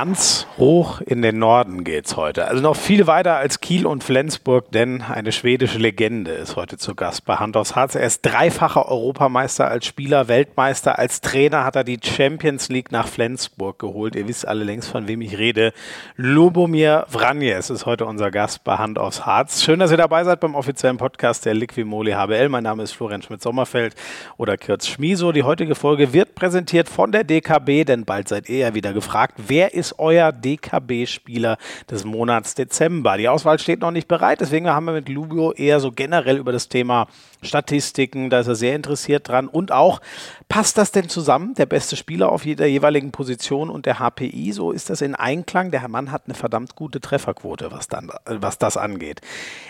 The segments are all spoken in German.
Ganz hoch in den Norden geht's heute. Also noch viel weiter als Kiel und Flensburg, denn eine schwedische Legende ist heute zu Gast bei Hand aufs Harz. Er ist dreifacher Europameister als Spieler, Weltmeister, als Trainer hat er die Champions League nach Flensburg geholt. Ihr wisst alle längst, von wem ich rede. Lubomir Vranjes ist heute unser Gast bei Hand aufs Harz. Schön, dass ihr dabei seid beim offiziellen Podcast der Liquimoli HBL. Mein Name ist Florian Schmidt-Sommerfeld oder Kürz Schmiso. Die heutige Folge wird präsentiert von der DKB, denn bald seid ihr ja wieder gefragt, wer ist ist euer DKB-Spieler des Monats Dezember. Die Auswahl steht noch nicht bereit, deswegen haben wir mit Lubio eher so generell über das Thema Statistiken, da ist er sehr interessiert dran und auch, passt das denn zusammen, der beste Spieler auf jeder jeweiligen Position und der HPI, so ist das in Einklang. Der Mann hat eine verdammt gute Trefferquote, was, dann, was das angeht.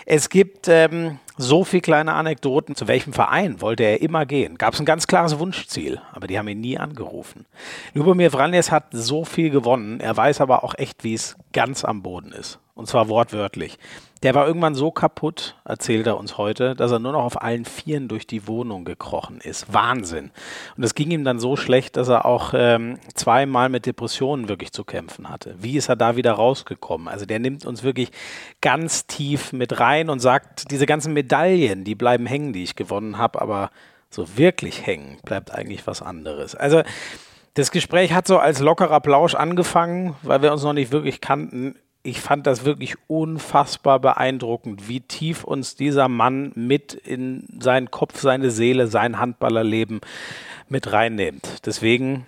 Es gibt ähm, so viele kleine Anekdoten. Zu welchem Verein wollte er immer gehen? Gab es ein ganz klares Wunschziel, aber die haben ihn nie angerufen. Lubomir Vranjes hat so viel gewonnen, er weiß aber auch echt, wie es ganz am Boden ist. Und zwar wortwörtlich. Der war irgendwann so kaputt, erzählt er uns heute, dass er nur noch auf allen Vieren durch die Wohnung gekrochen ist. Wahnsinn. Und es ging ihm dann so schlecht, dass er auch ähm, zweimal mit Depressionen wirklich zu kämpfen hatte. Wie ist er da wieder rausgekommen? Also der nimmt uns wirklich ganz tief mit rein und sagt, diese ganzen Medaillen, die bleiben hängen, die ich gewonnen habe, aber so wirklich hängen bleibt eigentlich was anderes. Also das Gespräch hat so als lockerer Plausch angefangen, weil wir uns noch nicht wirklich kannten ich fand das wirklich unfassbar beeindruckend, wie tief uns dieser Mann mit in seinen Kopf, seine Seele, sein Handballerleben mit reinnimmt. Deswegen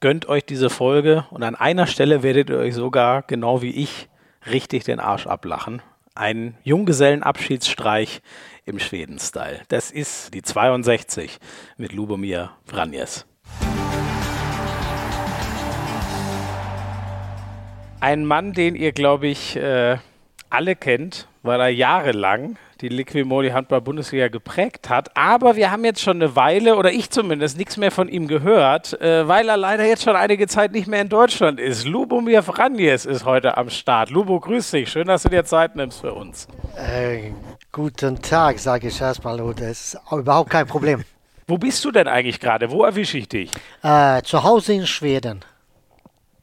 gönnt euch diese Folge und an einer Stelle werdet ihr euch sogar, genau wie ich, richtig den Arsch ablachen. Ein Junggesellenabschiedsstreich im Schweden-Style. Das ist die 62 mit Lubomir Vranjes. Ein Mann, den ihr, glaube ich, äh, alle kennt, weil er jahrelang die Liquimoli Handball-Bundesliga geprägt hat. Aber wir haben jetzt schon eine Weile, oder ich zumindest, nichts mehr von ihm gehört, äh, weil er leider jetzt schon einige Zeit nicht mehr in Deutschland ist. Lubomir Franjes ist heute am Start. Lubo, grüß dich. Schön, dass du dir Zeit nimmst für uns. Äh, guten Tag, sage ich erstmal. Das ist überhaupt kein Problem. Wo bist du denn eigentlich gerade? Wo erwische ich dich? Äh, zu Hause in Schweden.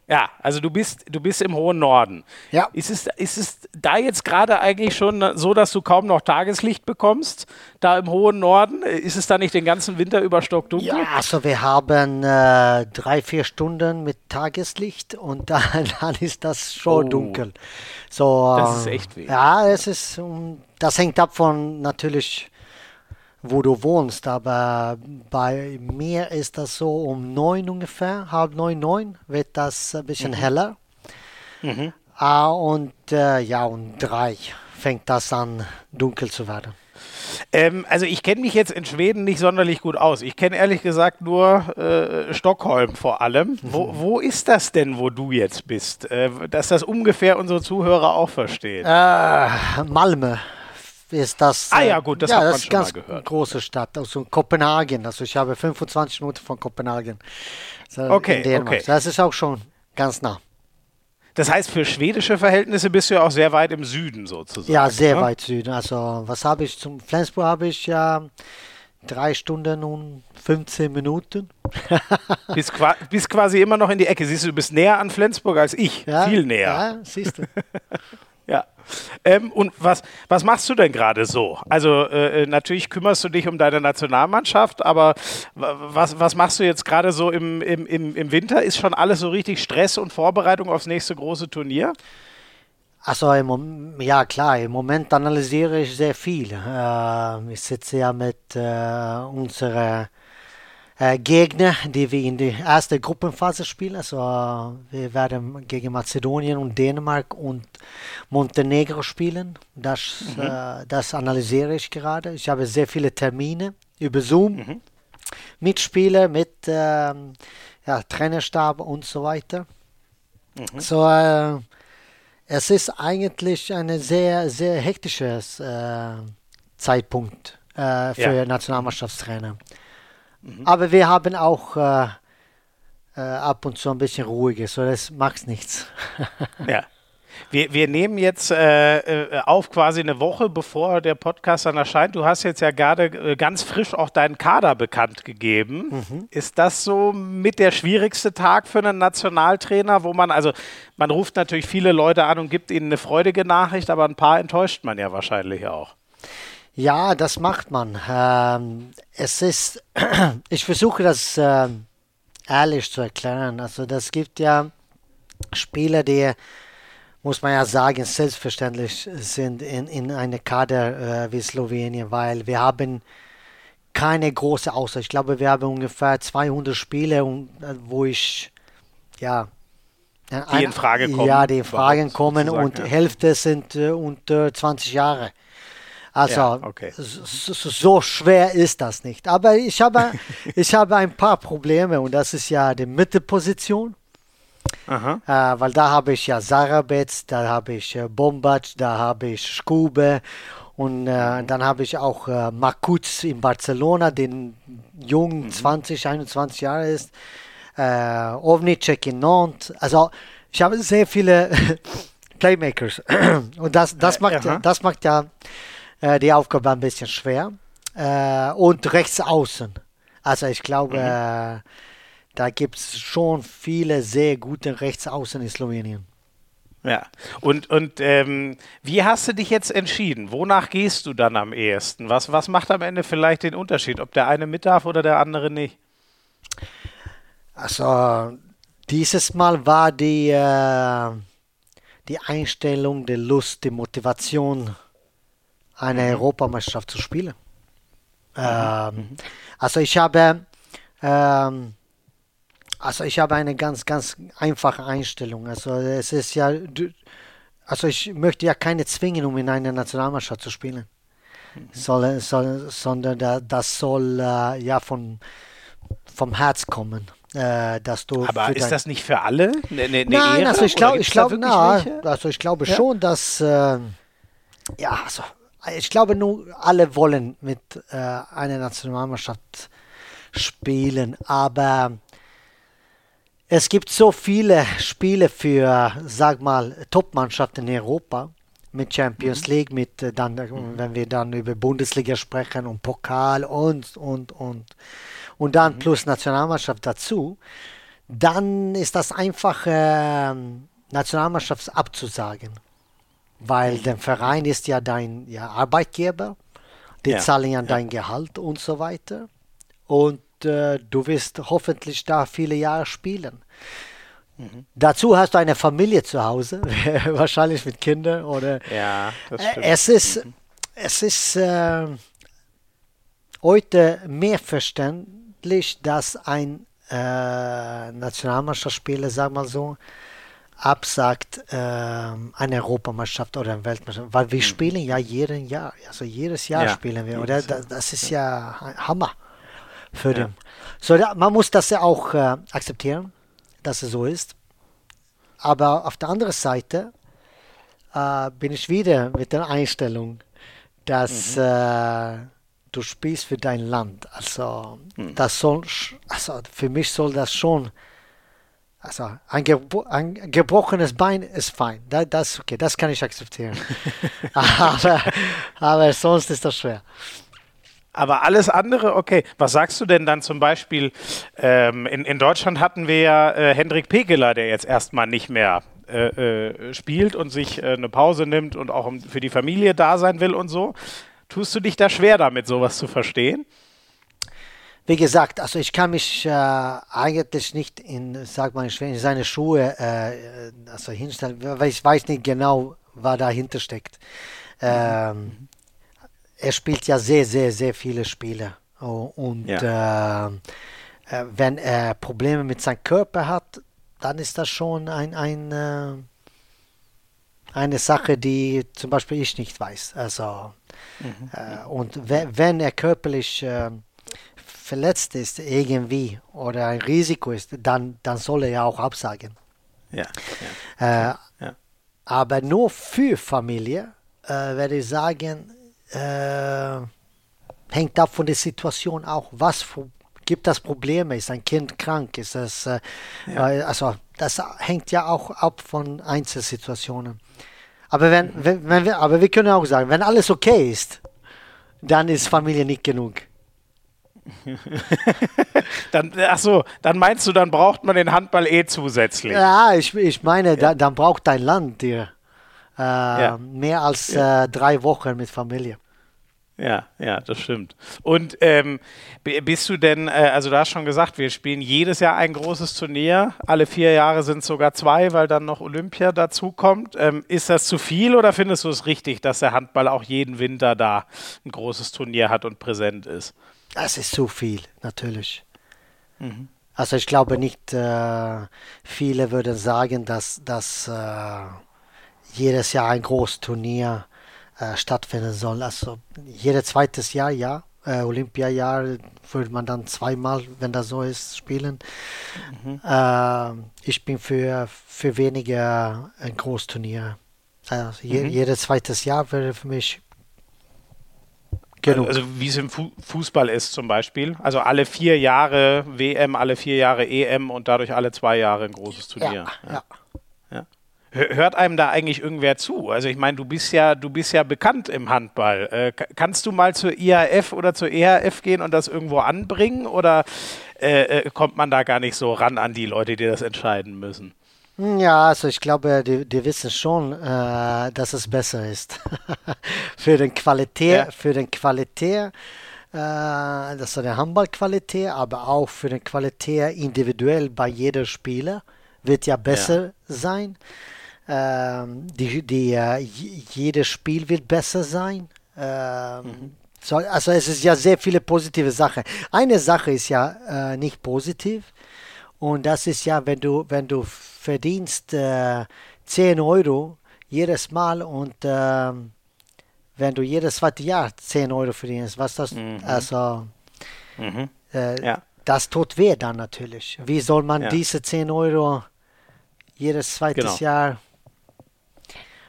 Ja, also du bist, du bist im hohen Norden. Ja. Ist es, ist es da jetzt gerade eigentlich schon so, dass du kaum noch Tageslicht bekommst, da im hohen Norden? Ist es da nicht den ganzen Winter über stockdunkel? Ja, also wir haben äh, drei, vier Stunden mit Tageslicht und dann, dann ist das schon oh. dunkel. So, das ist echt weh. Ja, es ist, das hängt ab von natürlich wo du wohnst, aber bei mir ist das so um neun ungefähr, halb neun, neun wird das ein bisschen mhm. heller. Mhm. Ah, und äh, ja, um drei fängt das an dunkel zu werden. Ähm, also ich kenne mich jetzt in Schweden nicht sonderlich gut aus. Ich kenne ehrlich gesagt nur äh, Stockholm vor allem. Wo, mhm. wo, ist das denn, wo du jetzt bist? Äh, dass das ungefähr unsere Zuhörer auch verstehen. Äh, Malmö ist das. Ah ja, gut, das ja, hat das man schon ganz mal gehört. große Stadt, also Kopenhagen. Also ich habe 25 Minuten von Kopenhagen. okay, okay. Das ist auch schon ganz nah. Das heißt, für schwedische Verhältnisse bist du ja auch sehr weit im Süden sozusagen. Ja, sehr ne? weit Süden. Also was habe ich zum Flensburg habe ich ja drei Stunden und 15 Minuten. bist, bist quasi immer noch in die Ecke. Siehst du, du bist näher an Flensburg als ich. Ja, Viel näher. Ja, siehst du. ja. Ähm, und was, was machst du denn gerade so? Also äh, äh, natürlich kümmerst du dich um deine Nationalmannschaft, aber was, was machst du jetzt gerade so im, im, im Winter? Ist schon alles so richtig Stress und Vorbereitung aufs nächste große Turnier? Also ja klar, im Moment analysiere ich sehr viel. Äh, ich sitze ja mit äh, unserer äh, Gegner, die wir in der ersten Gruppenphase spielen. Also wir werden gegen Mazedonien und Dänemark und Montenegro spielen. Das, mhm. äh, das analysiere ich gerade. Ich habe sehr viele Termine über Zoom mhm. mit Spieler, mit äh, ja, Trainerstab und so weiter. Mhm. So, äh, es ist eigentlich ein sehr, sehr hektisches äh, Zeitpunkt äh, für ja. Nationalmannschaftstrainer. Mhm. Aber wir haben auch äh, äh, ab und zu ein bisschen ruhiger, so das macht nichts. ja. Wir, wir nehmen jetzt äh, äh, auf quasi eine Woche, bevor der Podcast dann erscheint. Du hast jetzt ja gerade äh, ganz frisch auch deinen Kader bekannt gegeben. Mhm. Ist das so mit der schwierigste Tag für einen Nationaltrainer, wo man, also man ruft natürlich viele Leute an und gibt ihnen eine freudige Nachricht, aber ein paar enttäuscht man ja wahrscheinlich auch. Ja, das macht man. Ähm, es ist, ich versuche das äh, ehrlich zu erklären. Also das gibt ja Spieler, die muss man ja sagen, selbstverständlich sind in, in einer Kader äh, wie Slowenien, weil wir haben keine große Auswahl. Ich glaube, wir haben ungefähr 200 Spiele, äh, wo ich, ja, die in Frage kommen. Ja, die in Frage kommen und ja. Hälfte sind äh, unter 20 Jahre. Also ja, okay. so, schwer ist das nicht. Aber ich habe, ich habe ein paar Probleme und das ist ja die Mitteposition. Äh, weil da habe ich ja Sarabetz, da habe ich äh, Bombac, da habe ich Skube und äh, mhm. dann habe ich auch äh, Makuz in Barcelona, den jungen mhm. 20, 21 Jahre ist. Äh, Ovnicek in Nantes. Also ich habe sehr viele Playmakers und das, das, macht, das macht ja äh, die Aufgabe ein bisschen schwer. Äh, und rechts außen. Also ich glaube, mhm. Äh, da gibt es schon viele sehr gute Rechtsaußen in Slowenien. Ja, und, und ähm, wie hast du dich jetzt entschieden? Wonach gehst du dann am ehesten? Was, was macht am Ende vielleicht den Unterschied, ob der eine mit darf oder der andere nicht? Also, dieses Mal war die, äh, die Einstellung, die Lust, die Motivation, eine mhm. Europameisterschaft zu spielen. Mhm. Ähm, mhm. Also, ich habe. Ähm, also ich habe eine ganz, ganz einfache Einstellung. Also es ist ja, also ich möchte ja keine zwingen, um in einer Nationalmannschaft zu spielen. Mhm. Soll, soll, sondern das soll äh, ja von, vom Herz kommen. Äh, dass du Aber ist das nicht für alle? Ne, ne, ne Nein, Ehre? also ich glaube, ich glaube, na, also ich glaube ja. schon, dass äh, ja, also ich glaube nur alle wollen mit äh, einer Nationalmannschaft spielen, aber es gibt so viele Spiele für, sag mal, Top-Mannschaften in Europa mit Champions mhm. League, mit äh, dann, äh, wenn wir dann über Bundesliga sprechen und Pokal und und und und dann mhm. plus Nationalmannschaft dazu, dann ist das einfach äh, Nationalmannschaft abzusagen, weil der Verein ist ja dein ja, Arbeitgeber, die ja. zahlen ja dein Gehalt und so weiter und äh, du wirst hoffentlich da viele Jahre spielen. Mhm. Dazu hast du eine Familie zu Hause, wahrscheinlich mit Kindern oder. Ja, das stimmt. Es ist, mhm. es ist äh, heute mehr verständlich, dass ein äh, Nationalmannschaftsspieler, sag mal so, absagt äh, eine Europameisterschaft oder eine Weltmeisterschaft, weil wir mhm. spielen ja jeden Jahr, also jedes Jahr ja, spielen wir, oder? Das, das ist ja Hammer für ja. den. So, man muss das ja auch äh, akzeptieren, dass es so ist. Aber auf der anderen Seite äh, bin ich wieder mit der Einstellung, dass mhm. äh, du spielst für dein Land. Also, mhm. das soll, also für mich soll das schon, also ein, gebro ein gebrochenes Bein ist fein. Da, das okay, das kann ich akzeptieren. aber, aber sonst ist das schwer. Aber alles andere, okay. Was sagst du denn dann zum Beispiel? Ähm, in, in Deutschland hatten wir ja äh, Hendrik Pekeler, der jetzt erstmal nicht mehr äh, äh, spielt und sich äh, eine Pause nimmt und auch für die Familie da sein will und so. Tust du dich da schwer damit, sowas zu verstehen? Wie gesagt, also ich kann mich äh, eigentlich nicht in, sag mal, in seine Schuhe äh, also hinstellen, weil ich weiß nicht genau, was dahinter steckt. Ähm, er spielt ja sehr, sehr, sehr viele Spiele. Oh, und ja. äh, äh, wenn er Probleme mit seinem Körper hat, dann ist das schon ein, ein, äh, eine Sache, die zum Beispiel ich nicht weiß. Also, mhm. Äh, und wenn er körperlich verletzt ist irgendwie oder ein Risiko ist, dann, dann soll er ja auch absagen. Ja. ja. Äh, ja. Aber nur für Familie werde ich sagen, äh, hängt ab von der Situation auch, was für gibt es Probleme, ist ein Kind krank, ist es, äh, ja. äh, also das hängt ja auch ab von Einzelsituationen. Aber wenn, wenn, wenn wir, aber wir können auch sagen, wenn alles okay ist, dann ist Familie nicht genug. dann, ach so, dann meinst du, dann braucht man den Handball eh zusätzlich. Ja, ich, ich meine, ja. da, dann braucht dein Land dir äh, ja. mehr als äh, drei Wochen mit Familie. Ja, ja, das stimmt. Und ähm, bist du denn, äh, also du hast schon gesagt, wir spielen jedes Jahr ein großes Turnier. Alle vier Jahre sind es sogar zwei, weil dann noch Olympia dazukommt. Ähm, ist das zu viel oder findest du es richtig, dass der Handball auch jeden Winter da ein großes Turnier hat und präsent ist? Das ist zu viel, natürlich. Mhm. Also ich glaube nicht, äh, viele würden sagen, dass, dass äh, jedes Jahr ein großes Turnier äh, stattfinden soll. Also jedes zweites Jahr, ja. Äh, Olympiajahr würde man dann zweimal, wenn das so ist, spielen. Mhm. Äh, ich bin für, für weniger ein Großturnier. Also je, mhm. jedes zweites Jahr wäre für mich Genau. Also wie es im Fußball ist zum Beispiel. Also alle vier Jahre WM, alle vier Jahre EM und dadurch alle zwei Jahre ein großes Turnier. Ja, ja. ja. Hört einem da eigentlich irgendwer zu? Also ich meine, du bist ja, du bist ja bekannt im Handball. Äh, kannst du mal zur IAF oder zur EHF gehen und das irgendwo anbringen oder äh, äh, kommt man da gar nicht so ran an die Leute, die das entscheiden müssen? Ja, also ich glaube, die, die wissen schon, äh, dass es besser ist. für den Qualität, ja. für den Qualität, äh, also der Handballqualität, aber auch für den Qualität individuell bei jeder Spieler wird ja besser ja. sein. Ähm, die, die, äh, jedes Spiel wird besser sein. Ähm, mhm. so, also es ist ja sehr viele positive Sachen. Eine Sache ist ja äh, nicht positiv und das ist ja, wenn du, wenn du verdienst äh, 10 Euro jedes Mal und äh, wenn du jedes zweite Jahr 10 Euro verdienst, was das, mhm. also, mhm. Äh, ja. das tut weh dann natürlich. Wie soll man ja. diese 10 Euro jedes zweite genau. Jahr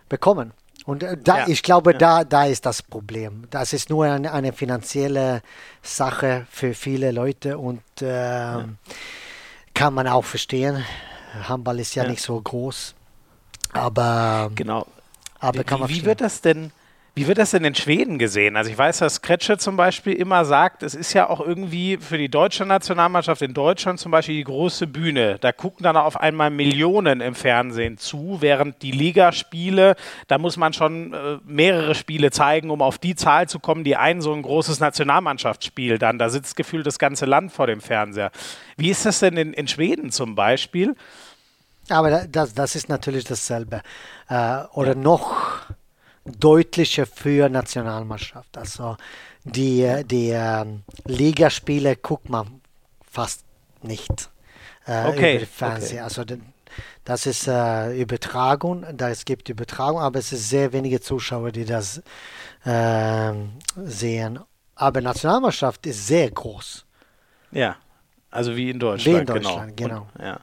bekommen? Und äh, da, ja. ich glaube, ja. da, da ist das Problem. Das ist nur eine, eine finanzielle Sache für viele Leute und äh, ja. Kann man auch verstehen. Handball ist ja, ja. nicht so groß. Aber genau. Aber kann wie, man wie wird das denn? Wie wird das denn in Schweden gesehen? Also ich weiß, dass Kretsche zum Beispiel immer sagt, es ist ja auch irgendwie für die deutsche Nationalmannschaft in Deutschland zum Beispiel die große Bühne. Da gucken dann auf einmal Millionen im Fernsehen zu, während die Ligaspiele, da muss man schon äh, mehrere Spiele zeigen, um auf die Zahl zu kommen, die ein so ein großes Nationalmannschaftsspiel dann. Da sitzt gefühlt das ganze Land vor dem Fernseher. Wie ist das denn in, in Schweden zum Beispiel? Aber das, das ist natürlich dasselbe. Äh, oder ja. noch deutlicher für Nationalmannschaft. Also die, die äh, Ligaspiele guckt man fast nicht äh, okay. über Fernsehen. Okay. Also das ist äh, Übertragung, da es gibt Übertragung, aber es ist sehr wenige Zuschauer, die das äh, sehen. Aber Nationalmannschaft ist sehr groß. Ja, also wie in Deutschland. Wie in Deutschland, genau. genau. Und, ja.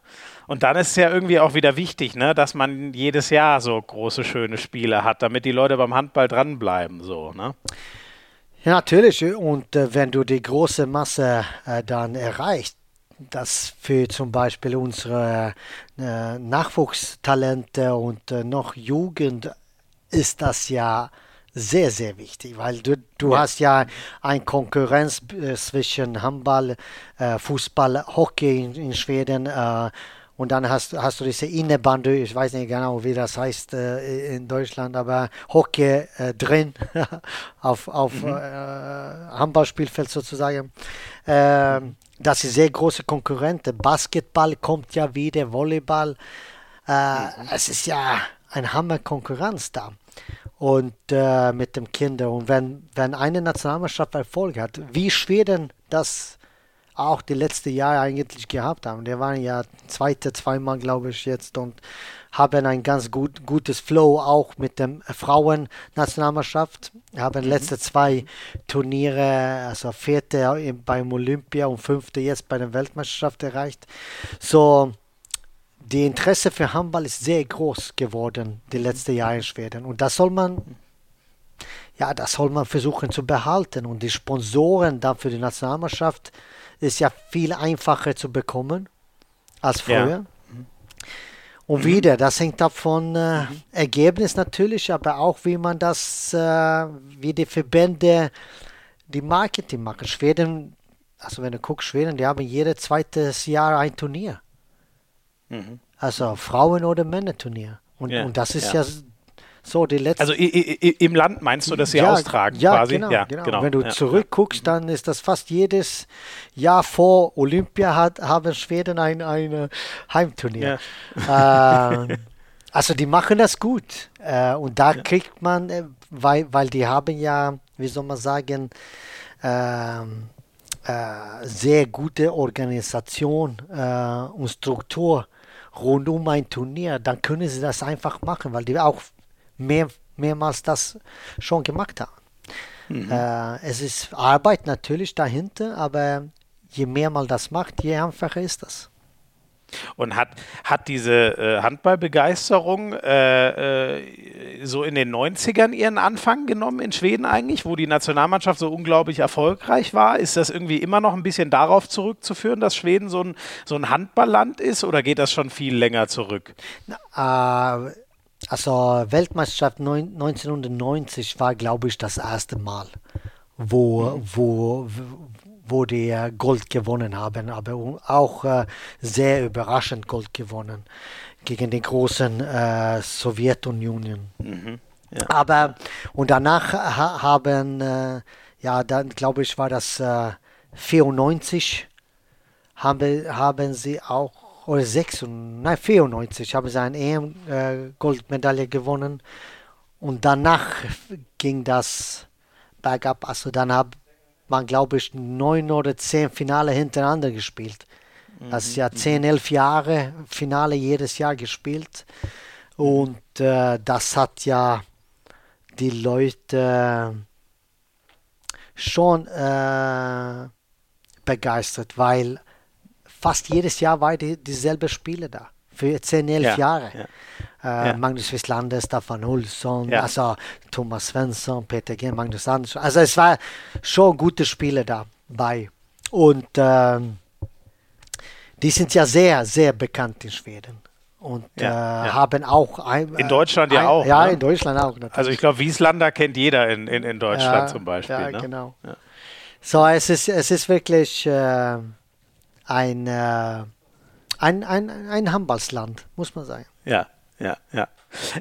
Und dann ist es ja irgendwie auch wieder wichtig, ne, dass man jedes Jahr so große, schöne Spiele hat, damit die Leute beim Handball dranbleiben. So, ne? Ja, natürlich. Und äh, wenn du die große Masse äh, dann erreichst, dass für zum Beispiel unsere äh, Nachwuchstalente und äh, noch Jugend ist das ja sehr, sehr wichtig, weil du, du ja. hast ja eine Konkurrenz äh, zwischen Handball, äh, Fußball, Hockey in, in Schweden und dann hast, hast du diese Innenbande, ich weiß nicht genau, wie das heißt äh, in Deutschland, aber Hockey äh, drin auf, auf mhm. äh, Handballspielfeld sozusagen. Ähm, das ist sehr große Konkurrenten. Basketball kommt ja wieder, Volleyball. Äh, mhm. Es ist ja ein Hammer Konkurrenz da. Und äh, mit dem Kinder. Und wenn, wenn eine Nationalmannschaft Erfolg hat, wie Schweden das auch die letzten Jahre eigentlich gehabt haben. Die waren ja zweite, zweimal, glaube ich, jetzt und haben ein ganz gut, gutes Flow auch mit dem Frauen-Nationalmannschaft. Haben mhm. letzte zwei Turniere, also vierte beim Olympia und fünfte jetzt bei der Weltmeisterschaft erreicht. So, die Interesse für Handball ist sehr groß geworden die letzten Jahre in Schweden und das soll man ja, das soll man versuchen zu behalten. Und die Sponsoren dann für die Nationalmannschaft ist ja viel einfacher zu bekommen als früher. Ja. Und mhm. wieder, das hängt ab von äh, mhm. Ergebnis natürlich, aber auch wie man das, äh, wie die Verbände die Marketing machen. Schweden, also wenn du guckst, Schweden, die haben jedes zweites Jahr ein Turnier. Mhm. Also Frauen- oder Männerturnier. Und, ja, und das ist ja. ja so, die letzte. Also im Land meinst du, dass sie ja, austragen ja, quasi? Genau, ja, genau. genau. Wenn du ja, zurückguckst, dann ist das fast jedes Jahr vor Olympia hat, haben Schweden ein, ein Heimturnier. Ähm, also die machen das gut. Äh, und da kriegt man, äh, weil, weil die haben ja, wie soll man sagen, ähm, äh, sehr gute Organisation äh, und Struktur rund um ein Turnier, dann können sie das einfach machen, weil die auch mehr, mehrmals das schon gemacht haben. Mhm. Äh, es ist Arbeit natürlich dahinter, aber je mehr man das macht, je einfacher ist das. Und hat, hat diese äh, Handballbegeisterung äh, äh, so in den 90ern ihren Anfang genommen in Schweden eigentlich, wo die Nationalmannschaft so unglaublich erfolgreich war? Ist das irgendwie immer noch ein bisschen darauf zurückzuführen, dass Schweden so ein, so ein Handballland ist oder geht das schon viel länger zurück? Na, äh, also Weltmeisterschaft 1990 war, glaube ich, das erste Mal, wo, mhm. wo, wo die Gold gewonnen haben, aber auch äh, sehr überraschend Gold gewonnen gegen die großen äh, Sowjetunion. Mhm. Ja. Aber und danach ha haben, äh, ja, dann glaube ich, war das äh, 94, haben, haben sie auch oder 96, nein, 94 haben sie eine EM-Goldmedaille gewonnen. Und danach ging das bergab. Also dann hat man, glaube ich, neun oder zehn Finale hintereinander gespielt. Das ist ja mhm. zehn, elf Jahre Finale jedes Jahr gespielt. Und äh, das hat ja die Leute schon äh, begeistert, weil fast jedes Jahr war die, dieselbe Spiele da. Für 10, 11 ja, Jahre. Ja. Äh, ja. Magnus Wieslander, Staffan Olsson, also Thomas Svensson, Peter G., Magnus Andersson. Also es war schon gute Spiele dabei. Und ähm, die sind ja sehr, sehr bekannt in Schweden und ja, äh, ja. haben auch ein, in Deutschland ja ein, auch. Ja, ne? in Deutschland auch. Natürlich. Also ich glaube, Wieslander kennt jeder in, in, in Deutschland ja, zum Beispiel. Ja, ne? genau. So, es ist, es ist wirklich äh, ein, äh, ein, ein, ein Handballsland, muss man sagen. Ja, ja, ja.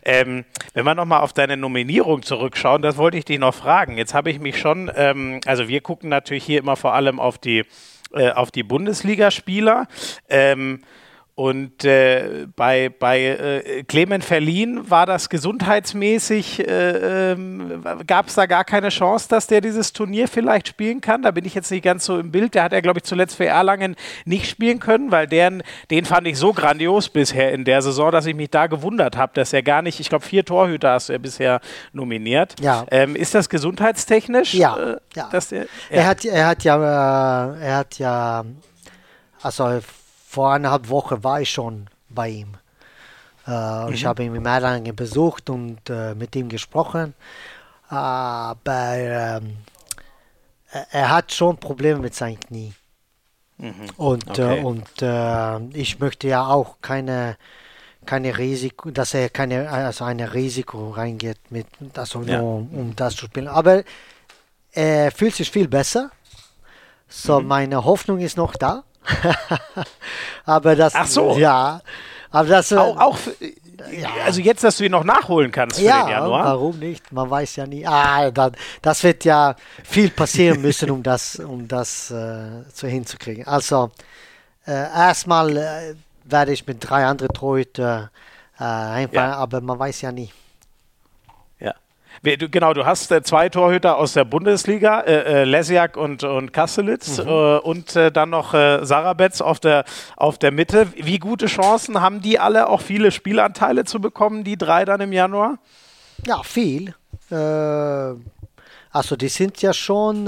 Ähm, wenn wir nochmal auf deine Nominierung zurückschauen, das wollte ich dich noch fragen. Jetzt habe ich mich schon, ähm, also wir gucken natürlich hier immer vor allem auf die, äh, auf die Bundesligaspieler. Ähm, und äh, bei, bei äh, Clement Verlin war das gesundheitsmäßig, äh, ähm, gab es da gar keine Chance, dass der dieses Turnier vielleicht spielen kann. Da bin ich jetzt nicht ganz so im Bild. Der hat ja, glaube ich, zuletzt für Erlangen nicht spielen können, weil deren, den fand ich so grandios bisher in der Saison, dass ich mich da gewundert habe, dass er gar nicht, ich glaube, vier Torhüter hast du ja bisher nominiert. Ja. Ähm, ist das gesundheitstechnisch? Ja. Äh, ja. Der, ja. Er, hat, er hat ja, äh, er hat ja, also vor eineinhalb Wochen war ich schon bei ihm. Äh, mhm. Ich habe ihn in Erlangen besucht und äh, mit ihm gesprochen. Aber ähm, er hat schon Probleme mit seinem Knie. Mhm. Und, äh, okay. und äh, ich möchte ja auch keine, keine Risiko, dass er keine, also ein Risiko reingeht, mit, also ja. nur um das zu spielen. Aber er fühlt sich viel besser. So, mhm. meine Hoffnung ist noch da. aber das. Ach so. Ja. Aber das. Auch, auch für, ja. Also jetzt, dass du ihn noch nachholen kannst für ja, den Januar. Warum nicht? Man weiß ja nie. Ah, das, das wird ja viel passieren müssen, um das, um das äh, so hinzukriegen. Also äh, erstmal äh, werde ich mit drei anderen Torhüter äh, einfahren, ja. aber man weiß ja nie. Genau, du hast äh, zwei Torhüter aus der Bundesliga, äh, äh, Lesiak und, und Kasselitz mhm. äh, und äh, dann noch äh, Sarabetz auf der, auf der Mitte. Wie gute Chancen haben die alle auch viele Spielanteile zu bekommen, die drei dann im Januar? Ja, viel. Äh, also die sind ja schon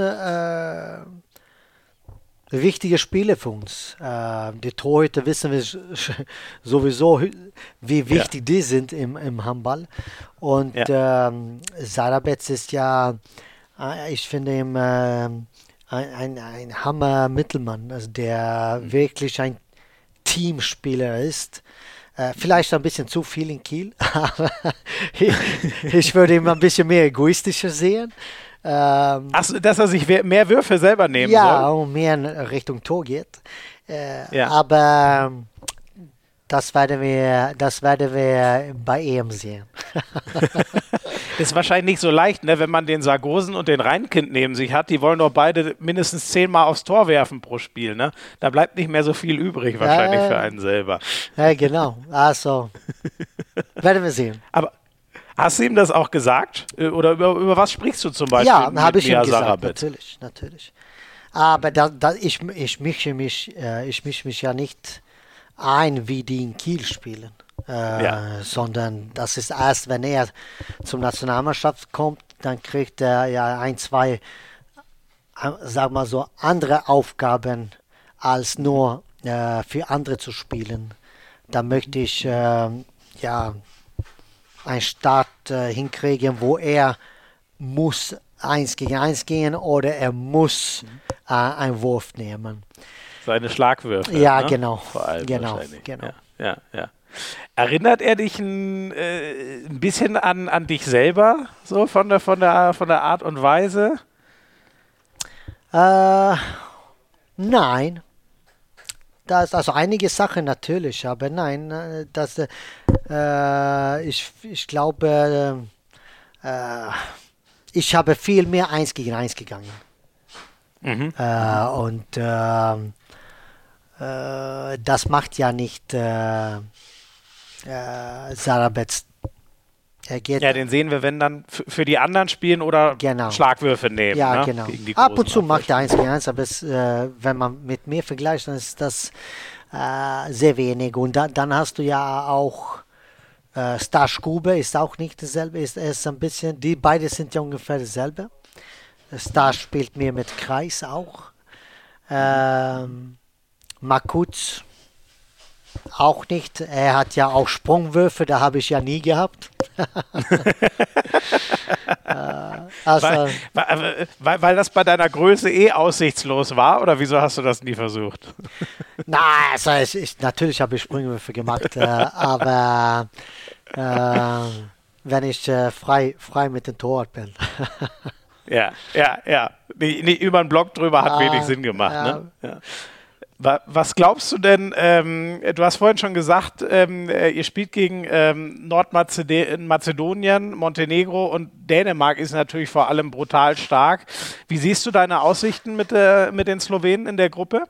wichtige Spiele für uns. Äh, die Torhüter wissen wir sowieso, wie wichtig ja. die sind im, im Handball. Und ja. ähm, Sarabetz ist ja, äh, ich finde ihn äh, ein, ein, ein Hammer-Mittelmann, also der mhm. wirklich ein Teamspieler ist. Äh, vielleicht ein bisschen zu viel in Kiel, aber ich, ich würde ihn ein bisschen mehr egoistischer sehen. Ähm, Achso, dass er sich mehr Würfe selber nehmen ja, soll? Ja, mehr in Richtung Tor geht. Äh, ja. Aber ähm, das werden wir, das werden wir bei EM sehen. ist wahrscheinlich nicht so leicht, ne, wenn man den Sargosen und den Rheinkind neben sich hat. Die wollen doch beide mindestens zehnmal aufs Tor werfen pro Spiel. Ne? Da bleibt nicht mehr so viel übrig wahrscheinlich äh, für einen selber. Ja, genau. Also, werden wir sehen. Aber Hast du ihm das auch gesagt? Äh, oder über, über was sprichst du zum Beispiel? Ja, habe ich ihm gesagt, Sarabit? natürlich, natürlich. Aber da, da, ich, ich, mische mich, äh, ich mische mich ja nicht ein, wie die in Kiel spielen. Äh, ja. Sondern das ist erst, wenn er zum Nationalmannschaft kommt, dann kriegt er ja ein, zwei, äh, sag mal so, andere Aufgaben, als nur äh, für andere zu spielen. Da möchte ich äh, ja einen Start äh, hinkriegen, wo er muss eins gegen eins gehen oder er muss äh, einen Wurf nehmen. Seine Schlagwürfe. Ja, ne? genau. Vor allem genau, genau. Ja, ja, ja. Erinnert er dich ein, äh, ein bisschen an, an dich selber, so von der, von der, von der Art und Weise? Äh, nein, das, also einige Sachen natürlich, aber nein, äh, das, äh, ich, ich glaube, äh, ich habe viel mehr eins gegen eins gegangen. Mhm. Äh, und ähm, äh, das macht ja nicht äh, äh, Sarah Betz ja, den sehen wir, wenn dann für die anderen spielen oder genau. Schlagwürfe nehmen. Ja, ne? genau. Ab und zu macht er 1 gegen 1, aber es, äh, wenn man mit mir vergleicht, dann ist das äh, sehr wenig. Und da, dann hast du ja auch äh, Stash Grube, ist auch nicht dasselbe, ist, ist ein bisschen, die beide sind ja ungefähr dasselbe. Star spielt mir mit Kreis auch. Ähm, Makutz auch nicht. Er hat ja auch Sprungwürfe, da habe ich ja nie gehabt. Also, weil, weil, weil, das bei deiner Größe eh aussichtslos war oder wieso hast du das nie versucht? Na, also ich, ich, natürlich habe ich Sprungwürfe gemacht, äh, aber äh, wenn ich äh, frei, frei mit dem Torwart bin. ja, ja, ja. Nee, nee, über einen Block drüber hat wenig Sinn gemacht. Ja. Ne? Ja. Was glaubst du denn? Ähm, du hast vorhin schon gesagt, ähm, äh, ihr spielt gegen ähm, Nordmazedonien, Montenegro und Dänemark ist natürlich vor allem brutal stark. Wie siehst du deine Aussichten mit, äh, mit den Slowenen in der Gruppe?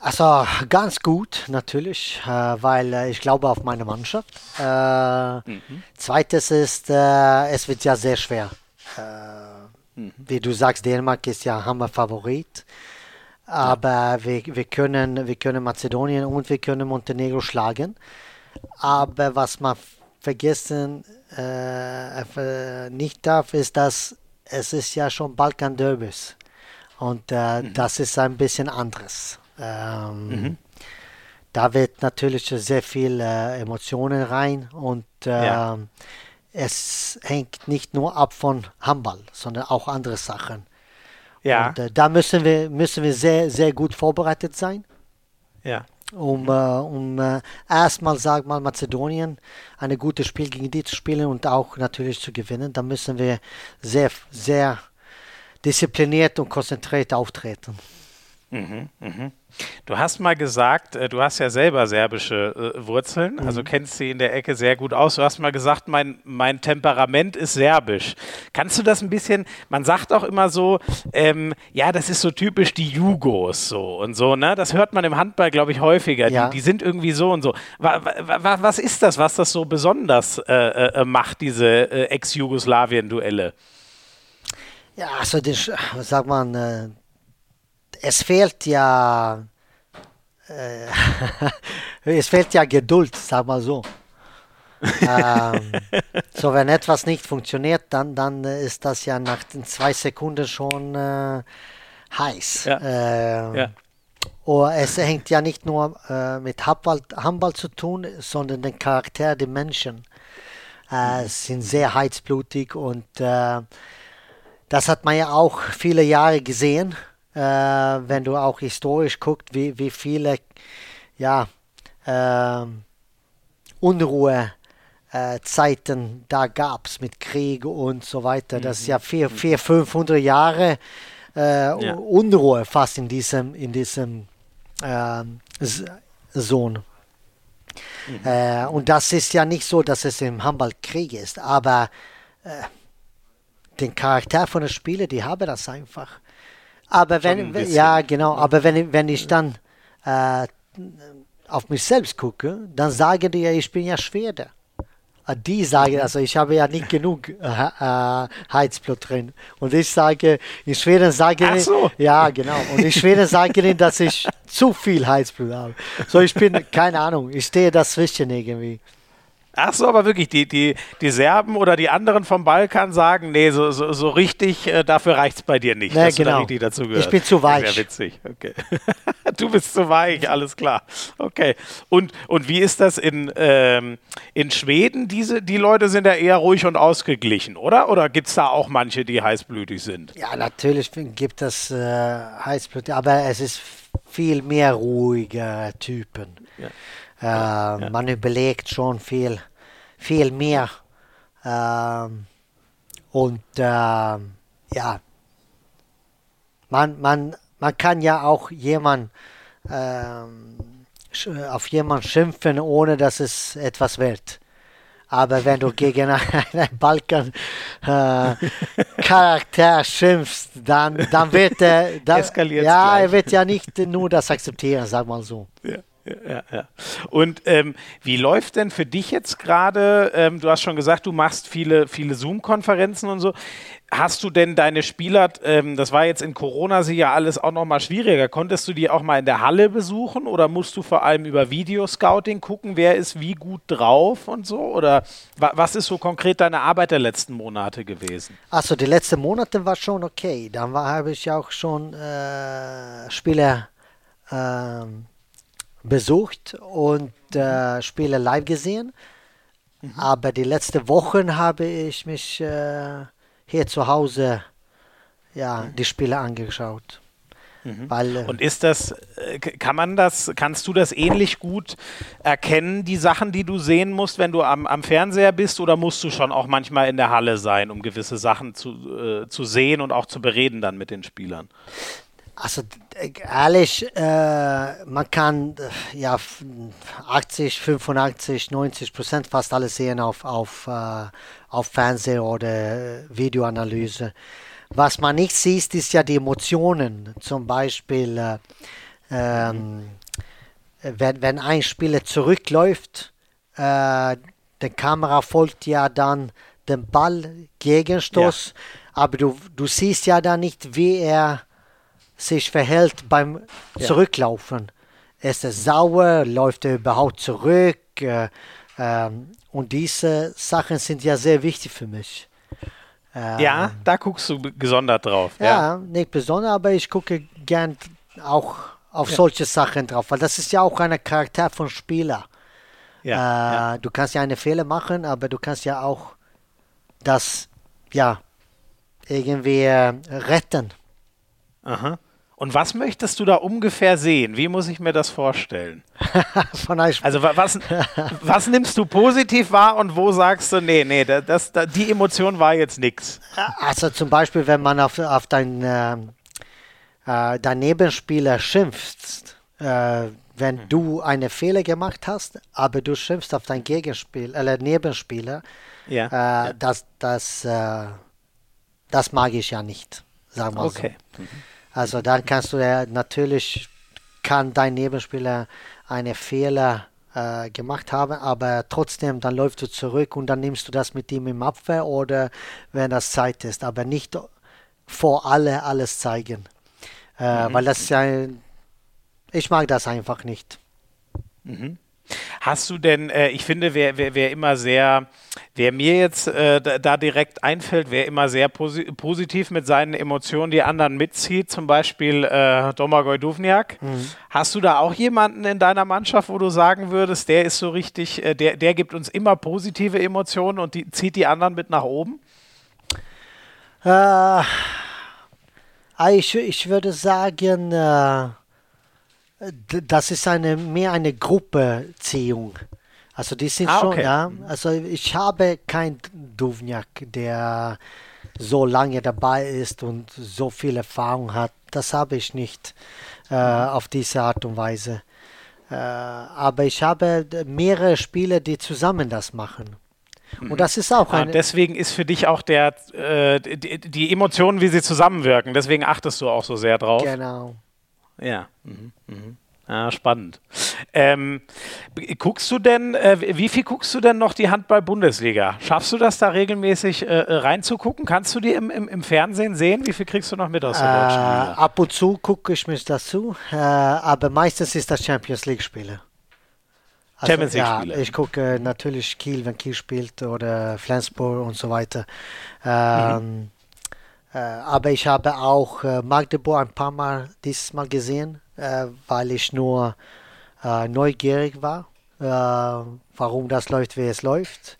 Also ganz gut natürlich, äh, weil äh, ich glaube auf meine Mannschaft. Äh, mhm. Zweites ist, äh, es wird ja sehr schwer. Mhm. Wie du sagst, Dänemark ist ja Hammer Favorit. Aber ja. wir, wir, können, wir können Mazedonien und wir können Montenegro schlagen. Aber was man vergessen äh, nicht darf, ist, dass es ist ja schon Balkan Derbys. Und äh, mhm. das ist ein bisschen anderes. Ähm, mhm. Da wird natürlich sehr viel äh, Emotionen rein und ja. Ähm, es hängt nicht nur ab von Handball, sondern auch andere Sachen. Ja. Und, äh, da müssen wir, müssen wir sehr, sehr gut vorbereitet sein. Ja. Um, äh, um äh, erstmal, sag mal, Mazedonien ein gutes Spiel gegen die zu spielen und auch natürlich zu gewinnen. Da müssen wir sehr, sehr diszipliniert und konzentriert auftreten. Mhm, mhm. Du hast mal gesagt, äh, du hast ja selber serbische äh, Wurzeln, also mhm. kennst sie in der Ecke sehr gut aus. Du hast mal gesagt, mein, mein Temperament ist serbisch. Kannst du das ein bisschen, man sagt auch immer so, ähm, ja, das ist so typisch die Jugos so und so, ne? Das hört man im Handball, glaube ich, häufiger. Ja. Die, die, sind irgendwie so und so. was ist das, was das so besonders äh, äh, macht, diese äh, Ex-Jugoslawien-Duelle? Ja, also das, sag man, äh, es fehlt ja, äh, es fehlt ja Geduld, sag mal so. ähm, so, wenn etwas nicht funktioniert, dann, dann ist das ja nach den zwei Sekunden schon, äh, heiß. Ja. Äh, Ja. Und es hängt ja nicht nur äh, mit Handball, Handball zu tun, sondern den Charakter der Menschen. Äh, sind sehr heizblutig und äh, das hat man ja auch viele Jahre gesehen, äh, wenn du auch historisch guckst, wie, wie viele ja, ähm, Unruhe äh, Zeiten da gab es mit Krieg und so weiter. Das ist ja vier, vier 500 Jahre äh, Ja. Unruhe fast in diesem, in diesem ähm, S- Zone. Äh, und das ist ja nicht so, dass es im Handball Krieg ist, aber äh, den Charakter von den Spielern, die haben das einfach. Aber Schon ein wenn, ja genau, aber wenn, ich- wenn ich dann äh, auf mich selbst gucke, dann sagen die ja, ich bin ja Schwede. Äh, Die sagen, also ich habe ja nicht genug äh, äh, Heizblut drin. Und ich sage, in Schweden sagen Ach so. ja genau, und in Schweden sagen die, dass ich zu viel Heizblut habe. So, ich bin, keine Ahnung, ich stehe dazwischen irgendwie. Ach so, aber wirklich, die, die, die Serben oder die anderen vom Balkan sagen, nee, so, so, so richtig, äh, dafür reicht es bei dir nicht, Nee, dass du da genau. richtig dazu gehörst. Ich bin zu weich. Sehr witzig, okay. du bist zu weich, alles klar. Okay. Und, und wie ist das in, ähm, in Schweden? Diese, die Leute sind ja eher ruhig und ausgeglichen, oder? Oder gibt es da auch manche, die heißblütig sind? Ja, natürlich gibt es äh, Heißblut, aber es ist viel mehr ruhige Typen. Äh, Man überlegt schon viel, viel mehr. Ähm, und ähm, ja, man, man, man kann ja auch jemand ähm, auf jemanden schimpfen, ohne dass es etwas wird. Aber wenn du gegen einen Balkan äh, Charakter schimpfst, dann, dann wird er, dann, Eskaliert's ja, er wird ja nicht nur das akzeptieren, sag mal so. Ja, ja, ja, ja. Und ähm, wie läuft denn für dich jetzt gerade? Ähm, du hast schon gesagt, du machst viele, viele Zoom-Konferenzen und so. Hast du denn deine Spieler, ähm, das war jetzt in Corona sicher alles auch noch mal schwieriger, konntest du die auch mal in der Halle besuchen oder musst du vor allem über Videoscouting gucken, wer ist wie gut drauf und so? Oder wa was ist so konkret deine Arbeit der letzten Monate gewesen? Also die letzten Monate war schon okay. Dann habe ich auch schon äh, Spiele ähm, besucht und äh, Spiele live gesehen. Aber die letzten Wochen habe ich mich äh, hier zu Hause ja, die Spiele angeschaut. Weil, äh, Und ist das, äh, kann man das, kannst du das ähnlich gut erkennen, die Sachen, die du sehen musst, wenn du am, am Fernseher bist, oder musst du schon auch manchmal in der Halle sein, um gewisse Sachen zu, äh, zu sehen und auch zu bereden dann mit den Spielern? Also d- ehrlich, äh, man kann äh, ja f- 80, 85, 90 Prozent fast alles sehen auf, auf, äh, auf Fernseher oder äh, Videoanalyse. Was man nicht sieht, ist ja die Emotionen. Zum Beispiel, äh, ähm, wenn, wenn ein Spieler zurückläuft, äh, die Kamera folgt ja dann dem Ball, Gegenstoß, aber du, du siehst ja dann nicht, wie er sich verhält beim Zurücklaufen. Ist er sauer? Läuft er überhaupt zurück? Äh, ähm, und diese Sachen sind ja sehr wichtig für mich. Äh, Ja, da guckst du gesondert drauf. ja, nicht besonders, aber ich gucke gern auch auf solche Sachen drauf, weil das ist ja auch ein Charakter von Spieler. ja, äh, ja. Du kannst ja eine Fehler machen, aber du kannst ja auch das, ja, irgendwie äh, retten. Aha. Und was möchtest du da ungefähr sehen? Wie muss ich mir das vorstellen? Also wa- was, was nimmst du positiv wahr und wo sagst du, nee, nee, da- das, da, die Emotion war jetzt nix? Also zum Beispiel, wenn man auf, auf dein, ähm, äh, dein Nebenspieler schimpft, äh, wenn du einen Fehler gemacht hast, aber du schimpfst auf deinen Gegenspieler, äh, Nebenspieler, Ja. äh, das, das, äh, das mag ich ja nicht, sagen wir Okay. so. Also dann kannst du ja natürlich, kann dein Nebenspieler einen Fehler äh, gemacht haben, aber trotzdem, dann läufst du zurück und dann nimmst du das mit ihm im Abwehr oder wenn das Zeit ist, aber nicht vor alle alles zeigen. Äh, Weil das ist ja, ich mag das einfach nicht. Mhm. Hast du denn, äh, ich finde, wer, wer, wer immer sehr, wer mir jetzt äh, da, da, direkt einfällt, wer immer sehr posi positiv mit seinen Emotionen die anderen mitzieht, zum Beispiel äh, Domagoj Duvniak. Mhm. Hast du da auch jemanden in deiner Mannschaft, wo du sagen würdest, der ist so richtig, äh, der, der gibt uns immer positive Emotionen und die, zieht die anderen mit nach oben? Äh, ich, ich würde sagen, äh, das ist eine mehr eine Gruppeziehung. Also die sind ah, schon, okay. ja. Also ich habe keinen Duvniak, der so lange dabei ist und so viel Erfahrung hat. Das habe ich nicht äh, auf diese Art und Weise. Äh, aber ich habe mehrere Spieler, die zusammen das machen. Und das ist auch ein. deswegen ist für dich auch der äh, die, die, Emotionen, wie sie zusammenwirken. Deswegen achtest du auch so sehr drauf. Genau. Ja. Mhm. Mhm. Ja, spannend. Ähm, guckst du denn, äh, wie viel guckst du denn noch die Handball-Bundesliga? Schaffst du das da regelmäßig äh, reinzugucken? Kannst du die im, im, im, Fernsehen sehen? Wie viel kriegst du noch mit aus der äh, deutschen Liga? Ab und zu gucke ich mich dazu, äh, aber meistens ist das Champions League-Spiele. Also, Champions League-Spiele. Ja, ich gucke natürlich Kiel, wenn Kiel spielt oder Flensburg und so weiter. Ähm, mhm. Äh, aber ich habe auch äh, Magdeburg ein paar Mal dieses Mal gesehen äh, weil ich nur äh, neugierig war, äh, warum das läuft, wie es läuft.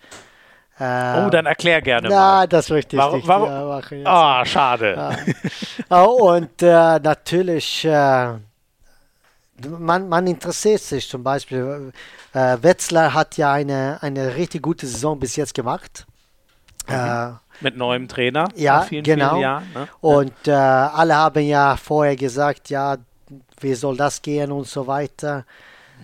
oh, dann erklär gerne na, mal. das möchte ich warum, nicht warum? Ja. Ah, oh, schade. Ja. und natürlich man, man interessiert sich zum Beispiel. Äh, Wetzlar hat ja eine, eine richtig gute Saison bis jetzt gemacht. Mhm. Mit neuem Trainer. Ja, vielen, genau. Vielen Jahren, ne? Und äh, alle haben ja vorher gesagt, ja, wie soll das gehen und so weiter.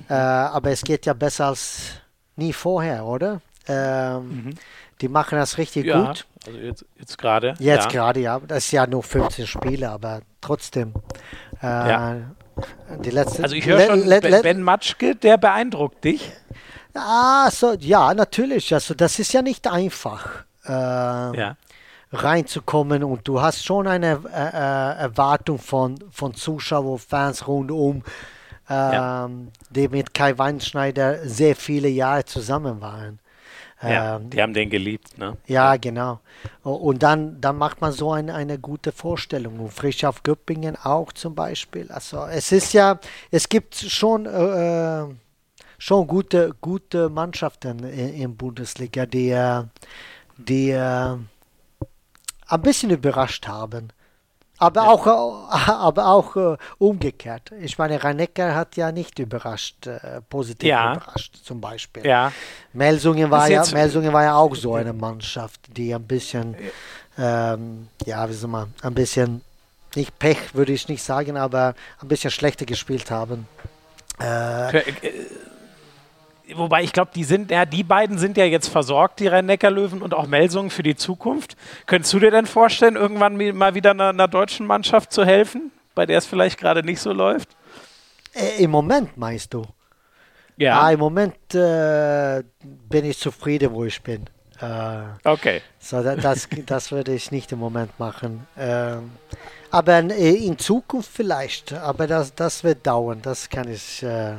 Äh, aber es geht ja besser als nie vorher, oder? Ähm, mhm. Die machen das richtig ja, gut. Also jetzt, jetzt gerade. Jetzt ja. gerade, ja. Das ist ja nur 15 Spiele, aber trotzdem. Äh, ja. Die letzte, also ich höre schon, Ben Matschke, der beeindruckt dich. Ah, so, ja, natürlich. Also das ist ja nicht einfach. Äh, ja reinzukommen und du hast schon eine äh, äh Erwartung von, von Zuschauern, Fans rundum, ähm, ja. die mit Kai Weinschneider sehr viele Jahre zusammen waren. Ja, ähm, die haben den geliebt, ne? Ja, genau. Und dann, dann macht man so eine, eine gute Vorstellung. Und Frisch auf Göppingen auch zum Beispiel. Also es ist ja, es gibt schon, äh, schon gute, gute Mannschaften in, in Bundesliga, die, äh, die äh, ein bisschen überrascht haben. Aber ja. auch, aber auch uh, umgekehrt. Ich meine, Reinecker hat ja nicht überrascht, uh, positiv ja. überrascht, zum Beispiel. Ja. Melsungen war, ja, Melsungen war ja auch so eine Mannschaft, die ein bisschen, ähm, ja, wie soll man, ein bisschen, nicht Pech würde ich nicht sagen, aber ein bisschen schlechter gespielt haben. Äh, wobei ich glaube, die sind, ja, die beiden sind ja jetzt versorgt, die Rhein-Neckar-Löwen und auch Melsungen für die Zukunft. Könntest du dir denn vorstellen, irgendwann mal wieder einer, einer deutschen Mannschaft zu helfen, bei der es vielleicht gerade nicht so läuft? Äh, Im Moment meinst du? Ja. Ah, Im Moment äh, bin ich zufrieden, wo ich bin. Äh, okay. So, das, das würde ich nicht im Moment machen. Ähm, aber in, in, Zukunft vielleicht. Aber das, das wird dauern. Das kann ich. Äh,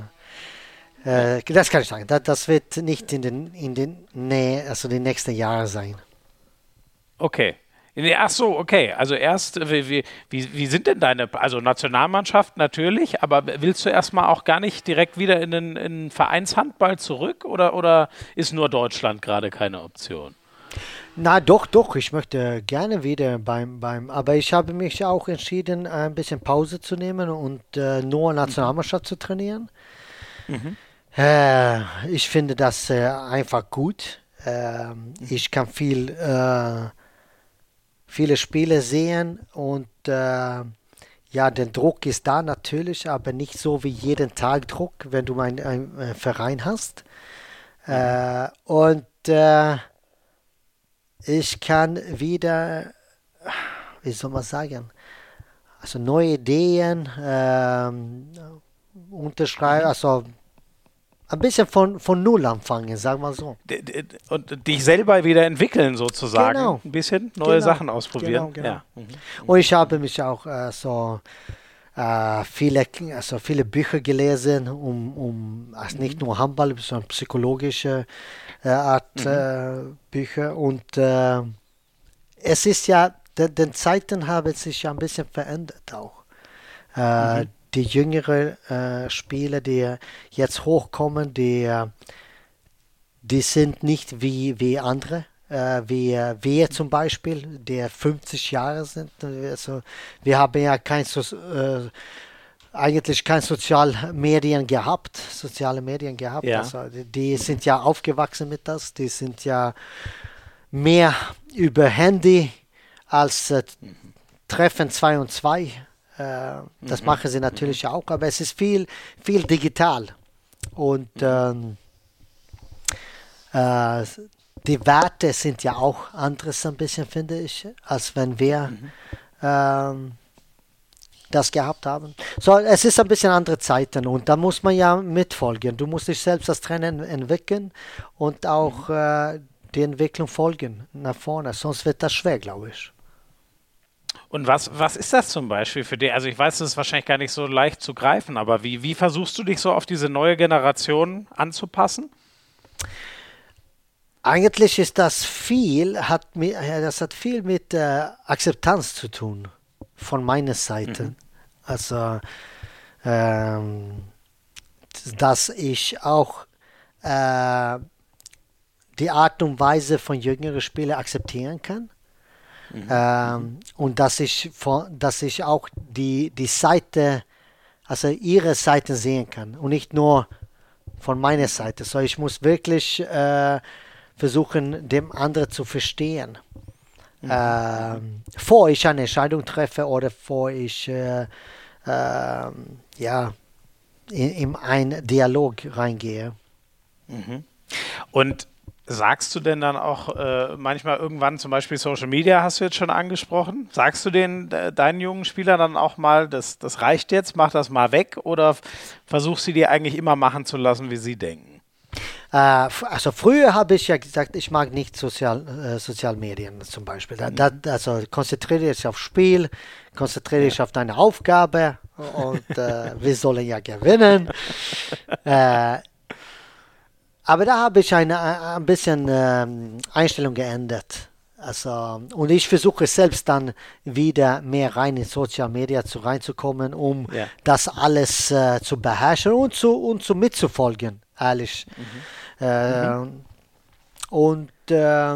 äh, das kann ich sagen. Das, das, wird nicht in den, in den Nähe, also die nächsten Jahre sein. Okay. Ach so, okay. Also erst, wie, wie, wie sind denn deine, also Nationalmannschaft natürlich, aber willst du erstmal auch gar nicht direkt wieder in den, in den Vereinshandball zurück oder, oder ist nur Deutschland gerade keine Option? Na doch, doch, ich möchte gerne wieder beim, beim, aber ich habe mich auch entschieden, ein bisschen Pause zu nehmen und äh, nur Nationalmannschaft zu trainieren. Mhm. Äh, ich finde das äh, einfach gut. Äh, ich kann viel, äh, viele Spiele sehen und äh, ja, der Druck ist da natürlich, aber nicht so wie jeden Tag Druck, wenn du einen, einen Verein hast. Äh, und ich kann wieder, wie soll man sagen, also neue Ideen ähm, unterschreiben, also ein bisschen von, von Null anfangen, sagen wir so. Und dich selber wieder entwickeln sozusagen. Genau. Ein bisschen neue genau. Sachen ausprobieren. Genau, genau. Ja. Mhm. Und ich habe mich auch äh, so, äh, viele, also viele Bücher gelesen, um, um also nicht nur Handball, sondern psychologische äh, Art mhm. äh, Bücher. Und äh, es ist ja, de, den Zeiten haben sich ja ein bisschen verändert auch. Äh, mhm. Die jüngeren äh, Spieler, die jetzt hochkommen, die, die sind nicht wie, wie andere äh, wie wir zum Beispiel, der 50 Jahre sind. Also wir haben ja kein so, äh, eigentlich kein Sozialmedien gehabt, soziale Medien gehabt. Ja. Also die sind ja aufgewachsen mit das, die sind ja mehr über Handy als äh, Treffen 2 und 2. Äh, das mhm. machen sie natürlich mhm. auch, aber es ist viel, viel digital. Und mhm. ähm, äh, die Werte sind ja auch anderes ein bisschen, finde ich, als wenn wir mhm. ähm, das gehabt haben. So, es ist ein bisschen andere Zeiten und da muss man ja mitfolgen. Du musst dich selbst als Trainer entwickeln und auch mhm. äh, die Entwicklung folgen nach vorne, sonst wird das schwer, glaube ich. Und was, was ist das zum Beispiel für dich? Also ich weiß, es ist wahrscheinlich gar nicht so leicht zu greifen, aber wie, wie versuchst du dich so auf diese neue Generation anzupassen? Eigentlich ist das viel, hat, das hat viel mit äh, Akzeptanz zu tun von meiner Seite. Mhm. Also, ähm, dass ich auch äh, die Art und Weise von jüngeren Spielern akzeptieren kann. Mhm. Ähm, und dass ich, von, dass ich auch die, die Seite, also ihre Seite sehen kann und nicht nur von meiner Seite. So, ich muss wirklich äh, versuchen, dem anderen zu verstehen. Mhm. Ähm, vor ich eine Entscheidung treffe oder vor ich äh, äh, ja, in, in einen Dialog reingehe. Mhm. Und Sagst du denn dann auch äh, manchmal irgendwann, zum Beispiel Social Media hast du jetzt schon angesprochen, sagst du den äh, deinen jungen Spielern dann auch mal, das, das reicht jetzt, mach das mal weg oder versuchst du dir eigentlich immer machen zu lassen, wie sie denken? Äh, also früher habe ich ja gesagt, ich mag nicht Sozial, äh, Sozialmedien zum Beispiel. Da, da, also konzentriere dich auf Spiel, konzentriere dich ja. auf deine Aufgabe und äh, wir sollen ja gewinnen. aber da habe ich eine, ein bisschen ähm, Einstellung geändert. Also, und ich versuche selbst dann wieder mehr rein in Social Media zu reinzukommen, um ja. das alles äh, zu beherrschen und zu, und zu mitzufolgen, ehrlich. Mhm. Äh, mhm. Und äh,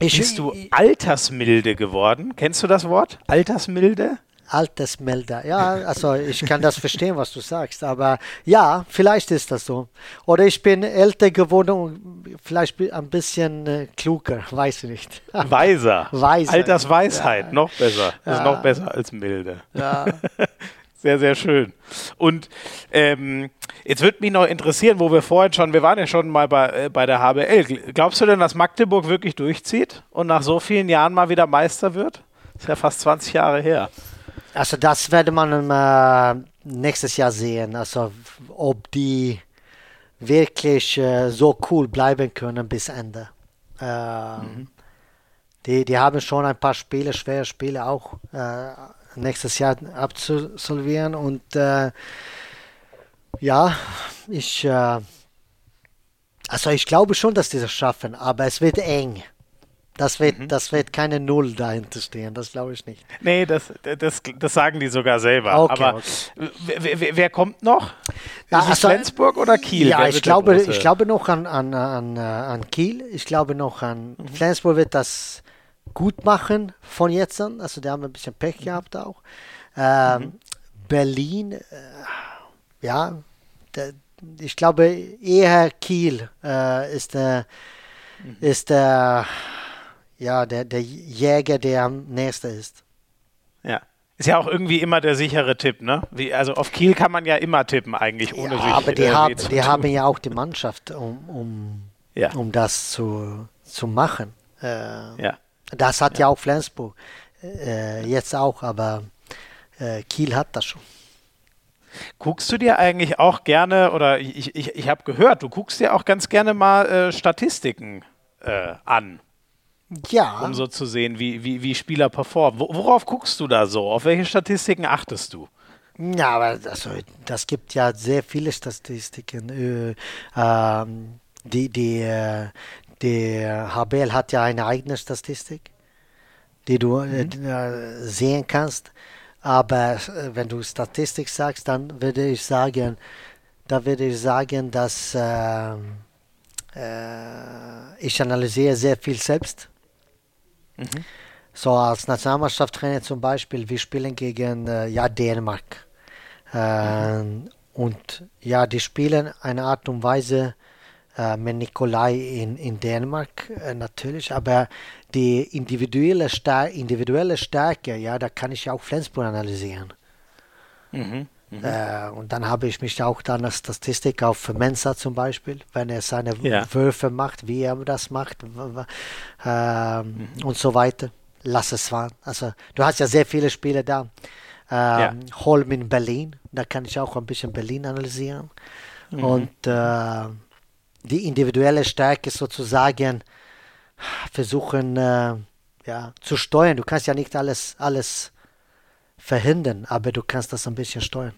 ich, Bist du altersmilde geworden? Kennst du das Wort? Altersmilde? Altersmelder. Ja, also ich kann das verstehen, was du sagst, aber ja, vielleicht ist das so. Oder ich bin älter geworden und vielleicht ein bisschen äh, kluger, weiß ich nicht. Weiser. Weiser. Altersweisheit, ja. noch besser. Ja. Ist noch besser als milde. Ja. Sehr, sehr schön. Und ähm, jetzt würde mich noch interessieren, wo wir vorhin schon, wir waren ja schon mal bei, äh, bei der HBL. Glaubst du denn, dass Magdeburg wirklich durchzieht und nach so vielen Jahren mal wieder Meister wird? Das ist ja fast 20 Jahre her. Also das werde man äh, nächstes Jahr sehen. Also ob die wirklich äh, so cool bleiben können bis Ende. Äh, mhm. die, die haben schon ein paar Spiele, schwere Spiele auch äh, nächstes Jahr abzusolvieren. Und äh, ja, ich, äh, also ich glaube schon, dass die das schaffen, aber es wird eng. Das wird, mhm. das wird keine Null dahinter stehen, das glaube ich nicht. Nee, das, das, das sagen die sogar selber. Okay, Aber okay. Wer, wer, kommt noch? Na, also, Flensburg oder Kiel? Ja, ich glaube, ich glaube noch an, an, an, äh, an Kiel. Ich glaube noch an mhm. Flensburg wird das gut machen von jetzt an. Also die haben ein bisschen Pech gehabt auch. Ähm, mhm. Berlin, äh, ja, der, ich glaube eher Kiel äh, ist der, mhm. ist der ja, der, der Jäger, der am nächsten ist. Ja. Ist ja auch irgendwie immer der sichere Tipp, ne? Wie, also auf Kiel kann man ja immer tippen, eigentlich, ohne ja, sich Aber die, äh, haben, die haben ja auch die Mannschaft, um, um, ja. um das zu, zu machen. Äh, ja. Das hat ja, ja auch Flensburg äh, jetzt auch, aber äh, Kiel hat das schon. Guckst du dir eigentlich auch gerne, oder ich, ich, ich habe gehört, du guckst dir auch ganz gerne mal äh, Statistiken äh, an. Ja. Um so zu sehen, wie, wie, wie Spieler performen. Worauf guckst du da so? Auf welche Statistiken achtest du? Ja, aber also, das gibt ja sehr viele Statistiken. Äh, ähm, die, die, äh, die HBL hat ja eine eigene Statistik, die du äh, mhm. äh, sehen kannst. Aber äh, wenn du Statistik sagst, dann würde ich sagen, da würde ich sagen, dass äh, äh, ich analysiere sehr viel selbst. Mhm. So als Nationalmannschaftstrainer zum Beispiel, wir spielen gegen ja, Dänemark. Mhm. Und ja, die spielen eine Art und Weise, äh, mit Nikolai in, in Dänemark äh, natürlich, aber die individuelle, Star individuelle Stärke, ja, da kann ich auch Flensburg analysieren. Mhm. Mhm. Äh, und dann habe ich mich auch dann als Statistik auf Mensa zum Beispiel, wenn er seine ja. Würfe macht, wie er das macht äh, mhm. und so weiter. Lass es fahren. Also du hast ja sehr viele Spiele da. Ähm, ja. Holm in Berlin, da kann ich auch ein bisschen Berlin analysieren. Mhm. Und äh, die individuelle Stärke sozusagen versuchen äh, ja, zu steuern. Du kannst ja nicht alles, alles verhindern, aber du kannst das ein bisschen steuern.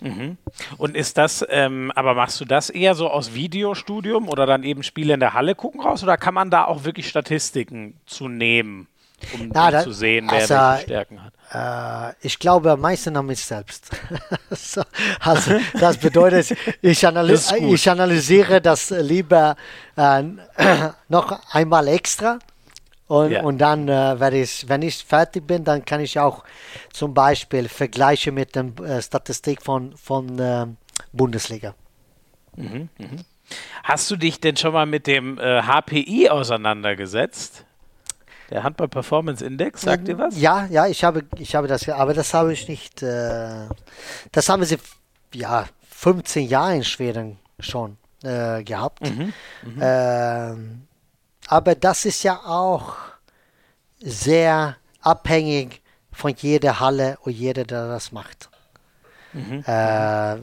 Mhm. Und ist das, ähm, aber machst du das eher so aus Videostudium oder dann eben Spiele in der Halle gucken raus oder kann man da auch wirklich Statistiken zu nehmen? um, Na, da, zu sehen, wer also, welche Stärken hat? Äh, ich glaube am meisten an mich selbst. so, also, das bedeutet, ich, analys das ich analysiere das lieber äh, noch einmal extra. Und, ja. und dann äh, werde ich, wenn ich fertig bin, dann kann ich auch zum Beispiel Vergleiche mit der äh, Statistik von, von äh, Bundesliga. Mhm, mhm. Hast du dich denn schon mal mit dem HPI äh, auseinandergesetzt? Der Handball Performance Index, sagt ihr was? Ja, ja, ich habe, ich habe das, aber das habe ich nicht. Äh, das haben sie ja 15 Jahre in Schweden schon äh, gehabt. Mhm, mhm. äh, aber das ist ja auch sehr abhängig von jeder Halle und jeder, der das macht. Mhm. Äh,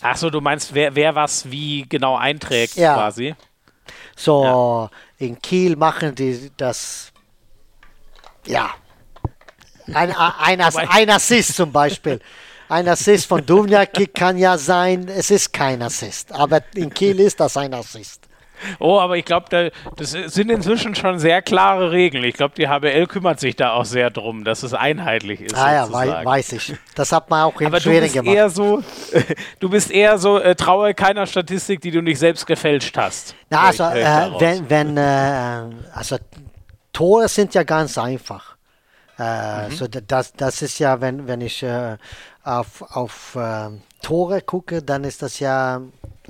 Achso, du meinst, wer, wer was wie genau einträgt, ja. quasi. So, ja. in Kiel machen die das ja. Ein, ein, ein Assist zum Beispiel. Ein Assist von Duvnjak kann ja sein, es ist kein Assist. Aber in Kiel ist das ein Assist. Oh, aber ich glaube, da, das sind inzwischen schon sehr klare Regeln. Ich glaube, die HBL kümmert sich da auch sehr drum, dass es einheitlich ist. Ah ja, wei weiß ich. Das hat man auch in aber Schweden gemacht. Eher so, du bist eher so, äh, traue keiner Statistik, die du nicht selbst gefälscht hast. Na, also, äh, wenn, wenn äh, also Tore sind ja ganz einfach. Äh, mhm. so das, das ist ja, wenn, wenn ich äh, auf, auf äh, Tore gucke, dann ist das ja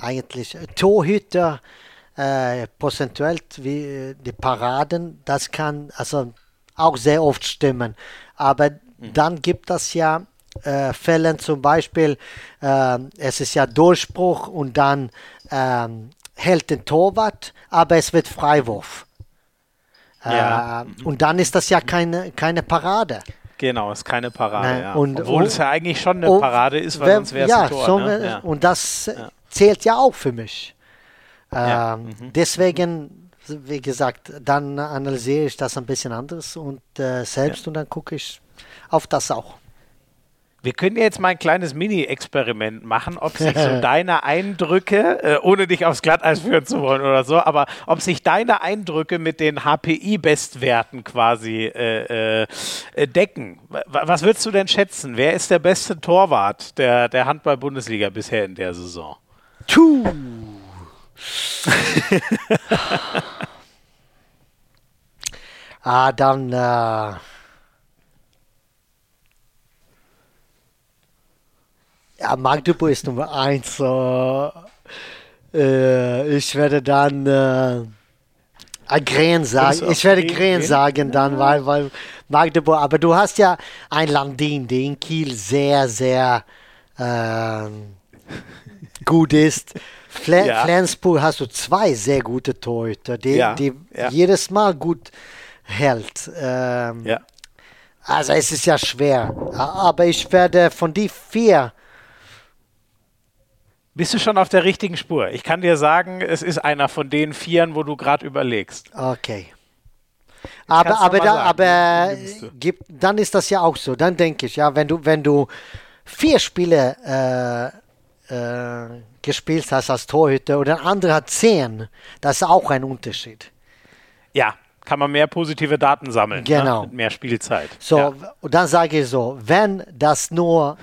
eigentlich Torhüter äh, prozentuell wie äh, die Paraden, das kann also auch sehr oft stimmen. Aber mhm. dann gibt es ja äh, Fälle zum Beispiel, äh, es ist ja Durchbruch und dann ähm, hält den Torwart, aber es wird Freiwurf. Ja. Äh, und dann ist das ja keine, keine Parade. Genau, ist keine Parade. Ne? Ja. Und, Obwohl und, es ja eigentlich schon eine Parade ist, weil sonst wäre es ja, ein Tor. So, ne? ja. Und das zählt ja auch für mich. Äh, mhm. Deswegen, wie gesagt, dann analysiere ich das ein bisschen anders und äh, selbst und dann gucke ich auf das auch. Wir können jetzt mal ein kleines Mini-Experiment machen, ob sich so deine Eindrücke, äh, ohne dich aufs Glatteis führen zu wollen oder so, aber ob sich deine Eindrücke mit den HPI-Bestwerten quasi äh, äh, decken. Was würdest du denn schätzen? Wer ist der beste Torwart der, der Handball-Bundesliga bisher in der Saison? Puh. ah, dann äh Ja, Magdeburg ist Nummer eins. So. Äh, ich werde dann äh, Gren sagen. Ich werde Gren sagen dann, weil, weil Magdeburg. Aber du hast ja ein Landin, der in Kiel sehr, sehr äh, gut ist. Fle ja. Flensburg hast du zwei sehr gute Torhüter, die, ja. die ja. jedes Mal gut hält. Ähm, ja. Also es ist ja schwer. Aber ich werde von die vier bist du schon auf der richtigen Spur? Ich kann dir sagen, es ist einer von den Vieren, wo du gerade überlegst. Okay. Aber, aber, da, aber gibt, dann ist das ja auch so. Dann denke ich, ja, wenn du, wenn du vier Spiele äh, äh, gespielt hast als Torhüter und der andere hat zehn, das ist auch ein Unterschied. Ja, kann man mehr positive Daten sammeln. Genau. Ne? Mit mehr Spielzeit. So, ja. und dann sage ich so, wenn das nur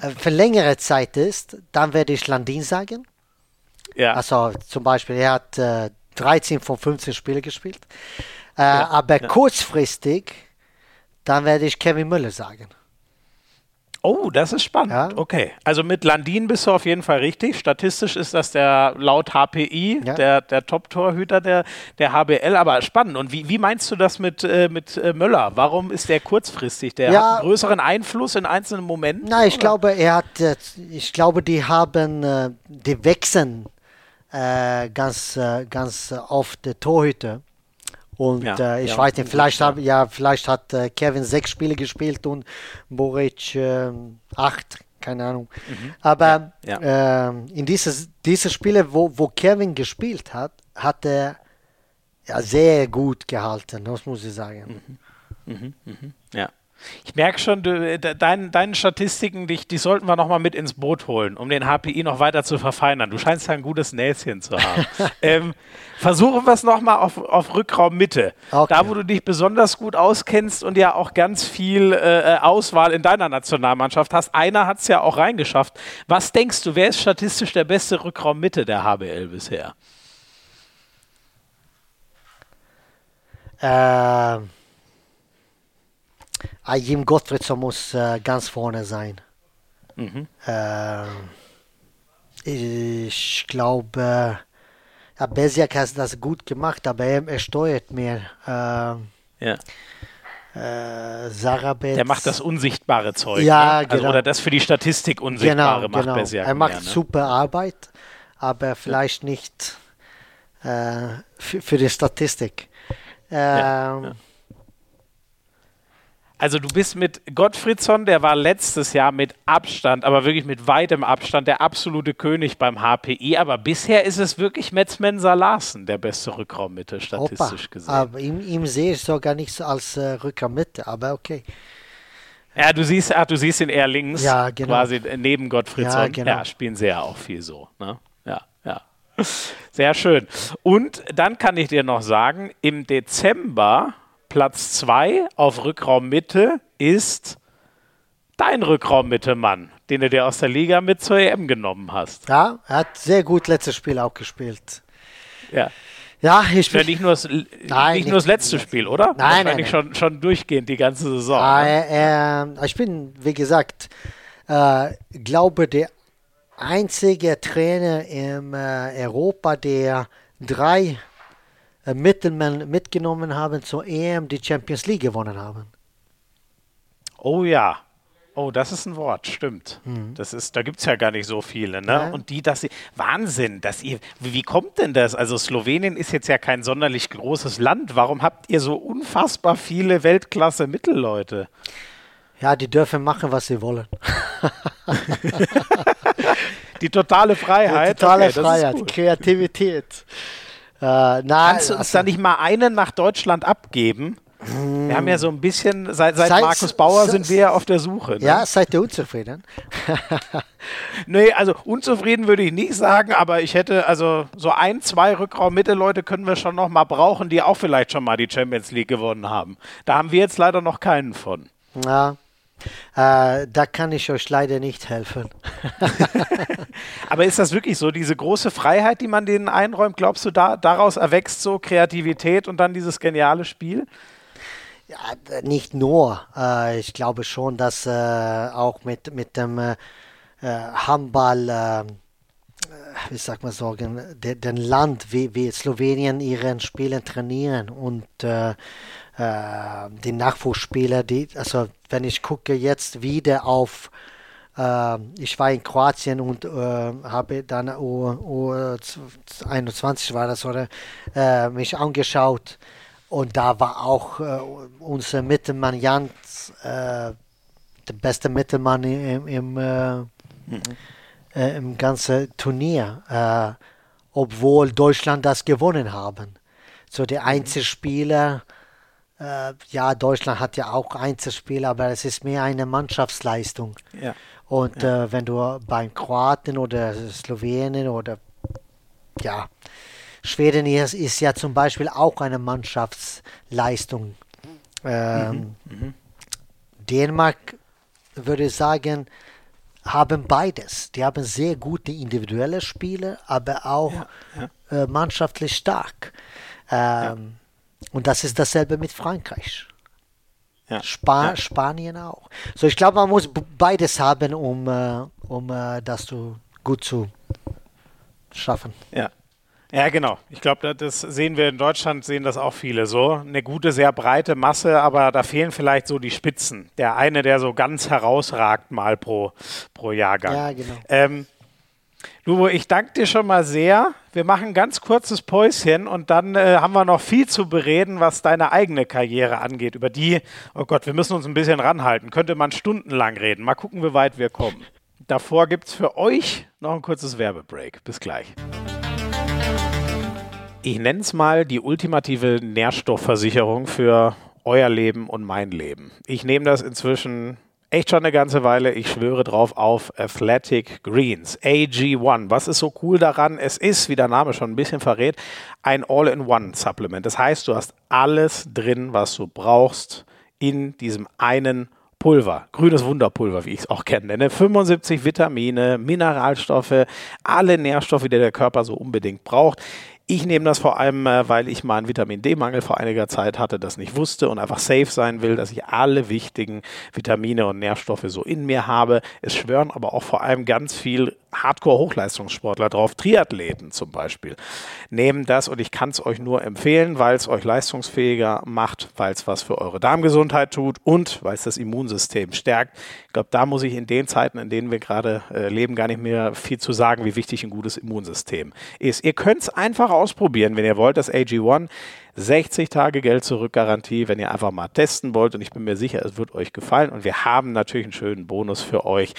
äh, für längere Zeit ist, dann werde ich Landin sagen. Ja. Also zum Beispiel, er hat äh, 13 von 15 Spielen gespielt. Äh, Ja, aber ja. kurzfristig, dann werde ich Kevin Müller sagen. Oh, das ist spannend. Ja. Okay. Also mit Landin bist du auf jeden Fall richtig. Statistisch ist das der laut HPI, Ja. der, der Top-Torhüter der, der HBL. Aber spannend. Und wie, wie meinst du das mit, äh, mit äh, Möller? Warum ist der kurzfristig? Der Ja. hat einen größeren Einfluss in einzelnen Momenten? Nein, ich oder? glaube, er hat, äh, ich glaube, die haben, äh, die wechseln äh, ganz, ganz oft Torhüter. Und Ja, äh, ich ja, weiß nicht, vielleicht, hab, ja, vielleicht hat äh, Kevin sechs Spiele gespielt und Boric äh, acht, keine Ahnung. Aber Mhm. Ja, ähm, in dieses, diese Spiele, wo, wo Kevin gespielt hat, hat er ja, sehr gut gehalten, das muss ich sagen. Ja. Ich merke schon, du, de, dein, deine Statistiken, die, die sollten wir nochmal mit ins Boot holen, um den HPI noch weiter zu verfeinern. Du scheinst ja ein gutes Näschen zu haben. ähm, versuchen wir es nochmal auf, auf Rückraum Mitte. Okay. Da, wo du dich besonders gut auskennst und ja auch ganz viel äh, Auswahl in deiner Nationalmannschaft hast. Einer hat es ja auch reingeschafft. Was denkst du, wer ist statistisch der beste Rückraum Mitte der HBL bisher? Äh, ah, Jim Gottfriedson muss äh, ganz vorne sein. Mhm. Äh, ich glaube, ja, Besiak hat das gut gemacht, aber er, er steuert mehr. Äh, Ja. äh, Sarabetz. Der macht das unsichtbare Zeug. Ja, ne? also, genau. Oder das für die Statistik genau, Unsichtbare macht genau. Besiak Er macht mehr, ne? super Arbeit, aber vielleicht nicht äh, für, für die Statistik. Ähm, ja. Also du bist mit Gottfriedsson, der war letztes Jahr mit Abstand, aber wirklich mit weitem Abstand der absolute König beim HPI. Aber bisher ist es wirklich Metzmenser Larsen der beste Rückraummitte, Opa, statistisch gesehen. aber ihm, ihm sehe ich sogar nicht so als äh, Rückermitte, aber okay. ja, du siehst, ach, du siehst ihn eher links, Ja, genau. quasi neben Gottfriedsson. Ja, genau. ja, spielen sie ja auch viel so. Ne? Ja, ja. Sehr schön. Und dann kann ich dir noch sagen, im Dezember Platz 2 auf Rückraummitte ist dein Rückraummitte-Mann, den du dir aus der Liga mit zur EM genommen hast. Ja, er hat sehr gut letztes Spiel auch gespielt. Ja. Ja, ich Ja, bin. nicht nur das, Nein, nicht nur das nicht- letzte Spiel, oder? Nein, nein, Wahrscheinlich Schon, schon durchgehend die ganze Saison. Er, er, ich bin, wie gesagt, äh, glaube der einzige Trainer im äh, Europa, der drei äh, Mittelmann mitgenommen haben zur EM, die Champions League gewonnen haben. Oh ja. Oh, das ist ein Wort, stimmt. Das ist, da gibt es ja gar nicht so viele, ne? Mhm. Ja. Und die, dass sie. Wahnsinn, dass ihr. Wie, wie kommt denn das? Also Slowenien ist jetzt ja kein sonderlich großes Land. Warum habt ihr so unfassbar viele Weltklasse-Mittelleute? Ja, die dürfen machen, was sie wollen. Die totale Freiheit. Totale okay, Freiheit, cool. Kreativität. Äh, nein, Kannst du uns also- da nicht mal einen nach Deutschland abgeben? Wir haben ja so ein bisschen, seit, seit Seit- Markus Bauer sind wir ja auf der Suche. Ne? ja, seid ihr unzufrieden? Nee, also unzufrieden würde ich nicht sagen, aber ich hätte, also so ein, zwei Rückraum-Mitte-Leute können wir schon noch mal brauchen, die auch vielleicht schon mal die Champions League gewonnen haben. Da haben wir jetzt leider noch keinen von. Ja, äh, da kann ich euch leider nicht helfen. Aber ist das wirklich so, diese große Freiheit, die man denen einräumt, glaubst du, da, daraus erwächst so Kreativität und dann dieses geniale Spiel? Ja, nicht nur. Äh, ich glaube schon, dass äh, auch mit, mit dem äh, äh, Handball, äh, äh, wie sagt man sagen, de, den Land wie, wie Slowenien ihren Spielen trainieren und äh, die Nachwuchsspieler, die, also wenn ich gucke jetzt wieder auf äh, ich war in Kroatien und äh, habe dann U, U 21 war das oder äh, mich angeschaut. Und da war auch äh, unser Mittelmann Jans äh, der beste Mittelmann im, im, äh, im ganzen Turnier, obwohl Deutschland das gewonnen haben. So der einzige Spieler äh, ja, Deutschland hat ja auch Einzelspieler, aber es ist mehr eine Mannschaftsleistung. Ja. Und ja. Äh, wenn du beim Kroaten oder Slowenien oder ja, Schweden ist, ist ja zum Beispiel auch eine Mannschaftsleistung. Ähm, mhm. Mhm. Dänemark würde ich sagen, haben beides. Die haben sehr gute individuelle Spiele, aber auch ja. Äh, mannschaftlich stark. Ähm. Und das ist dasselbe mit Frankreich. Spa Spanien auch. So, ich glaube, man muss beides haben, um, äh, um äh, das zu, gut zu schaffen. Ja. Ja, genau. Ich glaube, das sehen wir in Deutschland, sehen das auch viele so. Eine gute, sehr breite Masse, aber da fehlen vielleicht so die Spitzen. Der eine, der so ganz herausragt mal pro, pro Jahrgang. Ja, genau. Ähm, Lubo, ich danke dir schon mal sehr. Wir machen ein ganz kurzes Päuschen und dann äh, haben wir noch viel zu bereden, was deine eigene Karriere angeht. Über die, oh Gott, wir müssen uns ein bisschen ranhalten. Könnte man stundenlang reden. Mal gucken, wie weit wir kommen. Davor gibt es für euch noch ein kurzes Werbebreak. Bis gleich ich nenne es mal die ultimative Nährstoffversicherung für euer Leben und mein Leben. Ich nehme das inzwischen echt schon eine ganze Weile. Ich schwöre drauf auf Athletic Greens. AG1. Was ist so cool daran? Es ist, wie der Name schon ein bisschen verrät, ein All-in-One-Supplement. Das heißt, du hast alles drin, was du brauchst in diesem einen Pulver, grünes Wunderpulver, wie ich es auch kenne. 75 Vitamine, Mineralstoffe, alle Nährstoffe, die der Körper so unbedingt braucht. Ich nehme das vor allem, äh, weil ich mal einen Vitamin D-Mangel vor einiger Zeit hatte, das nicht wusste und einfach safe sein will, dass ich alle wichtigen Vitamine und Nährstoffe so in mir habe. Es schwören aber auch vor allem ganz viel Hardcore-Hochleistungssportler drauf, Triathleten zum Beispiel, nehmen das und ich kann es euch nur empfehlen, weil es euch leistungsfähiger macht, weil es was für eure Darmgesundheit tut und weil es das Immunsystem stärkt. Ich glaube, da muss ich in den Zeiten, in denen wir gerade äh, leben, gar nicht mehr viel zu sagen, wie wichtig ein gutes Immunsystem ist. Ihr könnt es einfach ausprobieren, wenn ihr wollt, das AG1. 60 Tage Geld zurück Garantie, wenn ihr einfach mal testen wollt. Und ich bin mir sicher, es wird euch gefallen. Und wir haben natürlich einen schönen Bonus für euch.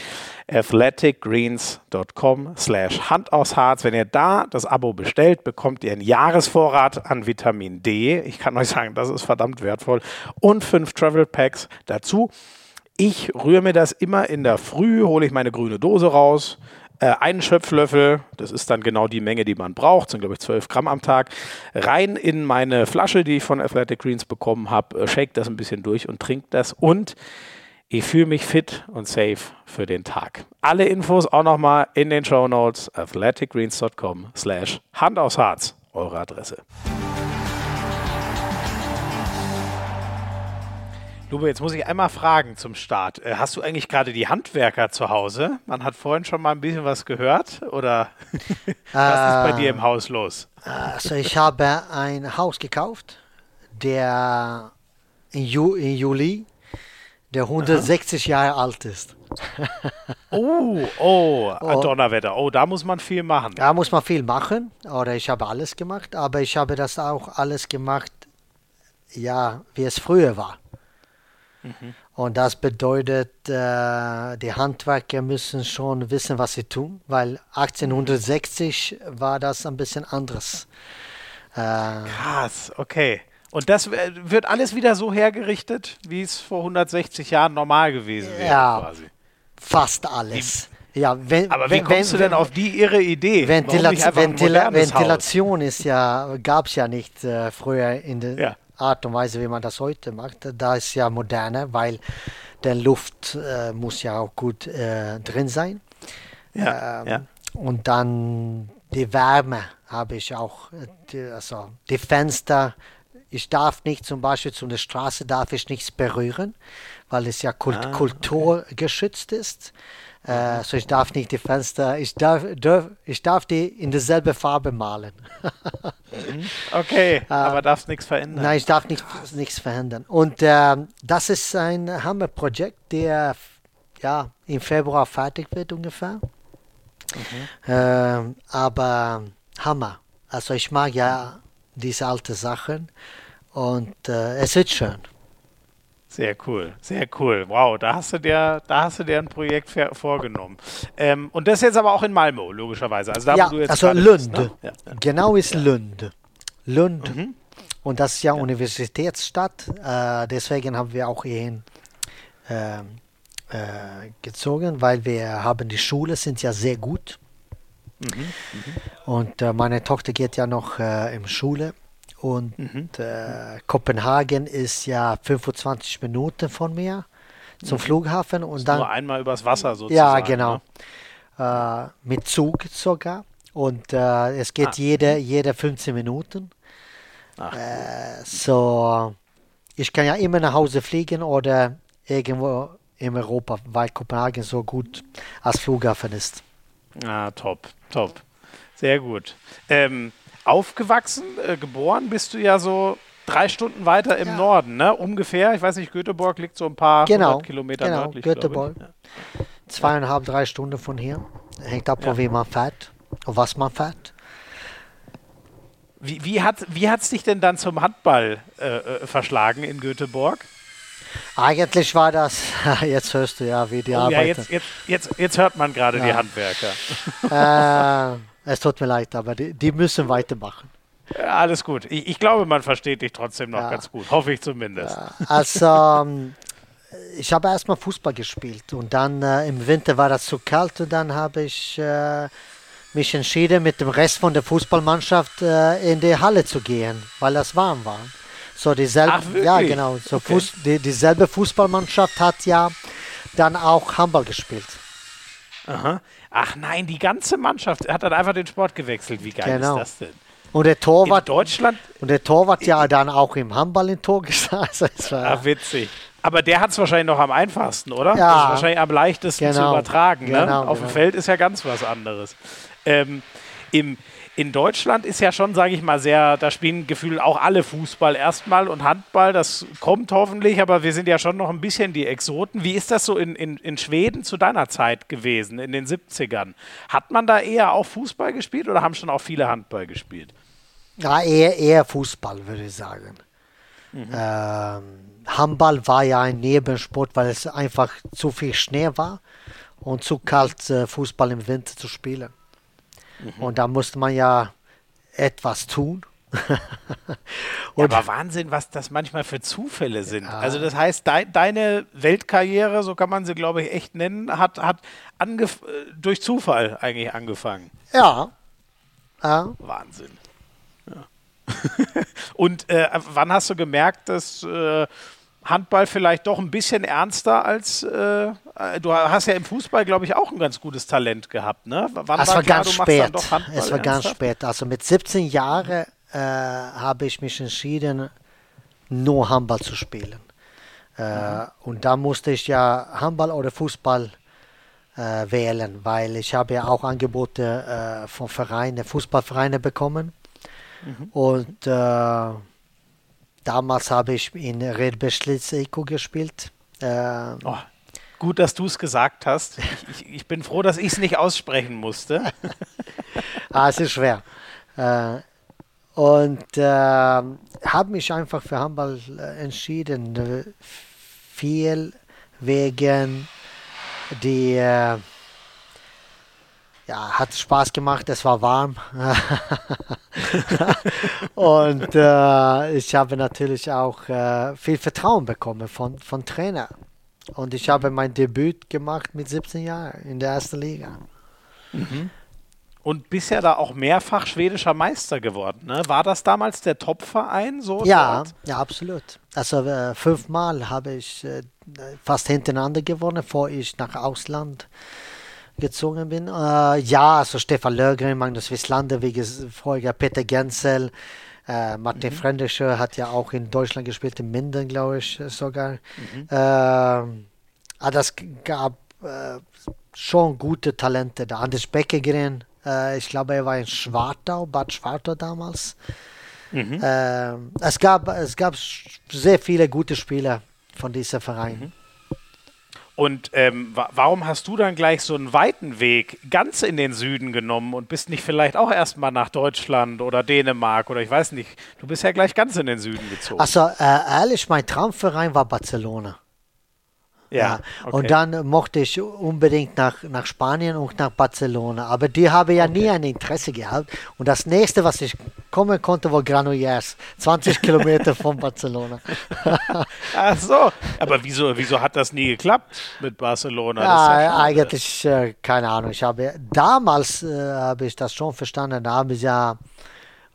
athleticgreens.com slash Hand aus Harz. Wenn ihr da das Abo bestellt, bekommt ihr einen Jahresvorrat an Vitamin D. Ich kann euch sagen, das ist verdammt wertvoll. Und fünf Travel Packs dazu. Ich rühre mir das immer in der Früh, hole ich meine grüne Dose raus, äh, einen Schöpflöffel, das ist dann genau die Menge, die man braucht, sind glaube ich 12 Gramm am Tag, rein in meine Flasche, die ich von Athletic Greens bekommen habe, äh, shake das ein bisschen durch und trinke das und ich fühle mich fit und safe für den Tag. Alle Infos auch nochmal in den Show Notes athleticgreens.com slash Hand aufs Harz, eure Adresse. Lube, jetzt muss ich einmal fragen zum Start. Äh, hast du eigentlich gerade die Handwerker zu Hause? Man hat vorhin schon mal ein bisschen was gehört. Oder was ist bei dir im Haus los? Also ich habe ein Haus gekauft, der in, Ju in Juli der 160 Aha. Jahre alt ist. oh, oh, oh, Donnerwetter. Oh, da muss man viel machen. Da muss man viel machen. Oder ich habe alles gemacht, aber ich habe das auch alles gemacht, ja, wie es früher war. Mhm. Und das bedeutet, äh, die Handwerker müssen schon wissen, was sie tun, weil 1860 war das ein bisschen anderes. Äh, Krass, okay. Und das wird alles wieder so hergerichtet, wie es vor 160 Jahren normal gewesen wäre, ja, quasi. Fast alles. Die, ja, wenn, aber wie wenn, kommst du denn auf die irre Idee? Ventila Ventila Ventilation Haus? ist ja, gab es ja nicht äh, früher in der ja. Art und Weise, wie man das heute macht. Da ist ja moderner, weil der Luft äh, muss ja auch gut äh, drin sein. Ja, ähm, ja. Und dann die Wärme habe ich auch, die, also die Fenster. Ich darf nicht zum Beispiel zu der Straße darf ich nichts berühren, weil es ja Kult ah, kulturgeschützt okay. ist. Äh, so ich darf nicht die Fenster, ich darf, darf, ich darf die in derselbe Farbe malen. Mhm. okay, äh, aber darfst nichts verändern. Nein, ich darf nichts verändern. Und äh, das ist ein Hammerprojekt, der ja im Februar fertig wird ungefähr. Mhm. Äh, aber Hammer. Also ich mag ja diese alten Sachen und äh, es wird schön. Sehr cool, sehr cool. Wow, da hast du dir, da hast du dir ein Projekt vorgenommen. Ähm, und das jetzt aber auch in Malmö, logischerweise. Also da, ja, wo du jetzt also Lund. Bist, ne? ja. Genau ist. Lund. Lund. Mhm. Und das ist ja, ja. Universitätsstadt. Äh, deswegen haben wir auch hierhin äh, äh, gezogen, weil wir haben die Schule sind ja sehr gut. Mhm, mh. Und äh, meine Tochter geht ja noch äh, in Schule. Und mhm. Äh, Kopenhagen ist ja 25 Minuten von mir zum mhm. Flughafen. Und dann, nur einmal übers Wasser sozusagen. Ja, genau. Ne? mit Zug sogar. Und es geht ah. jede, jede 15 Minuten. Ach, äh, so, ich kann ja immer nach Hause fliegen oder irgendwo in Europa, weil Kopenhagen so gut als Flughafen ist. Ah, top, top. Sehr gut. Ähm, aufgewachsen, äh, geboren bist du ja so drei Stunden weiter im ja. Norden, ne? Ungefähr. Ich weiß nicht, Göteborg liegt so ein paar genau, Kilometer genau, nördlich. Göteborg. Zweieinhalb, drei Stunden von hier. Hängt ab, ja. wie man fährt und was man fährt. Wie, wie hat wie hat's dich denn dann zum Handball äh, äh, verschlagen in Göteborg? Eigentlich war das, jetzt hörst du ja, wie die oh, arbeiten. Ja, jetzt, jetzt, jetzt, jetzt hört man gerade ja. die Handwerker. Äh, es tut mir leid, aber die, die müssen weitermachen. Ja, alles gut. Ich, ich, glaube, man versteht dich trotzdem noch ja. ganz gut. Hoffe ich zumindest. Also, ähm, ich habe erstmal Fußball gespielt und dann äh, im Winter war das zu kalt und dann habe ich äh, mich entschieden, mit dem Rest von der Fußballmannschaft äh, in die Halle zu gehen, weil das warm war. So dieselbe, Ach, ja genau, so okay. Fuß, die, dieselbe Fußballmannschaft hat ja dann auch Handball gespielt. Aha. Ach nein, die ganze Mannschaft hat dann einfach den Sport gewechselt. Wie geil genau. ist das denn? Und der Torwart, in Deutschland? Und der Torwart ja dann auch im Handball in Tor gestanden. Ach, witzig. Aber der hat es wahrscheinlich noch am einfachsten, oder? Ja. Das ist wahrscheinlich am leichtesten genau. zu übertragen. Ne? Genau, Auf genau. dem Feld ist ja ganz was anderes. Ähm, im, in Deutschland ist ja schon, sage ich mal, sehr, da spielen gefühlt auch alle Fußball erstmal und Handball, das kommt hoffentlich, aber wir sind ja schon noch ein bisschen die Exoten. Wie ist das so in, in, in Schweden zu deiner Zeit gewesen, in den 70ern? Hat man da eher auch Fußball gespielt oder haben schon auch viele Handball gespielt? Ja, eher, eher Fußball, würde ich sagen. Mhm. Ähm, Handball war ja ein Nebensport, weil es einfach zu viel Schnee war und zu kalt, äh, Fußball im Winter zu spielen. Mhm. Und da musste man ja etwas tun. ja, aber Wahnsinn, was das manchmal für Zufälle sind. Ja. Also das heißt, de deine Weltkarriere, so kann man sie, glaube ich, echt nennen, hat, hat durch Zufall eigentlich angefangen. Ja. ja. Wahnsinn. Und äh, wann hast du gemerkt, dass äh, Handball vielleicht doch ein bisschen ernster als äh, du hast ja im Fußball, glaube ich, auch ein ganz gutes Talent gehabt, ne? Wann es war, war klar, ganz spät. es war ernsthaft? ganz spät. Also mit 17 Jahren äh, habe ich mich entschieden, nur Handball zu spielen. Äh, mhm. Und da musste ich ja Handball oder Fußball äh, wählen, weil ich habe ja auch Angebote äh, von Vereinen, Fußballvereine bekommen. Mhm. Und äh, Damals habe ich in Red Beschlitz Eco gespielt. Ähm, oh, gut, dass du es gesagt hast. Ich, ich, ich, bin froh, dass ich es nicht aussprechen musste. ah, es ist schwer. Äh, und äh, habe mich einfach für Handball äh, entschieden. Viel wegen die äh, ja, hat Spaß gemacht, es war warm. und äh, ich habe natürlich auch äh, viel Vertrauen bekommen von, von Trainer. Und ich habe mein Debüt gemacht mit 17 Jahren in der ersten Liga. Mhm. Und bisher da auch mehrfach schwedischer Meister geworden. Ne? War das damals der Top-Verein? So ja, ja, absolut. Also äh, fünfmal habe ich äh, fast hintereinander gewonnen, bevor ich nach Ausland gezogen bin. Äh, ja, also Stefan Lögren, Magnus Wislander, wie vorher Peter Gensel, äh, Martin mhm. Frendischer hat ja auch in Deutschland gespielt, in Minden, glaube ich sogar. Mhm. Äh, das gab äh, schon gute Talente da. Anders Beckegren, äh, ich glaube, er war in Schwartau, Bad Schwartau damals. Mhm. Äh, es, gab, es gab sehr viele gute Spieler von diesem Verein. Und ähm, wa warum hast du dann gleich so einen weiten Weg ganz in den Süden genommen und bist nicht vielleicht auch erstmal nach Deutschland oder Dänemark oder ich weiß nicht, du bist ja gleich ganz in den Süden gezogen. Also äh, ehrlich, mein Traumverein war Barcelona. Ja. Okay. Und dann mochte ich unbedingt nach, nach Spanien und nach Barcelona. Aber die habe ja okay. nie ein Interesse gehabt. Und das nächste, was ich kommen konnte, war Granollers, 20 Kilometer von Barcelona. Ach so, aber wieso, wieso hat das nie geklappt mit Barcelona? Ja, ja eigentlich äh, keine Ahnung. Ich habe damals äh, habe ich das schon verstanden. Da haben sie ja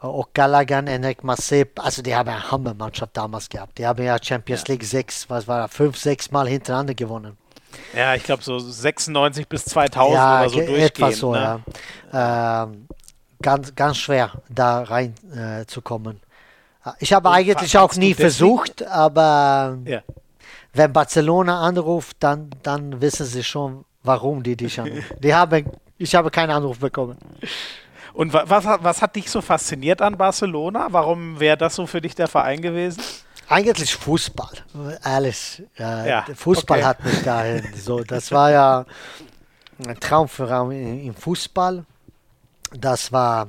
auch Gallagher, Enric Masip, also die haben eine Hammermannschaft damals gehabt. Die haben ja Champions League sechs, was war das, fünf, sechs Mal hintereinander gewonnen. Ja, ich glaube so 96 bis 2000 ja, oder so durchgehend. Etwas so, ne? ja. Ähm, ganz, ganz schwer da rein äh, zu kommen. Ich habe Und eigentlich auch nie versucht, aber ja. wenn Barcelona anruft, dann, dann wissen sie schon, warum die dich anrufen. die haben, ich habe keinen Anruf bekommen. Und was, was hat dich so fasziniert an Barcelona? Warum wäre das so für dich der Verein gewesen? Eigentlich Fußball, ehrlich. Äh, ja, Fußball okay. hat mich dahin. So, das war ja ein Traum für im Fußball. Das war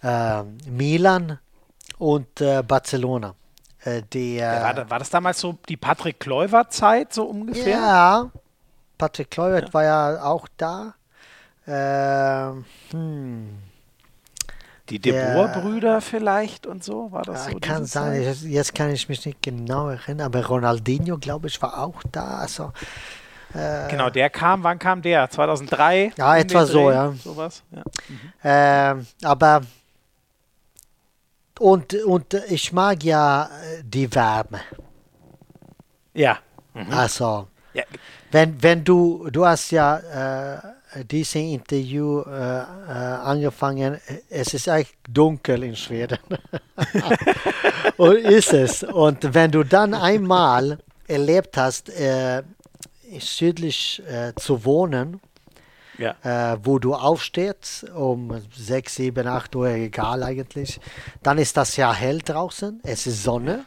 äh, Milan und äh, Barcelona. Äh, die, ja, war, äh, war, das damals so die Patrick Kluivert-Zeit, so ungefähr? Ja, Patrick Kluivert ja. war ja auch da. Ähm, hm. Die De Boer-Brüder vielleicht und so, war das so? Kann sein, jetzt, jetzt kann ich mich nicht genau erinnern, aber Ronaldinho, glaube ich, war auch da. Also, äh, genau, der kam, wann kam der? 2003? Ja, etwa so, ja. Sowas, ja. Mhm. Äh, aber und, und ich mag ja äh, die Wärme. Ja. Mhm. Also, ja. wenn, wenn du, du hast ja äh, dieses Interview äh, angefangen. Es ist eigentlich dunkel in Schweden. und ist es. Und wenn du dann einmal erlebt hast, äh, südlich äh, zu wohnen, ja. Wo du aufstehst um 6, 7, 8 Uhr, egal eigentlich, dann ist das ja hell draußen, es ist Sonne.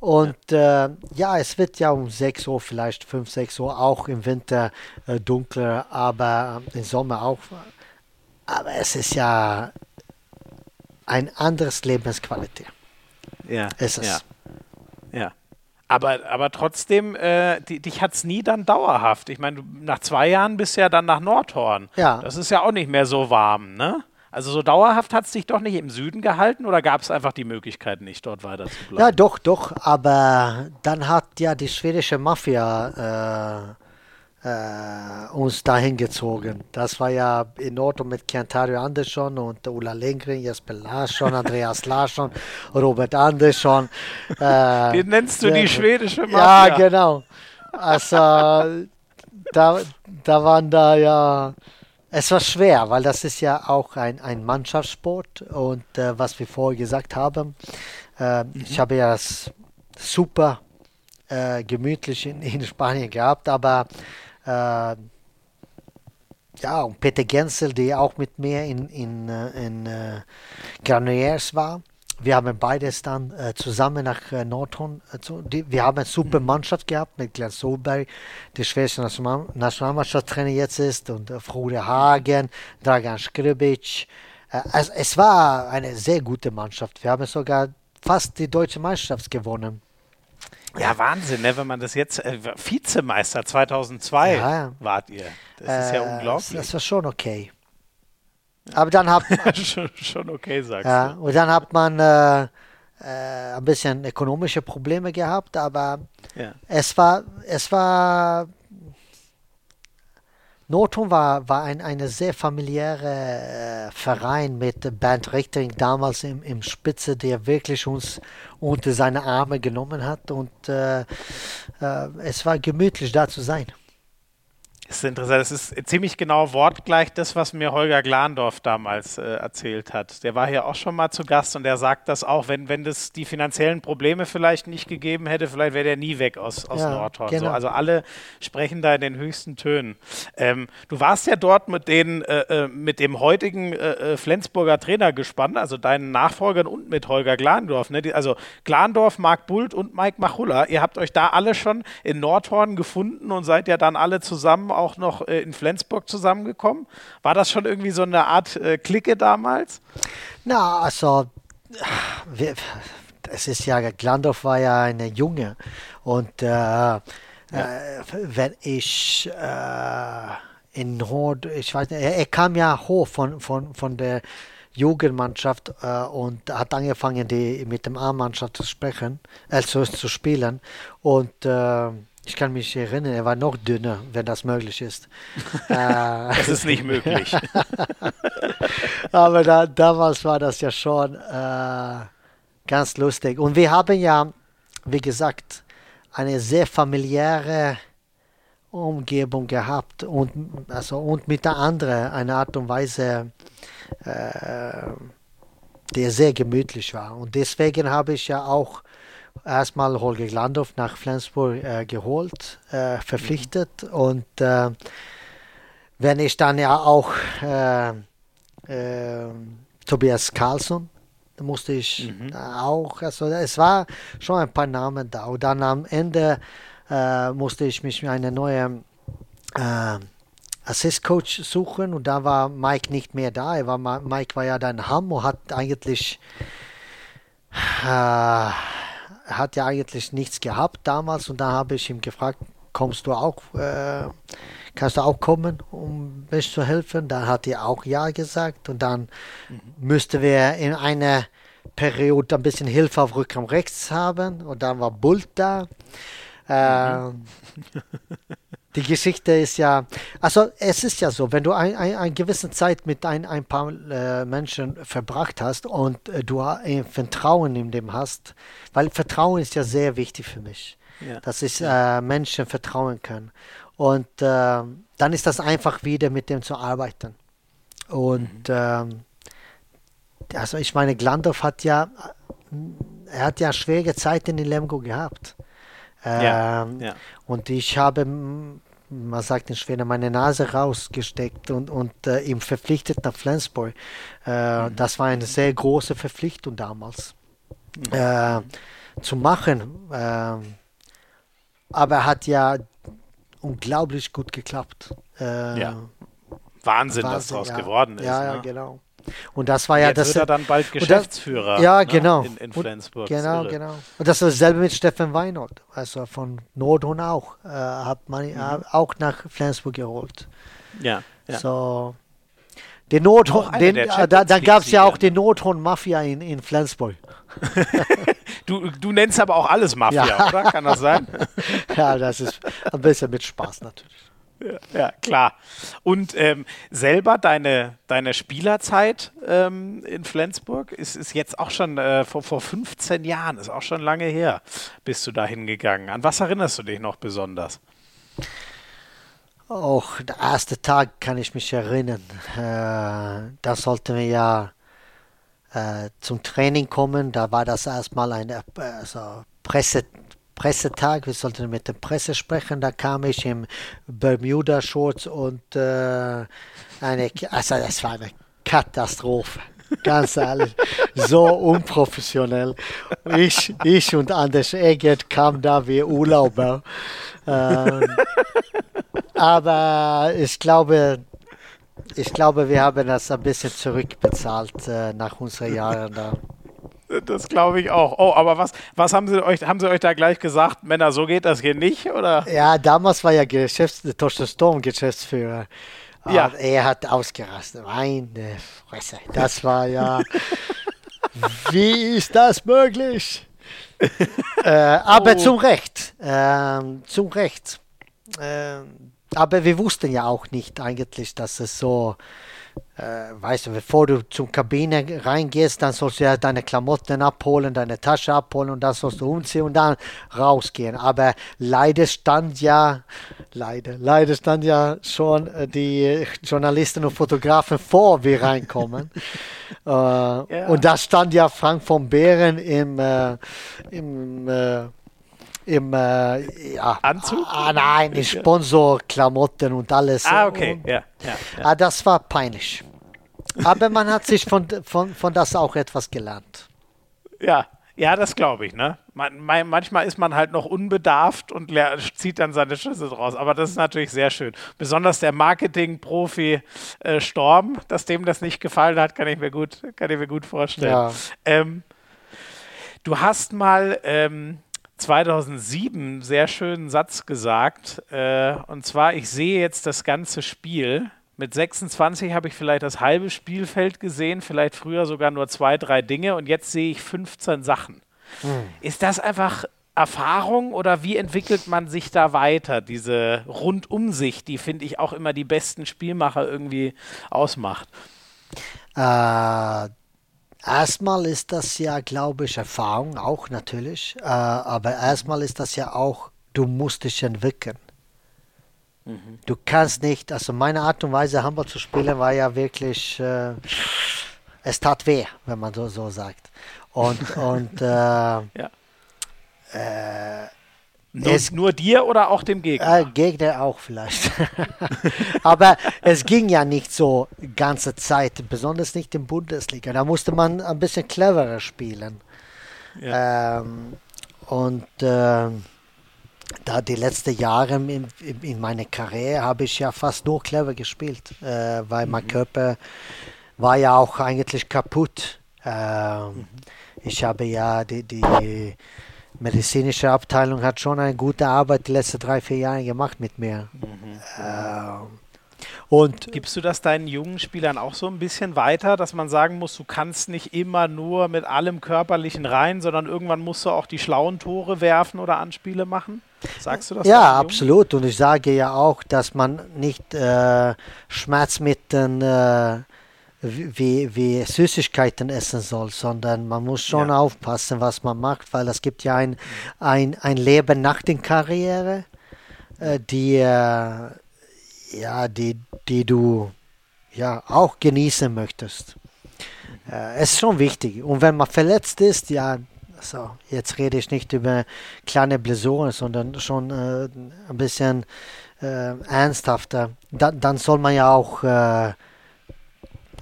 Und äh, ja, es wird ja um 6 Uhr, vielleicht 5, 6 Uhr auch im Winter äh, dunkler, aber im Sommer auch. Aber es ist ja ein anderes Lebensqualität. Ja. Ist es. Ja. ja. Aber, aber trotzdem, äh, die, dich hat es nie dann dauerhaft. Ich meine, nach zwei Jahren bist du ja dann nach Nordhorn. Ja. Das ist ja auch nicht mehr so warm, ne? Also so dauerhaft hat es dich doch nicht im Süden gehalten oder gab es einfach die Möglichkeit nicht, dort weiter zu bleiben? Ja, doch, doch. Aber dann hat ja die schwedische Mafia äh, äh, uns dahin gezogen. Das war ja in Ordnung mit Kentario Andersson und Ulla Lindgren, Jesper Larsson, Andreas Larsson, Robert Andersson. Äh, Den nennst du die schwedische Mafia? Ja, genau. Also da, da waren da ja es war schwer, weil das ist ja auch ein, ein Mannschaftssport und äh, was wir vorher gesagt haben, äh, mhm. ich habe ja super äh, gemütlich in, in, Spanien gehabt, aber äh, ja, und Peter Gensel, der auch mit mir in, in, äh, in äh, Granollers war, wir haben beides dann äh, zusammen nach äh, Nordhorn. Äh, zu, die, wir haben eine super mhm. Mannschaft gehabt mit Glenn Solberg, der schwedische National Nationalmannschaftstrainer jetzt ist, und äh, Frode Hagen, Dragan Skribic. Äh, also, es war eine sehr gute Mannschaft. Wir haben sogar fast die deutsche Meisterschaft gewonnen. Ja, Wahnsinn, ne? wenn man das jetzt, äh, Vizemeister 2002 ja, ja. wart ihr. Das ist ja äh, unglaublich. Das war schon okay. Aber dann hat man. schon, schon, okay, sagst ja, du. Und dann hat man äh, äh, ein bisschen ökonomische Probleme gehabt, aber ja. es war, es war. Notum war, war ein eine sehr familiäre äh, Verein mit Bernd Richtering damals im, im Spitze, der wirklich uns unter seine Arme genommen hat und äh, äh, es war gemütlich da zu sein. Das ist interessant. Das ist ziemlich genau wortgleich das, was mir Holger Glandorf damals äh, erzählt hat. Der war hier auch schon mal zu Gast und der sagt das auch, wenn, wenn das die finanziellen Probleme vielleicht nicht gegeben hätte, vielleicht wäre der nie weg aus, aus ja, Nordhorn. Genau. So, also alle sprechen da in den höchsten Tönen. Ähm, du warst ja dort mit, den, äh, äh mit dem heutigen äh, äh, Flensburger Trainer gespannt, also deinen Nachfolgern und mit Holger Glandorf. Ne? Die, also Glandorf, Marc Bult und Mike Machulla. Ihr habt euch da alle schon in Nordhorn gefunden und seid ja dann alle zusammen auch noch äh, in Flensburg zusammengekommen? War das schon irgendwie so eine Art äh, Clique damals? Na, also wir, es ist ja, Glandorf war ja eine Junge und äh, ja. äh, wenn ich äh, in Nord, ich weiß nicht, er, er, kam ja hoch von, von, von der Jugendmannschaft äh, und hat angefangen, die mit dem A-Mannschaft zu sprechen, also zu spielen. Und äh, ich kann mich erinnern, er war noch dünner, wenn das möglich ist. Es ist nicht möglich. Aber da, damals war das ja schon äh, ganz lustig. Und wir haben ja, wie gesagt, eine sehr familiäre Umgebung gehabt und, also, und mit der anderen eine Art und Weise, äh, die sehr gemütlich war. Und deswegen habe ich ja auch erstmal Holger Glandorf nach Flensburg äh, geholt, äh, verpflichtet. Und äh, wenn ich dann ja auch äh, äh, Tobias Karlsson, da musste ich mhm. auch, also es war schon ein paar Namen da. Und dann am Ende äh, musste ich mich eine neue äh, Assist Coach suchen und da war Mike nicht mehr da. Er war, Mike war ja dann in Hamm und hat eigentlich äh, hat ja eigentlich nichts gehabt damals und da habe ich ihm gefragt, kommst du auch, äh, kannst du auch kommen, um mir zu helfen? Da hat er auch ja gesagt und dann mhm. müssten wir in einer Periode ein bisschen Hilfe auf Rückraum rechts haben und dann war Bult da. Mhm. die Geschichte ist ja, also es ist ja so, wenn du ein, ein, eine gewisse Zeit mit ein, ein paar äh, Menschen verbracht hast und äh, du ein Vertrauen in dem hast, weil Vertrauen ist ja sehr wichtig für mich, ja. dass ich äh, Menschen vertrauen kann. Und äh, dann ist das einfach wieder mit dem zu arbeiten. Und mhm. Ähm, also ich meine, Glandorf hat ja, er hat ja schwere Zeiten in Lemgo gehabt. Ja, ähm, ja. Und ich habe, man sagt in Schweden, meine Nase rausgesteckt und, und äh, ihm verpflichtet nach Flensburg. Äh, mhm. Das war eine sehr große Verpflichtung damals mhm. äh, zu machen. Ähm, aber er hat ja unglaublich gut geklappt. Äh, ja. Wahnsinn, Wahnsinn, was daraus ja. geworden ist. Ja, ne? ja, genau. Und das war ja Jetzt das. Wird er dann bald Geschäftsführer. Das, ja, ne, genau. In, in Flensburg. genau, genau. Und das war dasselbe mit Steffen Weinhold. Also von Nordhorn auch. Äh, hat man mhm. äh, auch nach Flensburg geholt. Ja. ja. So. Den Nordhorn, den, äh, da, da gab es ja auch den Nordhorn-Mafia in, in Flensburg. du, du nennst aber auch alles Mafia, ja. oder? Kann das sein? ja, das ist ein bisschen mit Spaß natürlich. Ja, klar. Und ähm, selber deine, deine Spielerzeit ähm, in Flensburg ist, ist jetzt auch schon äh, vor, vor 15 Jahren, ist auch schon lange her, bist du da hingegangen. An was erinnerst du dich noch besonders? Auch der erste Tag kann ich mich erinnern. Äh, da sollten wir ja äh, zum Training kommen. Da war das erstmal eine also Presse, Pressetag, wir sollten mit der Presse sprechen, da kam ich im Bermuda-Shorts und äh, eine, also das war eine Katastrophe. Ganz ehrlich, so unprofessionell. Ich, ich und Anders Egert kamen da wie Urlauber. Ähm, aber ich glaube, ich glaube, wir haben das ein bisschen zurückbezahlt äh, nach unseren Jahren da. Das glaube ich auch. Oh, aber was, was haben sie euch, haben sie euch da gleich gesagt? Männer, so geht das hier nicht, oder? Ja, damals war ja Geschäfts Torsten Storm Geschäftsführer. Ja. Und er hat ausgerastet. Meine Fresse. Das war ja. wie ist das möglich? äh, aber oh. zum Recht. Ähm, zum Recht. Ähm, aber wir wussten ja auch nicht eigentlich, dass es so weißt du, bevor du zur Kabine reingehst, dann sollst du ja deine Klamotten abholen, deine Tasche abholen und dann sollst du umziehen und dann rausgehen. Aber leider stand ja, leider, leider stand ja schon äh, die Journalisten und Fotografen vor, wir reinkommen. äh, ja. Und da stand ja Frank von Beeren im, äh, im äh, im äh, ja, Anzug? Ah, nein, in Sponsorklamotten und alles. Ah, okay, und, ja, ja, ja. Ah, das war peinlich. Aber man hat sich von, von, von das auch etwas gelernt. Ja, ja, das glaube ich, ne? Man, man, manchmal ist man halt noch unbedarft und zieht dann seine Schlüsse draus. Aber das ist natürlich sehr schön. Besonders der Marketing-Profi äh, Storm, dass dem das nicht gefallen hat, kann ich mir gut, kann ich mir gut vorstellen. Ja. Ähm, du hast mal ähm, 2007 sehr schönen Satz gesagt. Äh, und zwar, ich sehe jetzt das ganze Spiel Mit 26 habe ich vielleicht das halbe Spielfeld gesehen, vielleicht früher sogar nur zwei, drei Dinge und jetzt sehe ich 15 Sachen. Hm. Ist das einfach Erfahrung oder wie entwickelt man sich da weiter? Diese Rundumsicht, die finde ich auch immer die besten Spielmacher irgendwie ausmacht. Äh, erstmal ist das ja, glaube ich, Erfahrung auch natürlich. Äh, aber erstmal ist das ja auch, du musst dich entwickeln. Mhm. Du kannst nicht, also meine Art und Weise, Handball zu spielen, war ja wirklich, äh, es tat weh, wenn man so, so sagt. Und, und äh, ja. Äh, nur, es, nur dir oder auch dem Gegner? Äh, Gegner auch vielleicht. Aber es ging ja nicht so ganze Zeit, besonders nicht in Bundesliga. Da musste man ein bisschen cleverer spielen. Ja. Ähm, und äh, da die letzten Jahre in, in, meiner Karriere habe ich ja fast nur clever gespielt, äh, weil mhm. mein Körper war ja auch eigentlich kaputt. Ähm, mhm. Ich habe ja die, die medizinische Abteilung hat schon eine gute Arbeit die letzten drei, vier Jahre gemacht mit mir. Mhm. Ähm, und Gibst du das deinen jungen Spielern auch so ein bisschen weiter, dass man sagen muss, du kannst nicht immer nur mit allem Körperlichen rein, sondern irgendwann musst du auch die schlauen Tore werfen oder Anspiele machen? Sagst du das? Ja, absolut. Und ich sage ja auch, dass man nicht äh, Schmerzmittel äh, wie, wie Süßigkeiten essen soll, sondern man muss schon ja. aufpassen, was man macht, weil es gibt ja ein, ein, ein Leben nach der Karriere, äh, die, äh, ja, die, die du ja auch genießen möchtest. Äh, es ist schon wichtig. Und wenn man verletzt ist, ja, so, jetzt rede ich nicht über kleine Blessuren, sondern schon äh, ein bisschen äh, ernsthafter, da, dann soll man ja auch äh,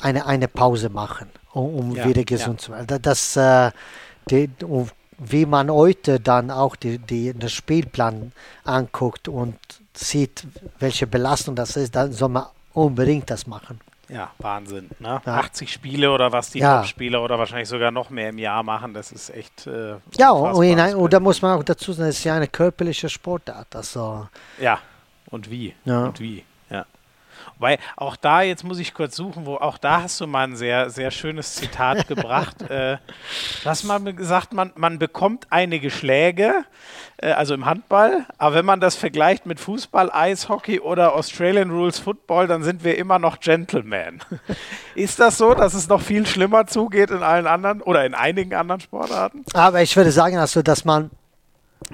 eine, eine Pause machen, um, um ja, wieder gesund ja. zu werden. Das, äh, die, wie man heute dann auch die, die, den Spielplan anguckt und sieht, welche Belastung das ist, dann soll man unbedingt das machen. Ja, Wahnsinn. Ne? Ja. 80 Spiele oder was die ja. Top-Spieler oder wahrscheinlich sogar noch mehr im Jahr machen, das ist echt. Äh, ja, und, in, und, da muss man auch dazu sagen, es ist ja eine körperliche Sportart. Also, ja, und wie? Ja. Und wie? Weil auch da, jetzt muss ich kurz suchen, wo auch da hast du mal ein sehr, sehr schönes Zitat gebracht. äh, hast mal gesagt, man, man bekommt einige Schläge, äh, also im Handball, aber wenn man das vergleicht mit Fußball, Eishockey oder Australian Rules Football, dann sind wir immer noch Gentlemen. Ist das so, dass es noch viel schlimmer zugeht in allen anderen oder in einigen anderen Sportarten? Aber ich würde sagen, also, dass man,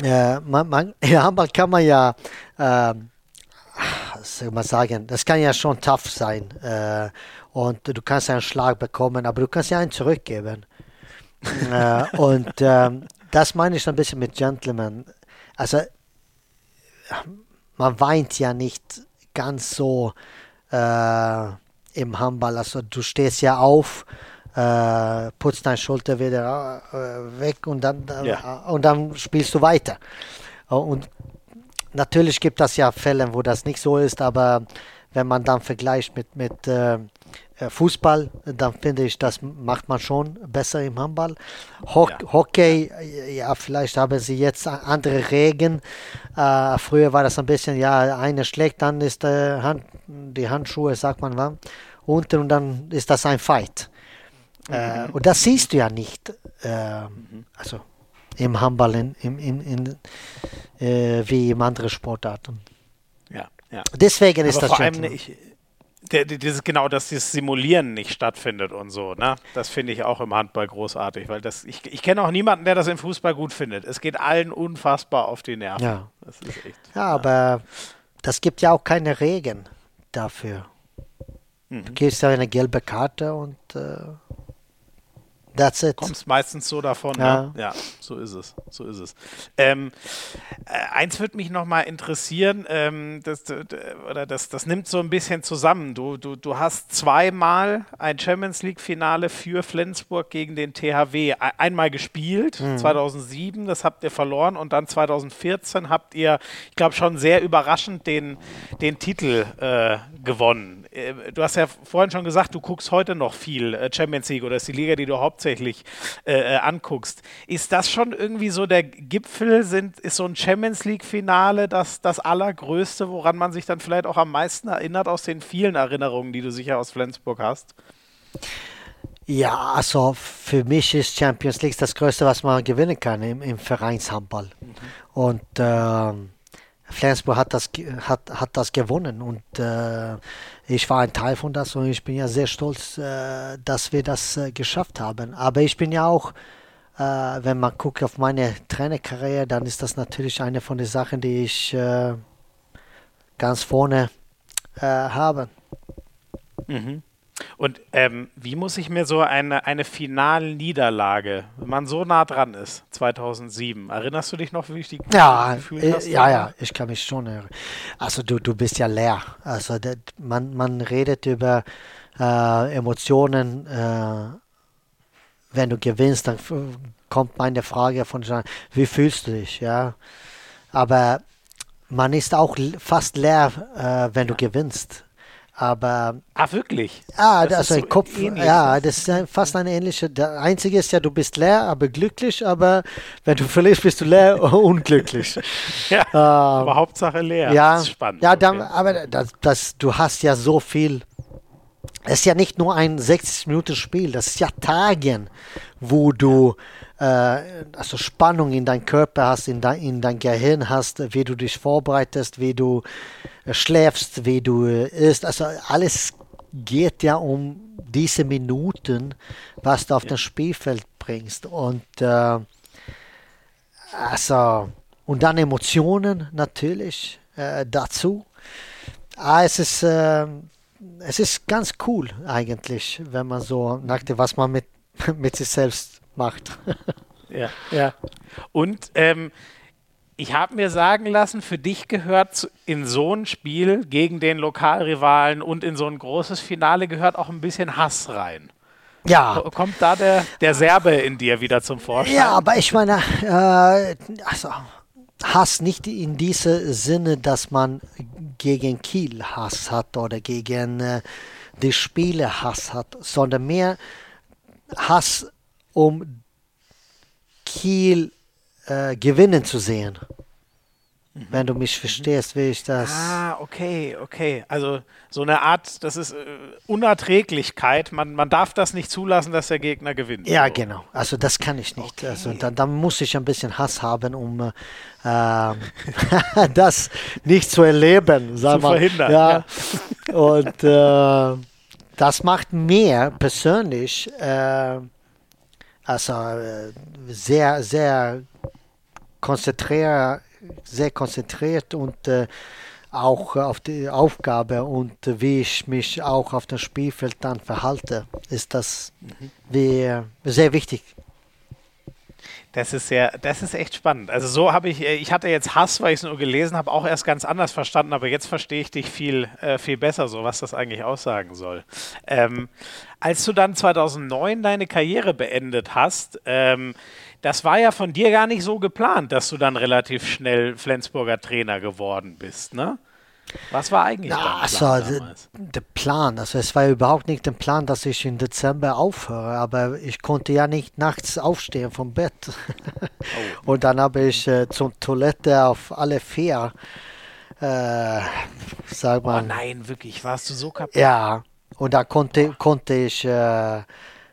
äh, man, man in Handball kann man ja äh, soll man sagen, das kann ja schon tough sein. Äh, und du kannst einen Schlag bekommen, aber du kannst ja einen zurückgeben. äh, und ähm, das meine ich ein bisschen mit Gentleman. Also, man weint ja nicht ganz so äh, im Handball. Also, du stehst ja auf, äh, putzt deine Schulter wieder äh, weg und dann, ja. und dann spielst du weiter. Und natürlich gibt es ja Fälle, wo das nicht so ist, aber wenn man dann vergleicht mit, mit äh, äh Fußball, dann finde ich, das macht man schon besser im Handball. Ho ja. Hockey, ja, vielleicht haben sie jetzt andere Regeln. Äh, früher war das ein bisschen, ja, eine schlägt, dann ist äh, Hand, die Handschuhe, sagt man, war, unten und dann ist das ein Fight. Äh, mhm. und das siehst du ja nicht. Äh, mhm. Also im Handball in, in, in, in äh, wie in anderen Sportarten. Ja, ja. Deswegen Aber ist das vor allem nicht, der, dieses, genau, dass dieses Simulieren nicht stattfindet und so, ne? Das finde ich auch im Handball großartig, weil das, ich, ich kenne auch niemanden, der das im Fußball gut findet. Es geht allen unfassbar auf die Nerven. Ja, das ist echt, ja, ja. aber das gibt ja auch keine Regeln dafür. Mhm. Du gibst ja eine gelbe Karte und äh, That's it. Kommst meistens so davon. Ja, ne? ja so ist es. So ist es. Ähm, äh, eins würde mich noch mal interessieren, ähm, das, oder das, das nimmt so ein bisschen zusammen. Du, du, du hast zweimal ein Champions League-Finale für Flensburg gegen den THW einmal gespielt, mhm. 2007, das habt ihr verloren und dann 2014 habt ihr, ich glaube schon sehr überraschend, den, den Titel äh, gewonnen. Äh, du hast ja vorhin schon gesagt, du guckst heute noch viel äh, Champions League oder ist die Liga, die du hauptsächlich äh, anguckst. Ist das schon irgendwie so der Gipfel? Sind, ist so ein Champions League-Finale das, das Allergrößte, woran man sich dann vielleicht auch am meisten erinnert aus den vielen Erinnerungen, die du sicher aus Flensburg hast? Ja, also für mich ist Champions League das Größte, was man gewinnen kann im, im Vereinshandball. Mhm. Und ähm, Flensburg hat das, hat, hat das gewonnen und äh, ich war ein Teil von das und ich bin ja sehr stolz, äh, dass wir das äh, geschafft haben. Aber ich bin ja auch, äh, wenn man guckt auf meine Trainerkarriere, dann ist das natürlich eine von den Sachen, die ich äh, ganz vorne äh, habe. Mhm. Und ähm, wie muss ich mir so eine, eine Finalniederlage, wenn man so nah dran ist, 2007, erinnerst du dich noch, wie ich die ja, gefühlt äh, hast? Ja, ja, ich kann mich schon erinnern. Also du, du bist ja leer. Also das, man, man redet über äh, Emotionen. Äh, wenn du gewinnst, dann kommt meine Frage von, wie fühlst du dich? Ja, aber man ist auch fast leer, äh, wenn du gewinnst. Aber. Ah, wirklich? Ah, das also ein so Kopf. Ähnlich, ja, das ist fast eine ähnliche. Der einzige ist ja, du bist leer, aber glücklich, aber wenn du verlierst, bist du leer unglücklich. ja, ähm, aber Hauptsache leer. Ja, das ist spannend. Ja, dann, okay. aber das, das, du hast ja so viel. Es ist ja nicht nur ein 60-Minuten-Spiel, das ist ja Tagen, wo du äh, also Spannung in deinem Körper hast, in, dein, in dein Gehirn hast, wie du dich vorbereitest, wie du äh, schläfst, wie du äh, isst. Also alles geht ja um diese Minuten, was du auf ja. das Spielfeld bringst. Und äh, also und dann Emotionen natürlich äh, dazu. Ah, es ist äh, es ist ganz cool eigentlich, wenn man so nachdenkt, was man mit mit sich selbst macht. ja, ja. Und ähm, ich habe mir sagen lassen, für dich gehört in so ein Spiel gegen den Lokalrivalen und in so ein großes Finale gehört auch ein bisschen Hass rein. Ja. Kommt da der, der Serbe in dir wieder zum Vorschein? Ja, aber ich meine, äh, also Hass nicht in diesem Sinne, dass man gegen Kiel Hass hat oder gegen äh, die Spiele Hass hat, sondern mehr Hass um Kiel äh, gewinnen zu sehen. Mhm. Wenn du mich verstehst, will ich das. Ah, okay, okay. Also so eine Art, das ist äh, Unerträglichkeit. Man, man darf das nicht zulassen, dass der Gegner gewinnt. Ja, so. genau. Also das kann ich nicht. Okay. Also da, da, muss ich ein bisschen Hass haben, um äh, das nicht zu erleben, sagen zu verhindern. Ja. ja. Und äh, das macht mir persönlich äh, also äh, sehr, sehr konzentriert, sehr konzentriert und äh, auch auf die Aufgabe und wie ich mich auch auf dem Spielfeld dann verhalte, ist das wie, sehr wichtig. Das ist sehr, das ist echt spannend. Also so habe ich, ich hatte jetzt Hass, weil ich es nur gelesen habe, auch erst ganz anders verstanden, aber jetzt verstehe ich dich viel, äh, viel besser, so was das eigentlich aussagen soll. Ähm, als du dann 2009 deine Karriere beendet hast, ähm, das war ja von dir gar nicht so geplant, dass du dann relativ schnell Flensburger Trainer geworden bist, ne? Was war eigentlich ja, also, Plan der Plan? Also es war überhaupt nicht der Plan, dass ich im Dezember aufhöre, aber ich konnte ja nicht nachts aufstehen vom Bett. Oh. Und dann habe ich äh, zur Toilette auf alle vier, äh, sag mal. Oh nein, wirklich, warst du so kaputt? Ja, und da konnte, konnte ich, äh,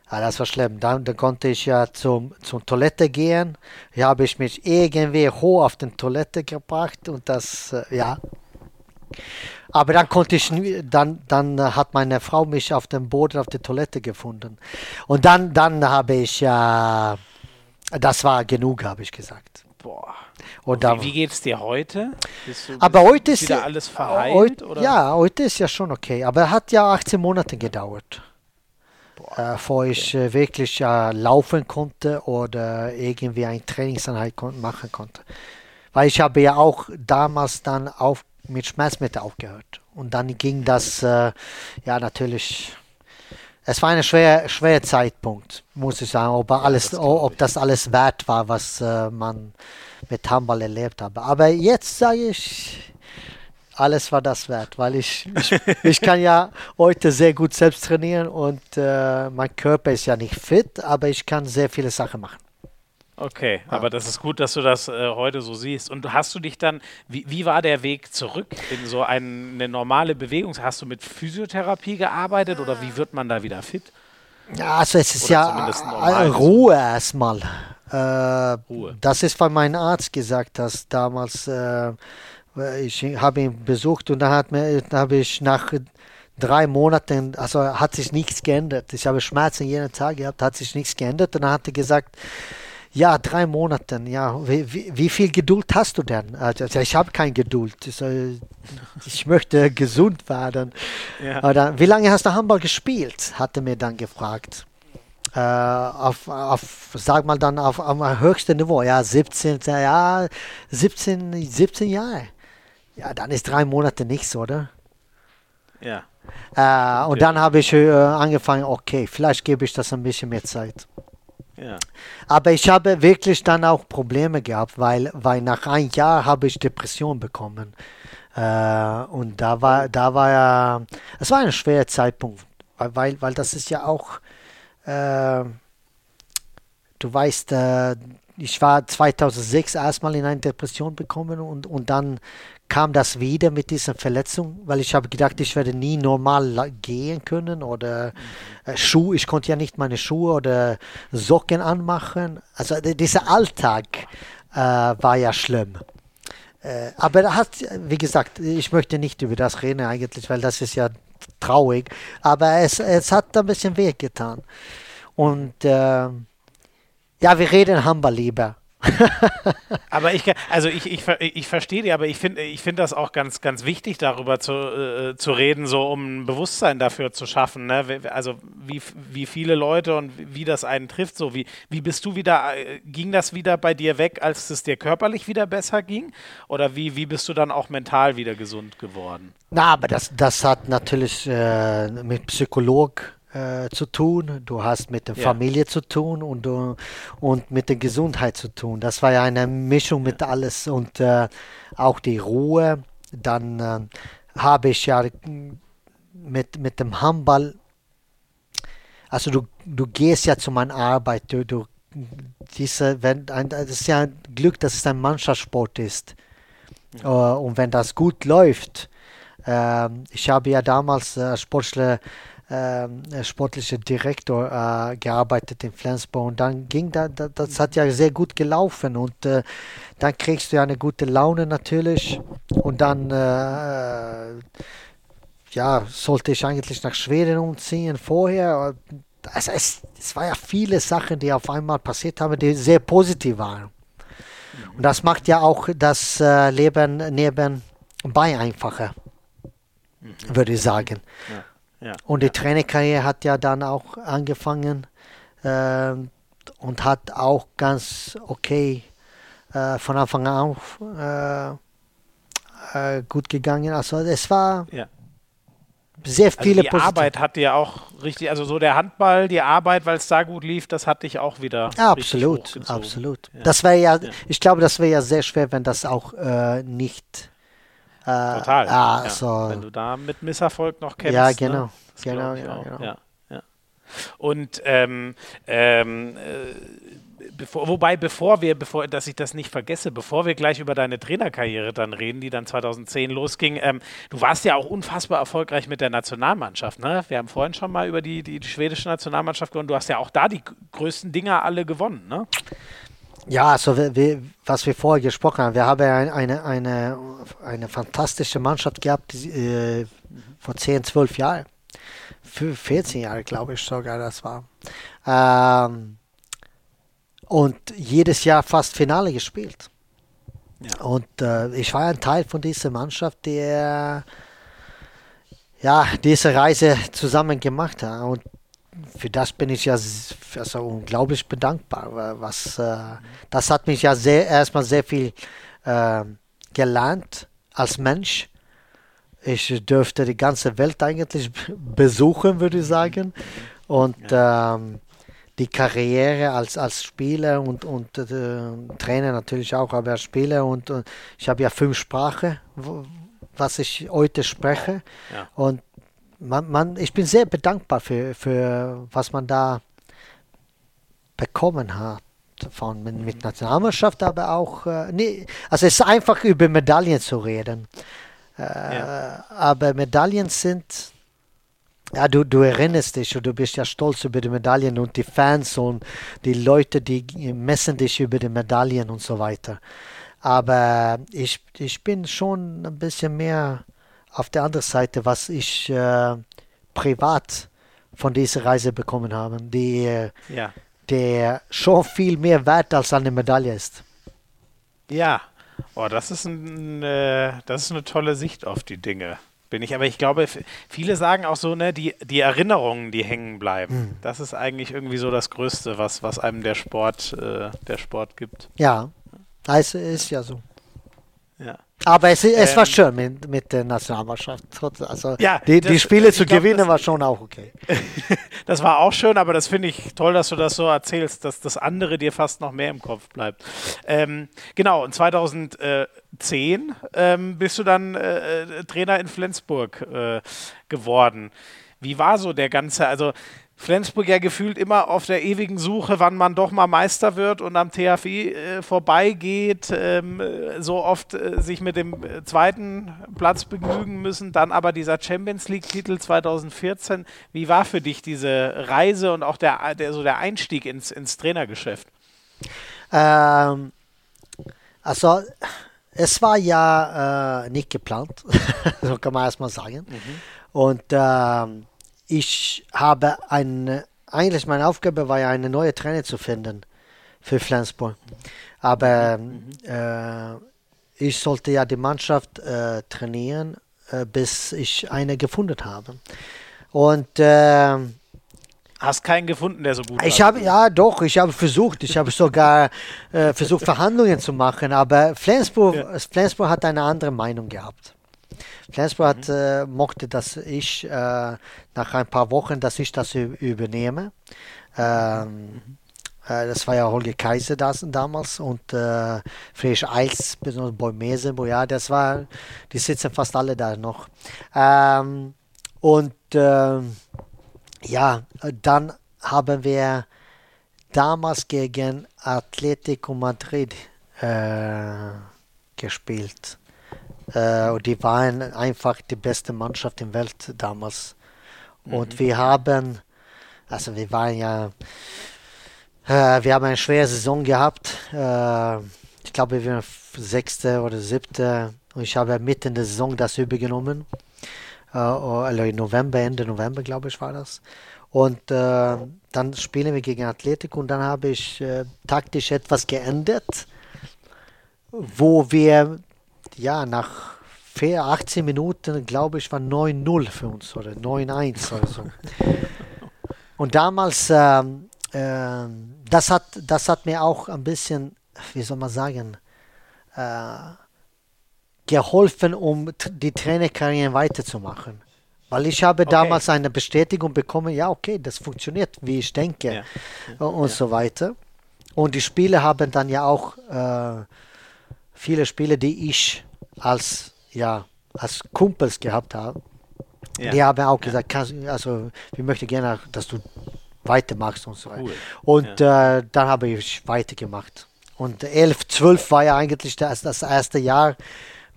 ah, das war schlimm, dann, dann konnte ich ja zum, zum Toilette gehen. Hier habe ich mich irgendwie hoch auf die Toilette gebracht und das, äh, ja, aber dann konnte ich, dann, dann hat meine Frau mich auf dem Boden auf der Toilette gefunden. Und dann, dann habe ich ja, das war genug, habe ich gesagt. Boah. Und dann, wie, geht es dir heute? Bist du, aber heute ist wieder alles verheilt? Heute? Ja, heute ist ja schon okay. Aber hat ja 18 Monate gedauert. Äh, bevor okay. ich äh, wirklich äh, laufen konnte oder irgendwie ein Trainingseinheit machen konnte. Weil ich habe ja auch damals dann auf mit Schmerzmittel aufgehört. Und dann ging das, äh, ja, natürlich. Es war ein schwerer, schwerer Zeitpunkt, muss ich sagen, ob, alles, das ob das alles wert war, was äh, man mit Handball erlebt hat. Aber jetzt sage ich, alles war das wert, weil ich, ich, ich kann ja heute sehr gut selbst trainieren und äh, mein Körper ist ja nicht fit, aber ich kann sehr viele Sachen machen. Okay, ja. aber das ist gut, dass du das äh, heute so siehst. Und hast du dich dann, wie, wie war der Weg zurück in so ein, eine normale Bewegung? Hast du mit Physiotherapie gearbeitet oder wie wird man da wieder fit? Ja, also es ist oder ja Ruhe erstmal. Äh, Ruhe. Das ist von meinem Arzt gesagt, dass damals äh, ich habe ihn besucht und dann hat mir, habe ich nach drei Monaten, also hat sich nichts geändert. Ich habe Schmerzen jeden Tag gehabt, hat sich nichts geändert und dann hat er gesagt, ja, drei Monate, ja. Wie, wie, wie, viel Geduld hast du denn? Also, ich habe keine Geduld. Ich möchte gesund werden. Ja. Oder, wie lange hast du Handball gespielt? Hat er mir dann gefragt. Äh, auf, auf, sag mal dann auf am höchsten Niveau, ja, 17, ja, 17, 17 Jahre. Ja, dann ist drei Monate nichts, oder? Ja. Äh, und dann habe ich äh, angefangen, okay, vielleicht gebe ich das ein bisschen mehr Zeit. Ja. Aber ich habe wirklich dann auch Probleme gehabt, weil, weil nach einem Jahr habe ich Depression bekommen. Äh, und da war, da war ja, es war ein schwerer Zeitpunkt, weil, weil das ist ja auch, äh, du weißt, äh, ich war 2006 erstmal in eine Depression bekommen und, und dann kam das wieder mit dieser Verletzung, weil ich habe gedacht, ich werde nie normal gehen können oder äh, Schuhe, ich konnte ja nicht meine Schuhe oder Socken anmachen. Also dieser Alltag äh, war ja schlimm. Äh, aber hat, wie gesagt, ich möchte nicht über das reden eigentlich, weil das ist ja traurig. Aber es, es hat ein bisschen weh getan. Und äh, ja, wir reden Handball lieber. aber ich, also ich, ich, ich verstehe die, aber ich finde ich find das auch ganz, ganz wichtig, darüber zu, äh, zu reden, so um ein Bewusstsein dafür zu schaffen. Ne? Also wie, wie viele Leute und wie das einen trifft. So wie, wie bist du wieder, äh, ging das wieder bei dir weg, als es dir körperlich wieder besser ging? Oder wie, wie bist du dann auch mental wieder gesund geworden? Na, aber das, das hat natürlich äh, mit Psycholog äh, zu tun, du hast mit der ja. Familie zu tun und, und mit der Gesundheit zu tun. Das war ja eine Mischung mit alles und äh, auch die Ruhe. Dann äh, habe ich ja mit, mit dem Handball, also du, du gehst ja zu meiner Arbeit, du, du diese, wenn, ein, das ist ja ein Glück, dass es ein Mannschaftssport ist. Ja. Uh, und wenn das gut läuft, ähm, ich habe ja damals äh, Sportler sportlicher Direktor äh, gearbeitet in Flensburg. Und dann ging da, da, das hat ja sehr gut gelaufen. Und äh, dann kriegst du ja eine gute Laune natürlich. Und dann äh, ja sollte ich eigentlich nach Schweden umziehen vorher. Also es, es war ja viele Sachen die auf einmal passiert haben die sehr positiv waren. Und das macht ja auch das äh, Leben nebenbei einfacher mhm. würde ich sagen. Ja. Und die Trainerkarriere hat ja dann auch angefangen äh, und hat auch ganz okay äh, von Anfang an äh, äh, gut gegangen. Also es war ja. sehr also viele also Die Arbeit hat dir auch richtig, also so der Handball, die Arbeit, weil es da gut lief, das hat dich auch wieder. Ja, absolut, absolut. Das wäre ja, ich glaube, das wäre ja sehr schwer, wenn das auch äh, nicht Total. Ah, ja. so. Wenn du da mit Misserfolg noch kämpfst. Ja, genau. Ne? genau, genau, genau. Ja, ja. Und ähm, ähm, äh, Bevor, wobei, bevor wir, bevor, dass ich das nicht vergesse, bevor wir gleich über deine Trainerkarriere dann reden, die dann 2010 losging, ähm, du warst ja auch unfassbar erfolgreich mit der Nationalmannschaft. Ne? Wir haben vorhin schon mal über die, die, die schwedische Nationalmannschaft gewonnen. Du hast ja auch da die größten Dinger alle gewonnen. Ne? Ja, also wir, was wir vorher gesprochen haben, wir haben eine, eine, eine fantastische Mannschaft gehabt äh, vor 10, 12 Jahren. Für 14 Jahre, glaube ich sogar, das war. Ähm, und jedes Jahr fast Finale gespielt. Ja. Und äh, ich war ein Teil von dieser Mannschaft, der ja, diese Reise zusammen gemacht hat. Und für das bin ich ja also unglaublich bedankbar. Was, äh, das hat mich ja sehr, erstmal sehr viel äh, gelernt als Mensch. Ich dürfte die ganze Welt eigentlich besuchen, würde ich sagen. Und ähm, die Karriere als, als Spieler und, und äh, Trainer natürlich auch, aber als Spieler und, und ich habe ja fünf Sprachen, was ich heute spreche. Ja. Und man, man, ich bin sehr bedankbar für, für was man da bekommen hat von mit, Nationalmannschaft, aber auch äh, nee, also es ist einfach über Medaillen zu reden. Äh, Ja. Aber Medaillen sind ja, du, du erinnerst dich und du bist ja stolz über die Medaillen und die Fans und die Leute, die messen dich über die Medaillen und so weiter. Aber ich, ich bin schon ein bisschen mehr auf der anderen Seite, was ich äh, privat von dieser Reise bekommen habe, die, äh, Ja. der schon viel mehr wert als eine Medaille ist. Ja. Oh, das ist ein, äh, das ist eine tolle Sicht auf die Dinge. Bin ich, aber ich glaube, viele sagen auch so, ne, die, die Erinnerungen, die hängen bleiben. Das ist eigentlich irgendwie so das Größte, was, was einem der Sport, äh, der Sport gibt. Ja, es ist ja so. Ja. Aber es, es war Ähm, schön mit, mit der Nationalmannschaft. Also Ja, die, das- die Spiele zu glaub, gewinnen das- war schon auch okay. Das war auch schön, aber das finde ich toll, dass du das so erzählst, dass das andere dir fast noch mehr im Kopf bleibt. Ähm, genau, und 2010 ähm, bist du dann äh, äh, Trainer in Flensburg äh, geworden. Wie war so der ganze, also Flensburg ja gefühlt immer auf der ewigen Suche, wann man doch mal Meister wird und am THW äh, vorbeigeht, ähm, äh, so oft äh, sich mit dem äh, zweiten Platz begnügen müssen, dann aber dieser Champions League-Titel 2014. Wie war für dich diese Reise und auch der, der, so der Einstieg ins, ins Trainergeschäft? Ähm, also es war ja äh, nicht geplant, so kann man erstmal sagen. Und ähm, ich habe eine, eigentlich meine Aufgabe war ja eine neue Trainer zu finden für Flensburg. Aber äh, ich sollte ja die Mannschaft äh, trainieren, äh, bis ich eine gefunden habe. Und ähm, Hast keinen gefunden, der so gut ich habe ja doch, ich habe versucht, ich habe sogar äh, versucht Verhandlungen zu machen, aber Flensburg, Ja. Flensburg hat eine andere Meinung gehabt. Flensburg hat, äh, mochte, dass ich äh, nach ein paar Wochen, dass ich das übernehme. Ähm, äh, das war ja Holger Kaiser das, damals und äh, Friedrich Eils, besonders Boymese, ja, das war, die sitzen fast alle da noch. Ähm, und ähm, ja, dann haben wir damals gegen Atletico Madrid äh, gespielt. Äh, und die waren einfach die beste Mannschaft in der Welt damals. Und wir haben, also wir waren ja, äh, wir haben eine schwere Saison gehabt. Äh, ich glaube, wir waren sechste oder siebte. Und ich habe mitten in der Saison das übergenommen. Äh, also im November, Ende November, glaube ich, war das. Und äh, dann spielen wir gegen Atletico und dann habe ich äh, taktisch etwas geändert, wo wir ja nach vier, 18 Minuten, glaube ich, war 9-0 für uns oder 9-1 oder so. Und damals, ähm, ähm, das, hat, das hat mir auch ein bisschen, wie soll man sagen, äh, geholfen, um die Trainerkarriere weiterzumachen. Weil ich habe Okay. damals eine Bestätigung bekommen, ja, okay, das funktioniert, wie ich denke Ja. und so weiter. Und die Spiele haben dann ja auch äh, viele Spiele, die ich als, ja, als Kumpels gehabt habe. Ja. Die haben auch gesagt, kannst, also wir möchten gerne, dass du weitermachst und so weiter. Cool. Und äh, dann habe ich weitergemacht. Und 11, 12 war ja eigentlich das, das erste Jahr,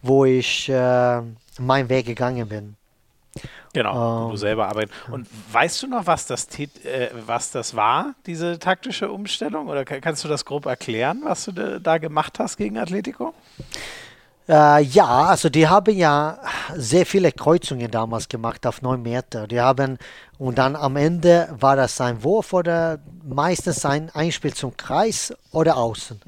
wo ich äh, meinen Weg gegangen bin. Genau, Ähm, du selber arbeiten. Und weißt du noch, was das, äh, was das war, diese taktische Umstellung? Oder ka- kannst du das grob erklären, was du da, da gemacht hast gegen Atletico? Äh, ja, also die haben ja sehr viele Kreuzungen damals gemacht auf 9 Meter. Die haben, und dann am Ende war das ein Wurf oder meistens ein Einspiel zum Kreis oder außen.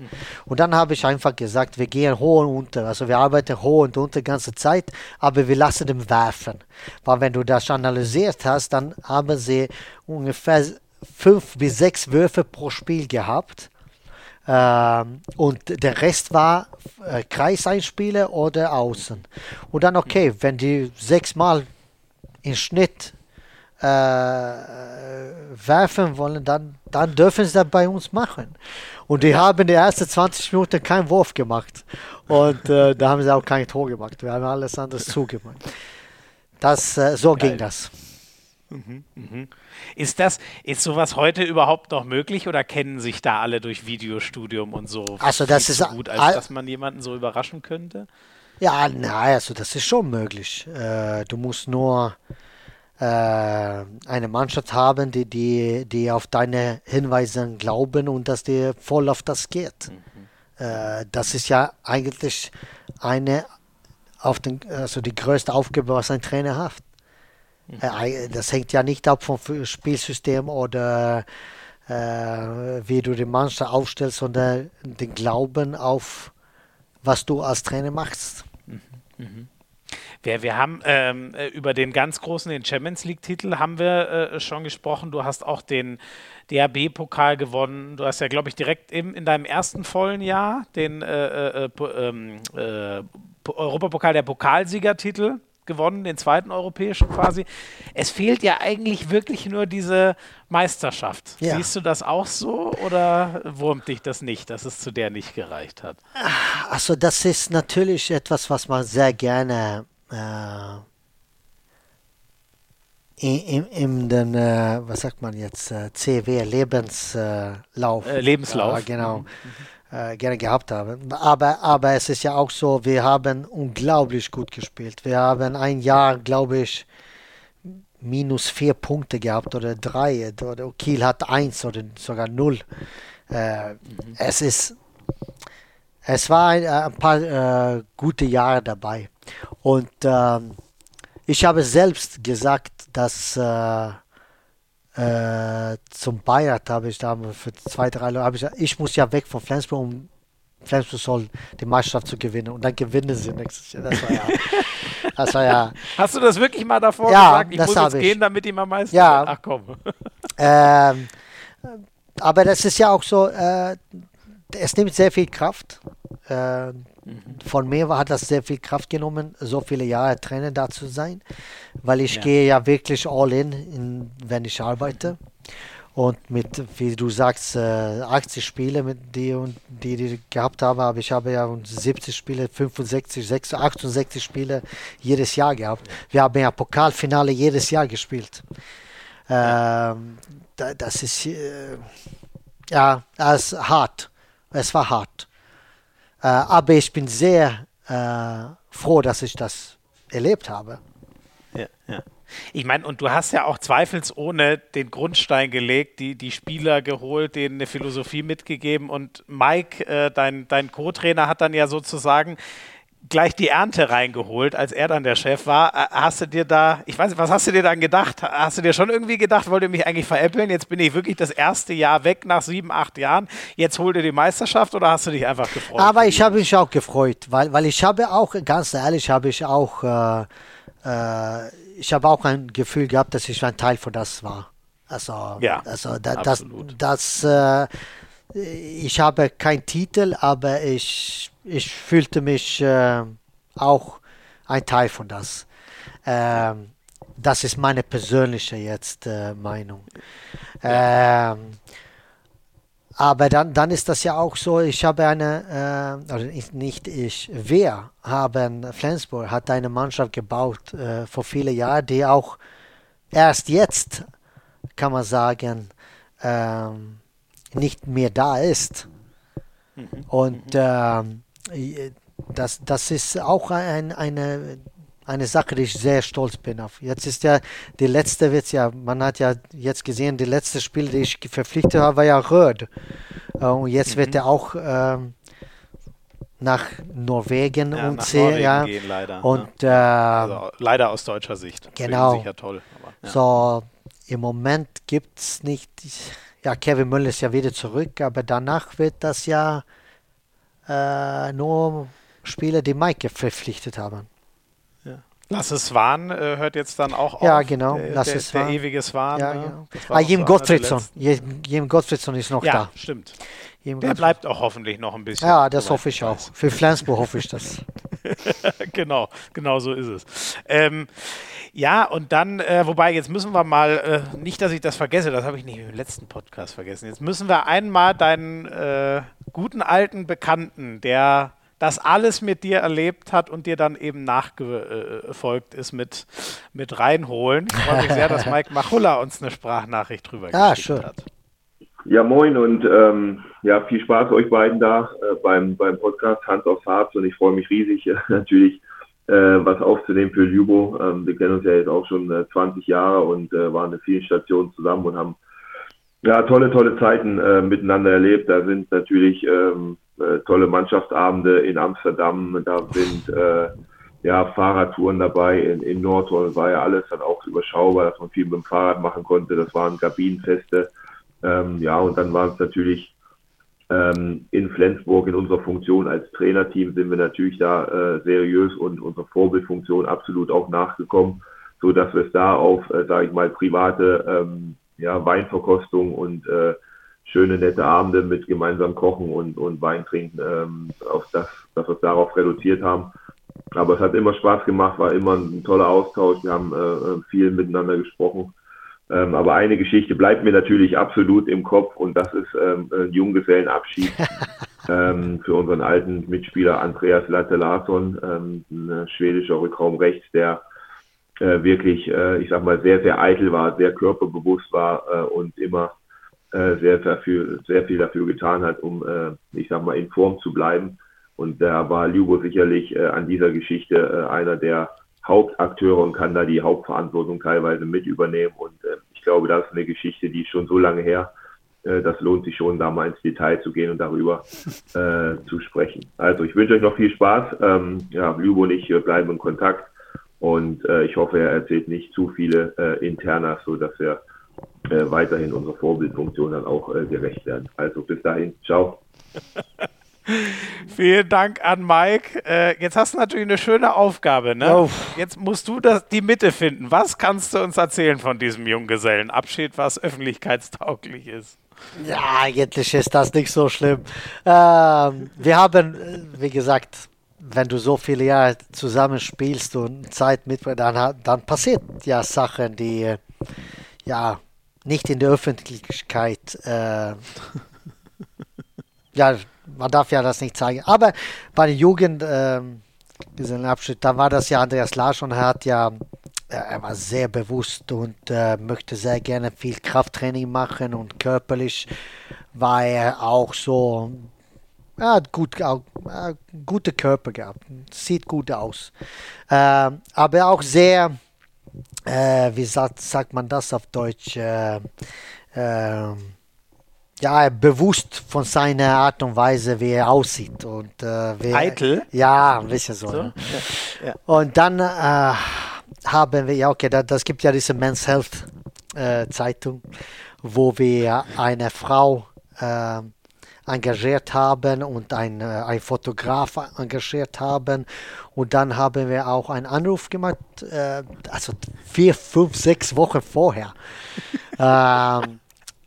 Und dann habe ich einfach gesagt, wir gehen hoch und unter. Also wir arbeiten hoch und unter die ganze Zeit, aber wir lassen den werfen. Weil wenn du das analysiert hast, dann haben sie ungefähr fünf bis sechs Würfe pro Spiel gehabt. Ähm, und der Rest war äh, Kreiseinspiele oder außen. Und dann okay, wenn die sechsmal im Schnitt äh, werfen wollen, dann, dann dürfen sie das bei uns machen. Und die haben die ersten 20 Minuten keinen Wurf gemacht. Und äh, da haben sie auch kein Tor gemacht. Wir haben alles anderes zugemacht. Das, äh, so Geil. ging das. Mhm, mhm. Ist das, ist sowas heute überhaupt noch möglich oder kennen sich da alle durch Videostudium und so also das ist so gut, als dass man jemanden so überraschen könnte? Ja, nein, also das ist schon möglich. Äh, du musst nur eine Mannschaft haben, die, die, die auf deine Hinweise glauben und dass dir voll auf das geht. Mhm. Äh, das ist ja eigentlich eine auf den, also die größte Aufgabe, was ein Trainer hat. Mhm. Das hängt ja nicht ab vom Spielsystem oder äh, wie du die Mannschaft aufstellst, sondern den Glauben auf, was du als Trainer machst. Mhm. Wir, wir haben ähm, äh, über den ganz großen, den Champions League-Titel haben wir äh, schon gesprochen. Du hast auch den DHB-Pokal gewonnen. Du hast ja, glaube ich, direkt im, in deinem ersten vollen Jahr den äh, äh, äh ähm, äh Europapokal der Pokalsiegertitel gewonnen, den zweiten europäischen quasi. Es fehlt ja eigentlich wirklich nur diese Meisterschaft. Ja. Siehst du das auch so oder wurmt dich das nicht, dass es zu der nicht gereicht hat? Also das ist natürlich etwas, was man sehr gerne äh, in, in, den, äh, was sagt man jetzt, äh, CW, Lebenslauf. Äh, Lebenslauf. genau. Mhm. Äh, gerne gehabt haben. Aber, aber es ist ja auch so, wir haben unglaublich gut gespielt. Wir haben ein Jahr, glaube ich, minus vier Punkte gehabt oder drei. Oder Kiel hat eins oder sogar null. Äh, mhm. Es ist, es war ein, ein paar äh, gute Jahre dabei. Und ähm, ich habe selbst gesagt, dass äh, äh, zum Bayern habe ich da für zwei, drei Leute, ich, ich muss ja weg von Flensburg, um Flensburg soll die Meisterschaft zu gewinnen und dann gewinnen sie nächstes Jahr. Das war ja. Das war ja Hast du das wirklich mal davor ja, gesagt? Ich muss jetzt ich. gehen, damit die mal Meister Ja. Ach komm. Ähm, aber das ist ja auch so, äh, es nimmt sehr viel Kraft. Äh, von mir hat das sehr viel Kraft genommen, so viele Jahre Trainer da zu sein, weil ich ja. gehe ja wirklich all in, in, wenn ich arbeite. Und mit, wie du sagst, 80 Spiele, mit die, und die, die gehabt habe, aber ich habe ja 70 Spiele, 65, 66, 68 Spiele jedes Jahr gehabt. Wir haben ja Pokalfinale jedes Jahr gespielt. Ähm, das ist, äh, ja, das ist hart. Es war hart. Äh, aber ich bin sehr äh, froh, dass ich das erlebt habe. Ja, ja. Ich meine, und du hast ja auch zweifelsohne den Grundstein gelegt, die, die Spieler geholt, denen eine Philosophie mitgegeben und Mike, äh, dein, dein Co-Trainer, hat dann ja sozusagen gleich die Ernte reingeholt, als er dann der Chef war. Äh, hast du dir da, ich weiß nicht, was hast du dir dann gedacht? Hast du dir schon irgendwie gedacht, wollt ihr mich eigentlich veräppeln? Jetzt bin ich wirklich das erste Jahr weg nach sieben, acht Jahren. Jetzt holt ihr die Meisterschaft oder hast du dich einfach gefreut? Aber ich habe mich auch gefreut, weil, weil ich habe auch, ganz ehrlich, habe ich auch, äh, äh, ich habe auch ein Gefühl gehabt, dass ich ein Teil von das war. Also, ja, also da, das, das, äh, ich habe keinen Titel, aber ich ich fühlte mich äh, auch ein Teil von das. Ähm, das ist meine persönliche jetzt äh, Meinung. Ähm, aber dann, dann ist das ja auch so, ich habe eine, äh, also nicht ich, wir haben, Flensburg hat eine Mannschaft gebaut äh, vor vielen Jahren, die auch erst jetzt, kann man sagen, ähm, nicht mehr da ist. Mhm. Und mhm. ähm, das, das ist auch ein, eine, eine Sache, die ich sehr stolz bin auf. Jetzt ist ja, die letzte wird ja, man hat ja jetzt gesehen, die letzte Spiel, die ich verpflichtet habe, war ja Röd. Äh, und jetzt mhm. wird er auch ähm, nach Norwegen ja, umziehen. Ja. Gehen, leider. Und, ja. äh, also, leider aus deutscher Sicht. Genau. Sicher toll. Aber, ja. So, im Moment gibt es nicht, ja, Kevin Müller ist ja wieder zurück, aber danach wird das ja äh, nur Spieler, die Mike verpflichtet haben. Ja. Lass es Swan äh, hört jetzt dann auch auf. Ja, genau. Der, Lass der, es der ewige Swan. Ja, ne? genau. Ah, Jim Gottfriedson. Jim Gottfriedson ist noch ja, da. stimmt. Jim der bleibt auch hoffentlich noch ein bisschen. Ja, das hoffe ich auch. Für Flensburg hoffe ich das. genau, genau so ist es. Ähm, ja, und dann, äh, wobei, jetzt müssen wir mal, äh, nicht, dass ich das vergesse, das habe ich nicht im letzten Podcast vergessen. Jetzt müssen wir einmal deinen äh, guten alten Bekannten, der das alles mit dir erlebt hat und dir dann eben nachgefolgt ist mit, mit reinholen. Ich freue mich sehr, dass Mike Machulla uns eine Sprachnachricht drüber ah, geschickt hat. Ja, moin und ähm, ja, viel Spaß euch beiden da äh, beim, beim Podcast Hans aufs Harz und ich freue mich riesig äh, natürlich, äh, was aufzunehmen für Jubo. Ähm, wir kennen uns ja jetzt auch schon 20 äh, Jahre und äh, waren in vielen Stationen zusammen und haben ja tolle, tolle Zeiten äh, miteinander erlebt. Da sind natürlich ähm, tolle Mannschaftsabende in Amsterdam, da sind ja, Fahrradtouren dabei in, in Nordhorn, war ja alles dann auch überschaubar, dass man viel mit dem Fahrrad machen konnte. Das waren Kabinenfeste ähm, ja, und dann war es natürlich ähm, in Flensburg in unserer Funktion als Trainerteam sind wir natürlich da äh, seriös und unserer Vorbildfunktion absolut auch nachgekommen, so dass wir es da auf, äh, sage ich mal, private ähm, ja, Weinverkostung und äh, schöne nette Abende mit gemeinsam Kochen und, und Wein trinken, ähm, auf das, dass wir es darauf reduziert haben. Aber es hat immer Spaß gemacht, war immer ein toller Austausch. Wir haben äh, äh viel miteinander gesprochen. Ähm, aber eine Geschichte bleibt mir natürlich absolut im Kopf und das ist ähm, ein Junggesellenabschied ähm, für unseren alten Mitspieler Andreas Latte Larsson, ähm, ein schwedischer Rückraum rechts, der äh, wirklich, äh, ich sag mal, sehr, sehr eitel war, sehr körperbewusst war äh, und immer äh, sehr, sehr, viel, sehr viel dafür getan hat, um, äh, ich sag mal, in Form zu bleiben. Und da war Lugo sicherlich äh, an dieser Geschichte einer der Hauptakteure und kann da die Hauptverantwortung teilweise mit übernehmen. Und äh, ich glaube, das ist eine Geschichte, die ist schon so lange her. Äh, das lohnt sich schon, da mal ins Detail zu gehen und darüber äh, zu sprechen. Also ich wünsche euch noch viel Spaß. Ähm, ja, Lübo und ich bleiben in Kontakt und äh, ich hoffe, er erzählt nicht zu viele äh, Internas, so dass wir äh, weiterhin unserer Vorbildfunktion dann auch gerecht werden. Also bis dahin, ciao. Vielen Dank an Mike. Äh, jetzt hast du natürlich eine schöne Aufgabe. Ne? Oh. Jetzt musst du das, die Mitte finden. Was kannst du uns erzählen von diesem Junggesellenabschied, was öffentlichkeitstauglich ist? Ja, eigentlich ist das nicht so schlimm. Ähm, wir haben, äh, wie gesagt, wenn du so viele Jahre zusammen spielst und Zeit mit, dann, dann passiert ja Sachen, die äh, ja nicht in der Öffentlichkeit äh, ja man darf ja das nicht zeigen. Aber bei der Jugend, ähm, diesen Abschnitt, da war das ja Andreas Larsson, er hat ja, er war sehr bewusst und äh, möchte sehr gerne viel Krafttraining machen und körperlich war er auch so, er hat gut, auch, äh, gute Körper gehabt, sieht gut aus. Äh, aber auch sehr, äh, wie sagt, sagt man das auf Deutsch, äh, ähm, ja, bewusst von seiner Art und Weise, wie er aussieht. Und, äh, wie, Eitel? Ja, ein bisschen so. so? Ne? Ja. Ja. Und dann äh, haben wir, ja, okay, das, das gibt ja diese Men's Health äh, Zeitung, wo wir eine Frau äh, engagiert haben und ein, äh, ein Fotograf engagiert haben. Und dann haben wir auch einen Anruf gemacht, äh, also vier, fünf, sechs Wochen vorher. ähm,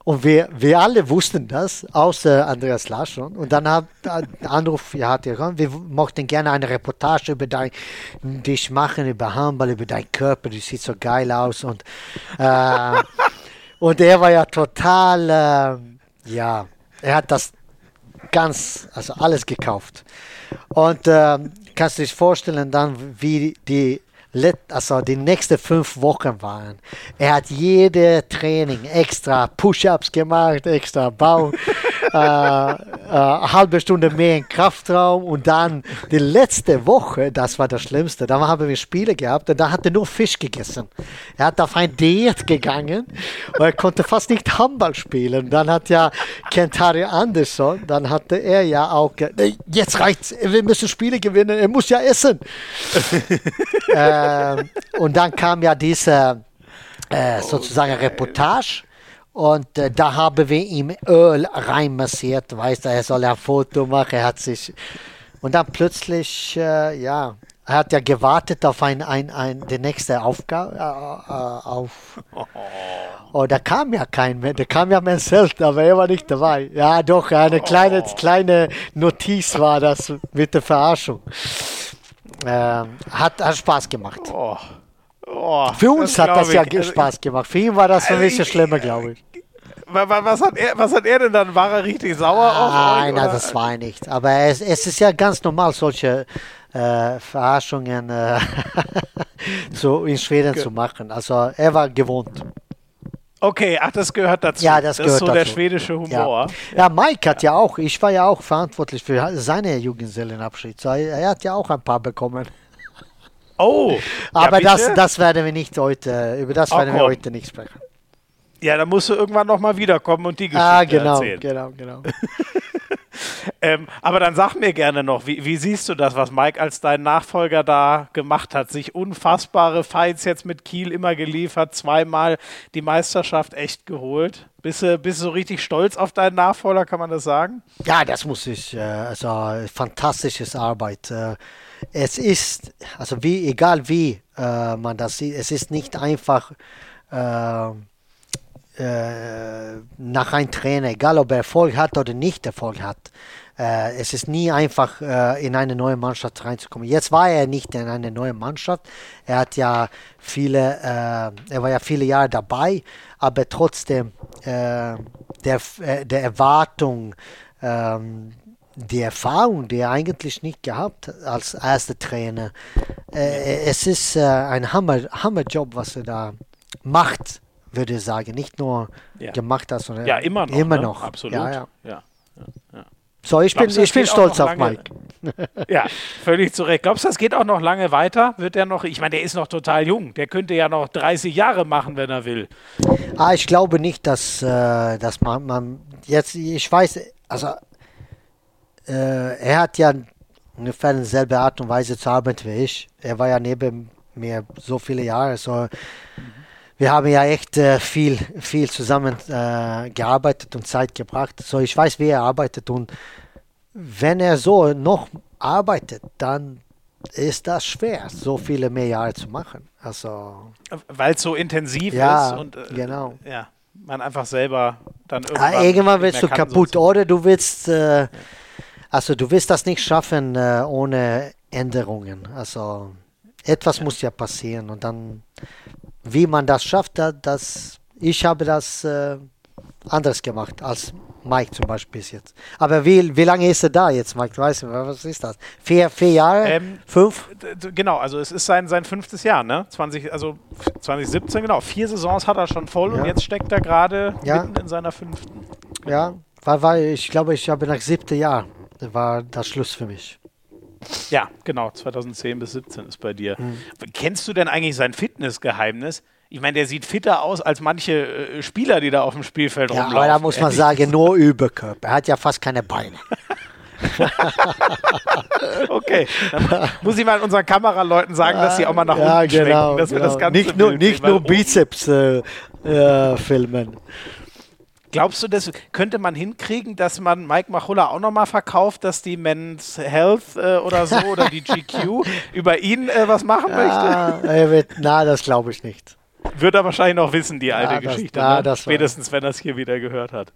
und wir, wir alle wussten das, außer Andreas Larsson. Und dann hat der Anruf, ja, hat er, wir möchten gerne eine Reportage über dein, dich machen, über Handball, über deinen Körper, du siehst so geil aus. Und, äh, und er war ja total, äh, ja, er hat das ganz, also alles gekauft. Und äh, kannst du dich vorstellen dann, wie die also die nächsten fünf Wochen waren. Er hat jede Training extra Push-ups gemacht, extra Bau, äh, äh, halbe Stunde mehr im Kraftraum und dann die letzte Woche, das war das Schlimmste, da haben wir Spiele gehabt und da hat er nur Fisch gegessen. Er hat auf ein Diät gegangen und er konnte fast nicht Handball spielen. Dann hat ja Kentari Andersson, dann hatte er ja auch, jetzt reicht's, wir müssen Spiele gewinnen, er muss ja essen. äh, äh, und dann kam ja diese äh, sozusagen Reportage. Und äh, da haben wir ihm Öl reinmassiert, weißt du, er soll ein Foto machen, er hat sich. Und dann plötzlich, äh, ja, er hat ja gewartet auf ein, ein, ein, die nächste Aufgabe. Äh, äh auf. Oh, da kam ja kein mehr, da kam ja Menselt, aber er war nicht dabei. Ja, doch, eine kleine, kleine Notiz war das mit der Verarschung. Äh, hat, hat Spaß gemacht. Oh. Oh, Für uns hat das ja ich. Spaß gemacht. Für ihn war das ein Also bisschen schlimmer, glaube ich. wa- wa- Was hat, er, was hat er denn dann? War er richtig sauer auf Nein, nein, das war er nicht. Aber es, es ist ja ganz normal, solche äh, Verarschungen äh, so in Schweden zu machen. Also er war gewohnt. Okay, ach, das gehört dazu. Ja, das ist gehört so der dazu. schwedische Humor. Ja. ja, Mike hat ja auch, ich war ja auch verantwortlich für seine Jugendseelenabschied. So, er hat ja auch ein paar bekommen. Oh, Aber ja, das, das werden wir nicht heute, über das werden wir heute nicht sprechen. Ja, da musst du irgendwann nochmal wiederkommen und die Geschichte Ah, genau, erzählen. genau, genau. Ähm, aber dann sag mir gerne noch, wie, wie siehst du das, was Mike als dein Nachfolger da gemacht hat? Sich unfassbare Fights jetzt mit Kiel immer geliefert, zweimal die Meisterschaft echt geholt. Bist du, bist du so richtig stolz auf deinen Nachfolger, kann man das sagen? Ja, das muss ich, äh, also fantastisches Arbeit. Äh, es ist, also wie, egal wie äh, man das sieht, es ist nicht einfach äh, äh, nach einem Trainer, egal ob er Erfolg hat oder nicht Erfolg hat. Äh, es ist nie einfach, äh, in eine neue Mannschaft reinzukommen. Jetzt war er nicht in eine neue Mannschaft. Er hat ja viele, äh, er war ja viele Jahre dabei, aber trotzdem äh, der, äh, der Erwartung, ähm, die Erfahrung, die er eigentlich nicht gehabt hat als erster Trainer. Es ist ein Hammer, Hammerjob, was er da macht, würde ich sagen. Nicht nur Ja. gemacht hat, sondern Ja, immer noch. Immer ne? noch. Absolut. Ja, ja. So, ich bin, Glaubst du, ich bin stolz auf lange? Mike. Ja, völlig zu Recht. Glaubst du, das geht auch noch lange weiter? Wird der noch, ich meine, der ist noch total jung. Der könnte ja noch 30 Jahre machen, wenn er will. Ah, ich glaube nicht, dass, äh, dass man, man jetzt, ich weiß, also äh, er hat ja ungefähr dieselbe Art und Weise zu arbeiten wie ich. Er war ja neben mir so viele Jahre, so wir haben ja echt äh, viel, viel zusammen äh, gearbeitet und Zeit gebracht. So, ich weiß, wie er arbeitet und wenn er so noch arbeitet, dann ist das schwer, so viele mehr Jahre zu machen. Also Weil es so intensiv Ja, ist und äh, genau. ja, man einfach selber dann irgendwann. Ah, irgendwann wirst du kann, kaputt so- oder du willst, äh, also du wirst das nicht schaffen äh, ohne Änderungen. Also etwas muss ja passieren und dann, wie man das schafft, da, das, ich habe das äh, anders gemacht als Mike zum Beispiel bis jetzt. Aber wie, wie lange ist er da jetzt, Mike? Weißt du, was ist das? Vier, vier Jahre? Ähm, Fünf? Genau, also es ist sein, sein fünftes Jahr, ne? 20, also 2017, genau. Vier Saisons hat er schon voll Ja. und jetzt steckt er gerade Ja. mitten in seiner fünften. Ja, weil, weil ich glaube, ich habe nach siebten Jahr war das Schluss für mich. Ja, genau, 2010 bis 17 ist bei dir. Mhm. Kennst du denn eigentlich sein Fitnessgeheimnis? Ich meine, der sieht fitter aus als manche äh, Spieler, die da auf dem Spielfeld Ja, rumlaufen. aber da muss man Ehrlich. sagen, nur Überkörper. Er hat ja fast keine Beine. Okay, dann muss ich mal unseren Kameraleuten sagen, dass sie auch mal nach ja, unten schwenken, dass wir das Ganze Nicht nur, nicht nur oben- Bizeps äh, äh, filmen. Glaubst du, das könnte man hinkriegen, dass man Mike Machulla auch nochmal verkauft, dass die Men's Health äh, oder so oder die GQ über ihn äh, was machen möchte? Ah, er wird, na, das glaube ich nicht. Wird er wahrscheinlich noch wissen, die alte Ja, das- Geschichte. ja, ne? Spätestens, wenn er es hier wieder gehört hat.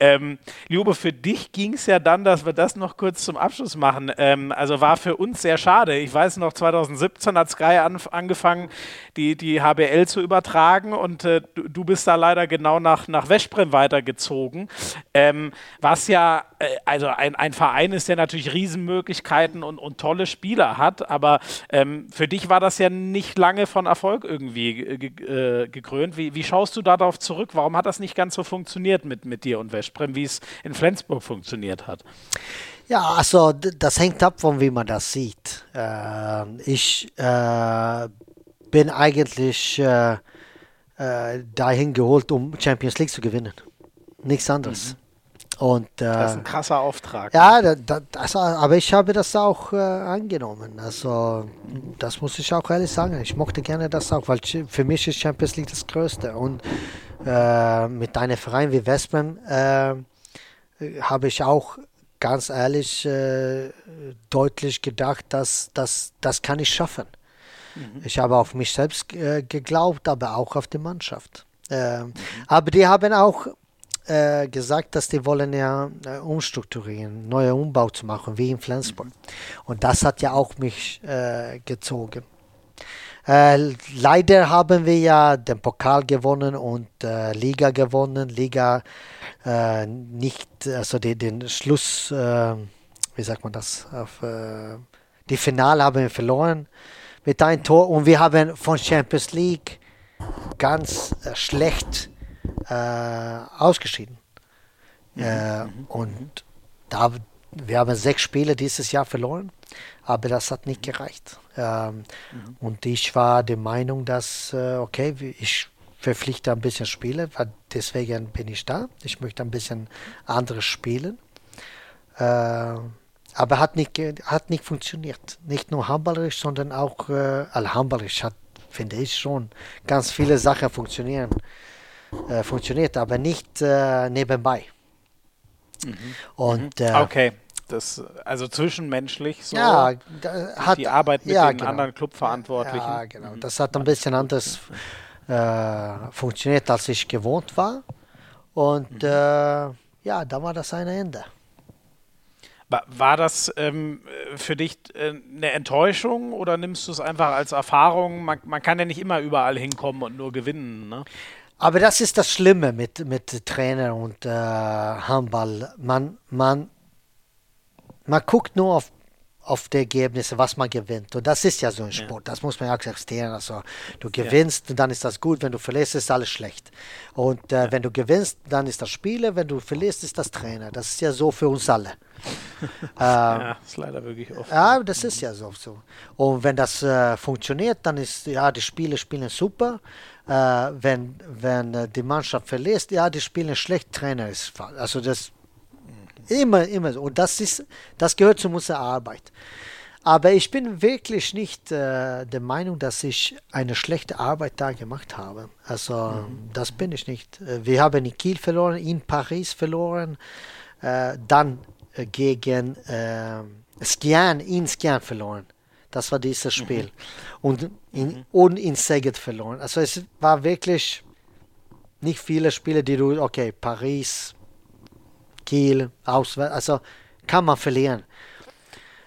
Ähm, Liebe, für dich ging es ja dann, dass wir das noch kurz zum Abschluss machen. Ähm, also war für uns sehr schade. Ich weiß noch, 2017 hat Sky an, angefangen, die, die HBL zu übertragen und äh, du, du bist da leider genau nach, nach Veszprem weitergezogen. Ähm, was ja, äh, also ein, ein Verein ist, der natürlich Riesenmöglichkeiten und, und tolle Spieler hat, aber ähm, für dich war das ja nicht lange von Erfolg irgendwie ge ge äh, gekrönt. Wie, wie schaust du darauf zurück? Warum hat das nicht ganz so funktioniert mit, mit dir und Veszprem, wie es in Flensburg funktioniert hat? Ja, also das hängt ab von wie man das sieht. Äh, ich äh, bin eigentlich äh, äh, dahin geholt, um Champions League zu gewinnen. Nichts anderes. Und Mhm. Das ist äh, ein krasser Auftrag. ja, da, da, das, aber ich habe das auch äh, angenommen. Also das muss ich auch ehrlich sagen. Ich mochte gerne das auch, weil für mich ist Champions League das Größte. Und äh, mit einem Verein wie Westman äh, habe ich auch ganz ehrlich äh, deutlich gedacht, dass das, das kann ich schaffen. Ich habe auf mich selbst äh, geglaubt, aber auch auf die Mannschaft. Ähm, Aber die haben auch äh, gesagt, dass die wollen ja äh, umstrukturieren, neue Umbau zu machen, wie in Flensburg. Und das hat ja auch mich äh, gezogen. Äh, leider haben wir ja den Pokal gewonnen und äh, Liga gewonnen. Liga nicht, also die, den Schluss, wie sagt man das? Auf, die Finale haben wir verloren mit einem Tor und wir haben von Champions League ganz äh, ausgeschieden. Mhm. und da wir haben sechs Spiele dieses Jahr verloren, aber das hat nicht gereicht. Ähm, mhm. Und ich war der Meinung, dass, äh, okay, ich verpflichte ein bisschen Spiele, deswegen bin ich da. Ich möchte ein bisschen anderes spielen. Äh, aber hat nicht, hat nicht funktioniert. Nicht nur handballerisch, sondern auch äh, handballerisch hat, finde ich schon, ganz viele Sachen funktionieren. Äh, funktioniert, aber nicht äh, nebenbei. Mhm. Und, mhm. Äh, okay das, also zwischenmenschlich so. Ja, hat, die Arbeit mit ja, den genau. anderen Clubverantwortlichen. Ja, genau. Mhm. Das hat ein bisschen anders äh, funktioniert, als ich gewohnt war. Und mhm. äh, ja, da war das ein Ende. War, war das ähm, für dich äh, eine Enttäuschung oder nimmst du es einfach als Erfahrung? Man, man, kann ja nicht immer überall hinkommen und nur gewinnen. Ne? Aber das ist das Schlimme mit, mit Trainer und äh, Handball. Man, man man guckt nur auf, auf die Ergebnisse, was man gewinnt. Und das ist ja so ein Sport, ja. das muss man ja akzeptieren. Also du gewinnst, ja. dann ist das gut, wenn du verlierst, ist alles schlecht. Und äh, ja. wenn du gewinnst, dann ist das Spieler, wenn du verlierst, ist das Trainer. Das ist ja so für uns alle. ähm, ja, ist leider wirklich oft. Ja, das ist ja so. so. Und wenn das äh, funktioniert, dann ist, ja, die Spieler spielen super. Äh, wenn wenn äh, die Mannschaft verliert, ja, die spielen schlecht, Trainer ist Also das Immer, immer so. Und das ist, das gehört zu unserer Arbeit. Aber ich bin wirklich nicht äh, der Meinung, dass ich eine schlechte Arbeit da gemacht habe. Also mhm. das bin ich nicht. Äh, wir haben in Kiel verloren, in Paris verloren, äh, dann gegen äh, Skian, in Skian verloren. Das war dieses mhm. Spiel. Mhm. Und, in, mhm. und in Szeged verloren. Also es war wirklich nicht viele Spiele, die du, okay, Paris, Kiel, auswärts, also kann man verlieren.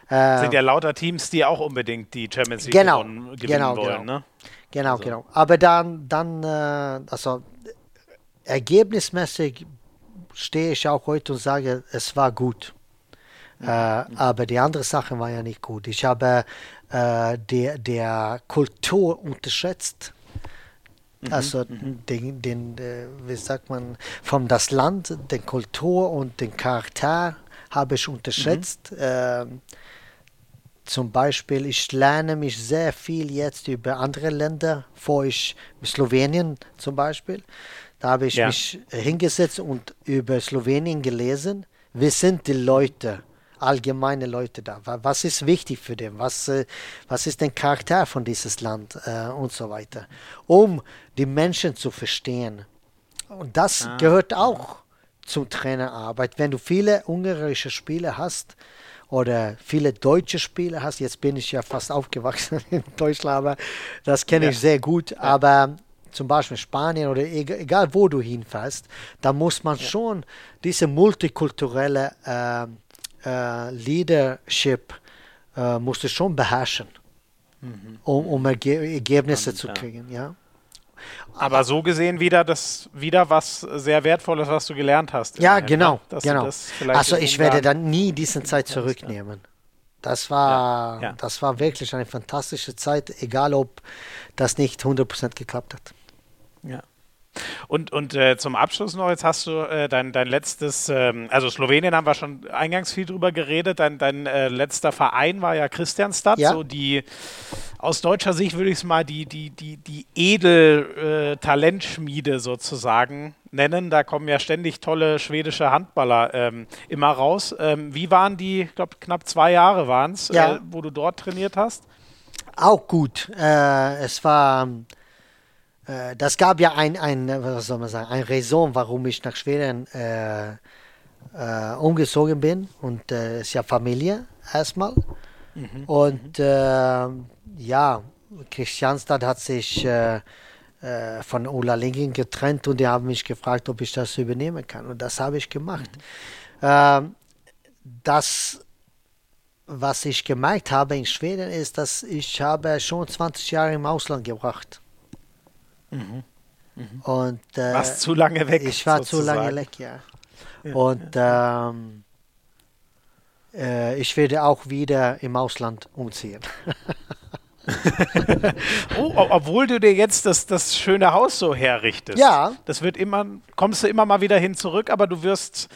Äh, sind ja lauter Teams, die auch unbedingt die Champions League genau, gewinnen genau, wollen. Genau, ne? genau. Also. genau. Aber dann, dann äh, also ergebnismäßig stehe ich auch heute und sage, es war gut. Mhm. Äh, aber die andere Sache war ja nicht gut. Ich habe äh, der, der Kultur unterschätzt. Mhm, also mhm. den, den, äh, wie sagt man, von das Land, den Kultur und den Charakter habe ich unterschätzt. Mhm. Ähm, zum Beispiel, ich lerne mich sehr viel jetzt über andere Länder, vor ich Slowenien zum Beispiel. Da habe ich ja. mich hingesetzt und über Slowenien gelesen. Wie sind die Leute? Allgemeine Leute da? Was ist wichtig für den? Was, äh, was ist der Charakter von dieses Land äh, und so weiter? Um die Menschen zu verstehen. Und das ah. gehört auch zum Trainerarbeit. Wenn du viele ungarische Spieler hast oder viele deutsche Spieler hast, jetzt bin ich ja fast aufgewachsen in Deutschland, aber das kenne ja. ich sehr gut. Ja. Aber zum Beispiel Spanien oder egal wo du hinfährst, da muss man ja. schon diese multikulturelle äh, äh, Leadership äh, musst du schon beherrschen, mhm. um, um Erge Ergebnisse Spannend, zu kriegen, ja. Aber so gesehen wieder das wieder was sehr wertvolles, was du gelernt hast. Ja, genau, genau. Also ich werde dann nie diese Zeit zurücknehmen. Das war, ja, ja. das war wirklich eine fantastische Zeit, egal ob das nicht 100% geklappt hat. Ja. Und, und äh, zum Abschluss noch, jetzt hast du äh, dein, dein letztes, ähm, also Slowenien haben wir schon eingangs viel drüber geredet, dein, dein äh, letzter Verein war ja Christianstadt, ja. so die, aus deutscher Sicht würde ich es mal die, die, die, die Edel-Talentschmiede äh, sozusagen nennen. Da kommen ja ständig tolle schwedische Handballer ähm, immer raus. Ähm, wie waren die, ich glaube knapp zwei Jahre waren es, ja. Äh, wo du dort trainiert hast? Auch gut. Äh, es war äh, das gab ja ein, ein, was soll man sagen, ein Raison, warum ich nach Schweden äh, äh, umgezogen bin. Und es äh, ist ja Familie erstmal. Mhm. Und mhm. Äh, ja, Christianstadt hat sich äh, von Ola Linking getrennt und die haben mich gefragt, ob ich das übernehmen kann. Und das habe ich gemacht. Mhm. Ähm, das, was ich gemerkt habe in Schweden, ist, dass ich habe schon 20 Jahre im Ausland gebracht. Mhm. Mhm. Und, äh, Warst zu lange weg? Ich war sozusagen. zu lange weg, ja. ja und ähm, äh, ich werde auch wieder im Ausland umziehen. oh, obwohl du dir jetzt das, das schöne Haus so herrichtest. Ja. Das wird immer, kommst du immer mal wieder hin zurück, aber du wirst,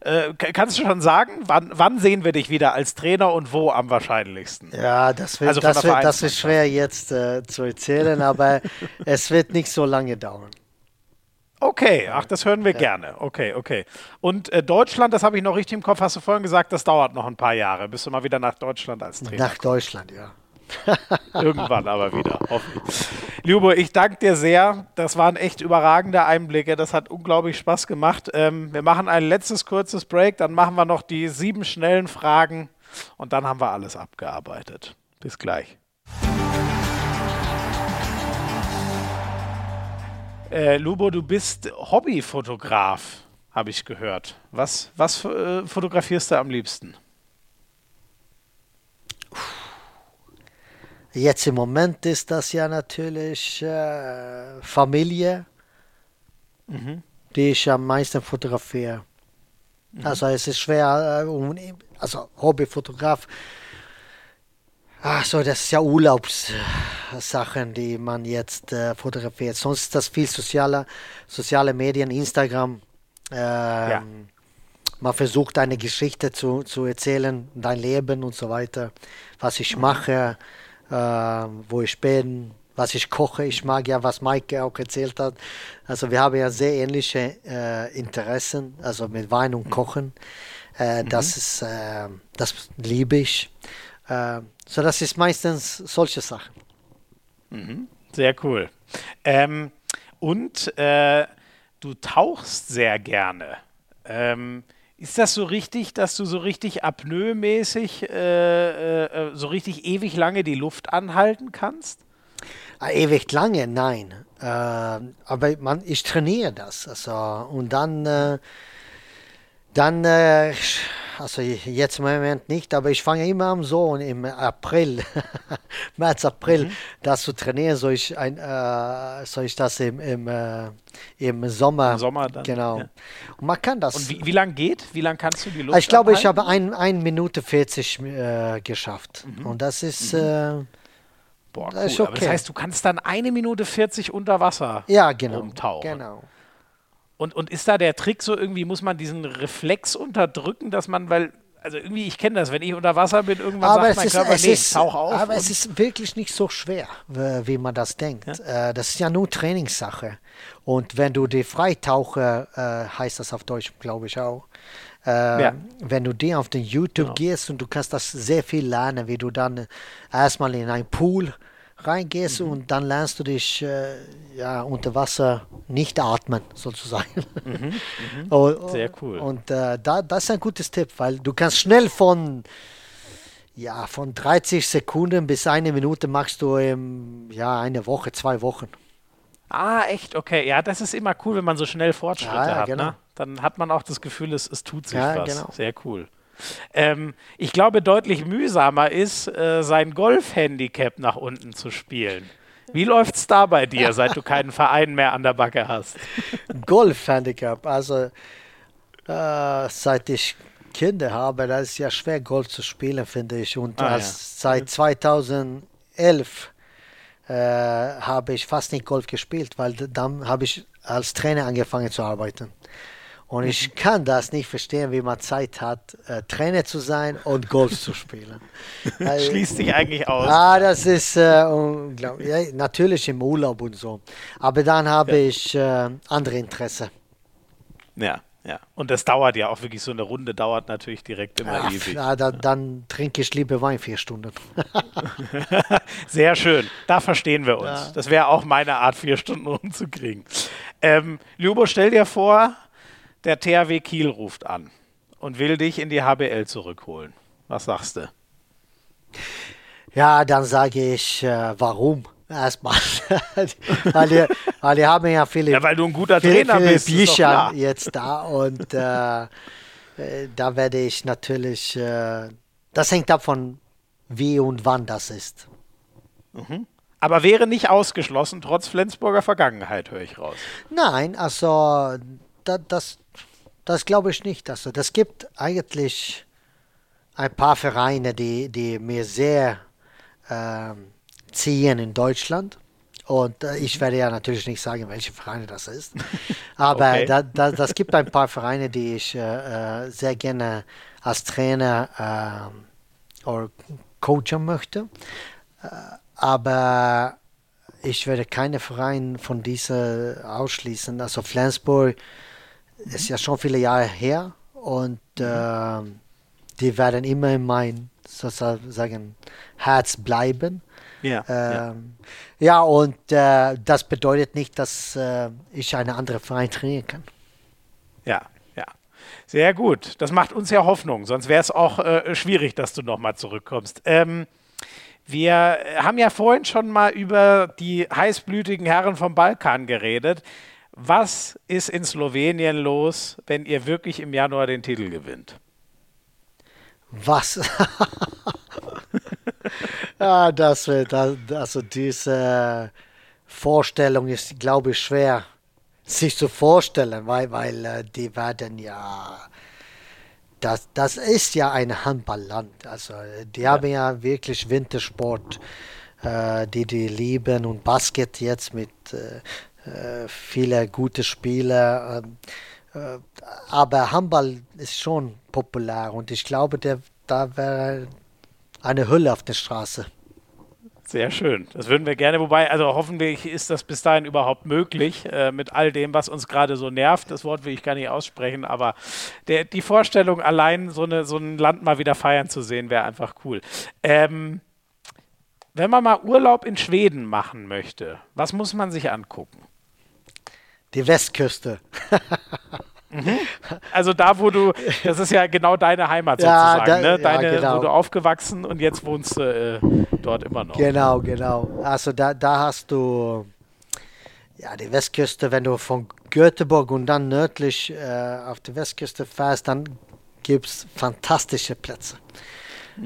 äh, kannst du schon sagen, wann, wann, sehen wir dich wieder als Trainer und wo am wahrscheinlichsten? Ja, das, wird, also das, wird, das ist schwer jetzt äh, zu erzählen, aber es wird nicht so lange dauern. Okay, ach, das hören wir ja. gerne. Okay, okay. Und äh, Deutschland, das habe ich noch richtig im Kopf, hast du vorhin gesagt, das dauert noch ein paar Jahre, bis du mal wieder nach Deutschland als Trainer Nach Deutschland, ja. Irgendwann aber wieder, hoffentlich. Lubo, ich danke dir sehr. Das waren echt überragende Einblicke. Das hat unglaublich Spaß gemacht. Ähm, wir machen ein letztes kurzes Break, dann machen wir noch die sieben schnellen Fragen und dann haben wir alles abgearbeitet. Bis gleich. Äh, Lubo, du bist Hobbyfotograf, habe ich gehört. Was, was äh, fotografierst du am liebsten? Jetzt im Moment ist das ja natürlich äh, Familie, mhm. die ich am meisten fotografiere. Mhm. Also es ist schwer, äh, also Hobbyfotograf, Ach so, das ist ja Urlaubssachen, die man jetzt äh, fotografiert. Sonst ist das viel soziale, soziale Medien, Instagram. Ähm, ja. Man versucht eine Geschichte zu, zu erzählen, dein Leben und so weiter, was ich mhm. Äh, wo ich bin, was ich koche. Ich mag ja, was Maike auch erzählt hat. Also wir haben ja sehr ähnliche äh, Interessen, also mit Wein und Kochen. Äh, mhm. Das ist, äh, das liebe ich. Äh, so, das ist meistens solche Sachen. Mhm. Sehr cool. Ähm, und äh, du tauchst sehr gerne. Ähm, ist das so richtig, dass du so richtig apnoe-mäßig, äh, äh, so richtig ewig lange die Luft anhalten kannst? Ah, ewig lange, nein. Äh, aber man, ich trainiere das. Also, und dann, äh, dann äh, also jetzt im Moment nicht, aber ich fange immer an so im April, März, April, mhm. das zu trainieren, soll ich, ein, äh, soll ich das im, im, äh, im Sommer. Im Sommer dann. Genau. Ja. Und man kann das. Und wie, wie lange geht? Wie lange kannst du die Luft Ich glaube, ich habe 1 ein, Minute 40 äh, geschafft. Mhm. Und das ist. Mhm. Äh, Boah, cool. das, okay. das heißt, du kannst dann eine Minute 40 unter Wasser ja, genau, rumtauchen. Genau. Und, und ist da der Trick so irgendwie, muss man diesen Reflex unterdrücken, dass man, weil, also irgendwie, ich kenne das, wenn ich unter Wasser bin, irgendwann aber sagt mein ist, Körper, nee, ist, tauch auf. Aber es ist wirklich nicht so schwer, wie man das denkt. Ja? Äh, das ist ja nur Trainingssache. Und wenn du die Freitaucher, äh, heißt das auf Deutsch, glaube ich auch, äh, ja. wenn du dir auf den YouTube genau. gehst und du kannst das sehr viel lernen, wie du dann erstmal in ein Pool reingehst mhm. und dann lernst du dich äh, ja, unter Wasser nicht atmen, sozusagen. Mhm. Mhm. und, Sehr cool. Und äh, da, das ist ein gutes Tipp, weil du kannst schnell von, ja, von 30 Sekunden bis eine Minute machst du im, ja, eine Woche, zwei Wochen. Ah, echt? Okay. Ja, das ist immer cool, wenn man so schnell Fortschritte ja, ja, hat. Genau. Ne? Dann hat man auch das Gefühl, es, es tut sich ja, was. Genau. Sehr cool. Ähm, ich glaube, deutlich mühsamer ist, äh, sein Golf-Handicap nach unten zu spielen. Wie läuft es da bei dir, seit du keinen Verein mehr an der Backe hast? Golf-Handicap, also äh, seit ich Kinder habe, da ist ja schwer, Golf zu spielen, finde ich. Und ah, ja. seit 2011 äh, habe ich fast nicht Golf gespielt, weil dann habe ich als Trainer angefangen zu arbeiten. Und ich kann das nicht verstehen, wie man Zeit hat, äh, Trainer zu sein und Golf zu spielen. Schließt sich eigentlich aus. Ah, das ist äh, unglaublich. Ja, natürlich im Urlaub und so. Aber dann habe ja. ich äh, andere Interesse. Ja, ja. Und das dauert ja auch wirklich so eine Runde, dauert natürlich direkt immer ja, ewig. Ja, da, dann trinke ich lieber Wein vier Stunden. Sehr schön. Da verstehen wir uns. Das wäre auch meine Art, vier Stunden rumzukriegen. Ähm, Lubo, stell dir vor, der THW Kiel ruft an und will dich in die HBL zurückholen. Was sagst du? Ja, dann sage ich, äh, warum? erstmal. weil, die, weil die haben ja viele, ja, weil du ein guter viele, Trainer viele bist, Bücher jetzt da und äh, äh, da werde ich natürlich, äh, das hängt ab von wie und wann das ist. Aber wäre nicht ausgeschlossen, trotz Flensburger Vergangenheit, höre ich raus. Nein, also da, das, das glaube ich nicht. Also das gibt eigentlich ein paar Vereine, die, die mir sehr ähm, ziehen in Deutschland. Und äh, ich werde ja natürlich nicht sagen, welche Vereine das ist. Aber Okay. da, da, das gibt ein paar Vereine, die ich äh, äh, sehr gerne als Trainer ähm, oder coachen möchte. Äh, aber ich werde keine Verein von dieser ausschließen. Also Flensburg ist ja schon viele Jahre her und ähm, die werden immer in mein sozusagen Herz bleiben. Ja. Ähm, ja. und äh, das bedeutet nicht, dass äh, ich eine andere Verein trainieren kann. Ja, ja. Sehr gut. Das macht uns ja Hoffnung. Sonst wäre es auch äh, schwierig, dass du nochmal zurückkommst. Ähm, wir haben ja vorhin schon mal über die heißblütigen Herren vom Balkan geredet. Was ist in Slowenien los, wenn ihr wirklich im Januar den Titel gewinnt? Was? ja, das wird, also diese Vorstellung ist, glaube ich, schwer sich zu vorstellen, weil, weil äh, die werden ja, das, das ist ja ein Handballland. Also äh, die haben ja wirklich Wintersport, äh, die die lieben und Basket jetzt mit äh, äh, viele gute Spieler. ähm, äh, aber Handball ist schon populär und ich glaube, der, da wäre eine Hülle auf der Straße. Sehr schön. Das würden wir gerne, wobei, also hoffentlich ist das bis dahin überhaupt möglich, äh, mit all dem, was uns gerade so nervt. Das Wort will ich gar nicht aussprechen, aber der, die Vorstellung, allein so, eine, so ein Land mal wieder feiern zu sehen, wäre einfach cool. Ähm, wenn man mal Urlaub in Schweden machen möchte, was muss man sich angucken? Die Westküste. Also da, wo du, das ist ja genau deine Heimat Ja, sozusagen, da- ne? ja, Deine, genau. wo du aufgewachsen und jetzt wohnst du äh, dort immer noch. Genau, genau. Also da, da hast du ja die Westküste, wenn du von Göteborg und dann nördlich äh, auf die Westküste fährst, dann gibt es fantastische Plätze.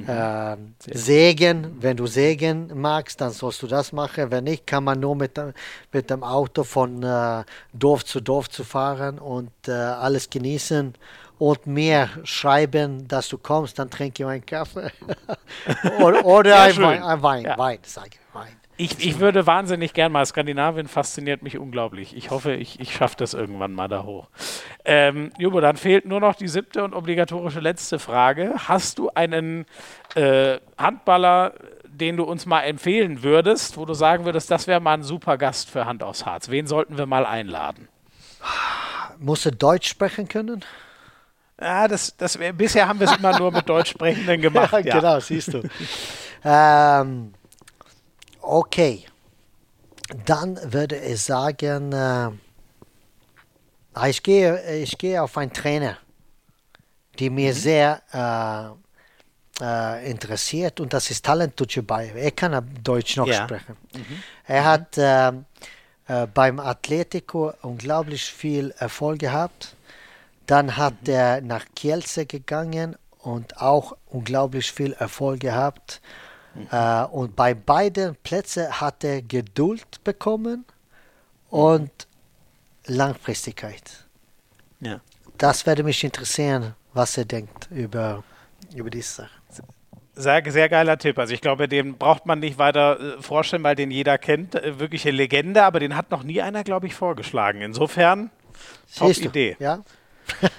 Ähm, Segen, wenn du Segen magst, dann sollst du das machen. Wenn nicht, kann man nur mit, dem- mit dem Auto von äh, Dorf zu Dorf zu fahren und äh, alles genießen und mir schreiben, dass du kommst, dann trinke ich einen Kaffee. oder oder ein. Wein, ein Wein, Ja. Wein, sage ich, Wein. Ich, ich würde wahnsinnig gern mal. Skandinavien fasziniert mich unglaublich. Ich hoffe, ich, ich schaffe das irgendwann mal da hoch. Ähm, Jubo, dann fehlt nur noch die siebte und obligatorische letzte Frage. Hast du einen äh, Handballer, den du uns mal empfehlen würdest, wo du sagen würdest, das wäre mal ein super Gast für Hand aufs Harz? Wen sollten wir mal einladen? Musst du Deutsch sprechen können? Ja, das, das wär, bisher haben wir es immer nur mit Deutschsprechenden gemacht. Ja, genau, siehst du. ähm, okay. Dann würde ich sagen, äh, ah, ich, gehe, ich gehe auf einen Trainer, die mir sehr äh, äh, interessiert und das ist Talent Tuchebay. Er kann Deutsch noch Ja. sprechen. Er hat ähm, äh, beim Atletico unglaublich viel Erfolg gehabt. Dann hat er nach Kielce gegangen und auch unglaublich viel Erfolg gehabt. Äh, und bei beiden Plätzen hat er Geduld bekommen und Langfristigkeit. Ja. Das würde mich interessieren, was er denkt über, über diese Sache. Sehr, sehr geiler Tipp. Also ich glaube, den braucht man nicht weiter äh, vorstellen, weil den jeder kennt. Äh, wirkliche Legende, aber den hat noch nie einer, glaube ich, vorgeschlagen. Insofern, top Siehst du? Idee. Ja?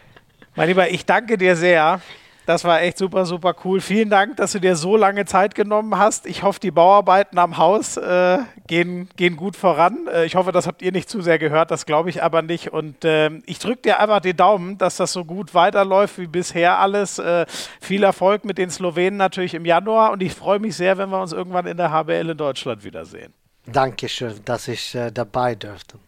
Mein Lieber, ich danke dir sehr. Das war echt super, super cool. Vielen Dank, dass du dir so lange Zeit genommen hast. Ich hoffe, die Bauarbeiten am Haus äh, gehen, gehen gut voran. Äh, ich hoffe, das habt ihr nicht zu sehr gehört, das glaube ich aber nicht. Und ähm, ich drücke dir einfach die Daumen, dass das so gut weiterläuft wie bisher alles. Äh, viel Erfolg mit den Slowenen natürlich im Januar und ich freue mich sehr, wenn wir uns irgendwann in der HBL in Deutschland wiedersehen. Dankeschön, dass ich äh, dabei durfte.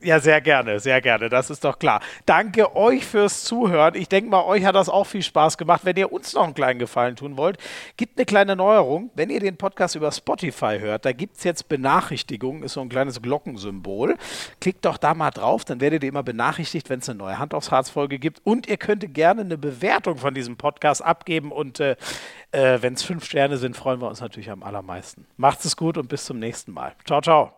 Ja, sehr gerne, sehr gerne. Das ist doch klar. Danke euch fürs Zuhören. Ich denke mal, euch hat das auch viel Spaß gemacht. Wenn ihr uns noch einen kleinen Gefallen tun wollt, gibt eine kleine Neuerung. Wenn ihr den Podcast über Spotify hört, da gibt es jetzt Benachrichtigungen, ist so ein kleines Glockensymbol. Klickt doch da mal drauf, dann werdet ihr immer benachrichtigt, wenn es eine neue Hand aufs Harz-Folge gibt. Und ihr könnt gerne eine Bewertung von diesem Podcast abgeben. Und äh, äh, wenn es fünf Sterne sind, freuen wir uns natürlich am allermeisten. Macht's es gut und bis zum nächsten Mal. Ciao, ciao.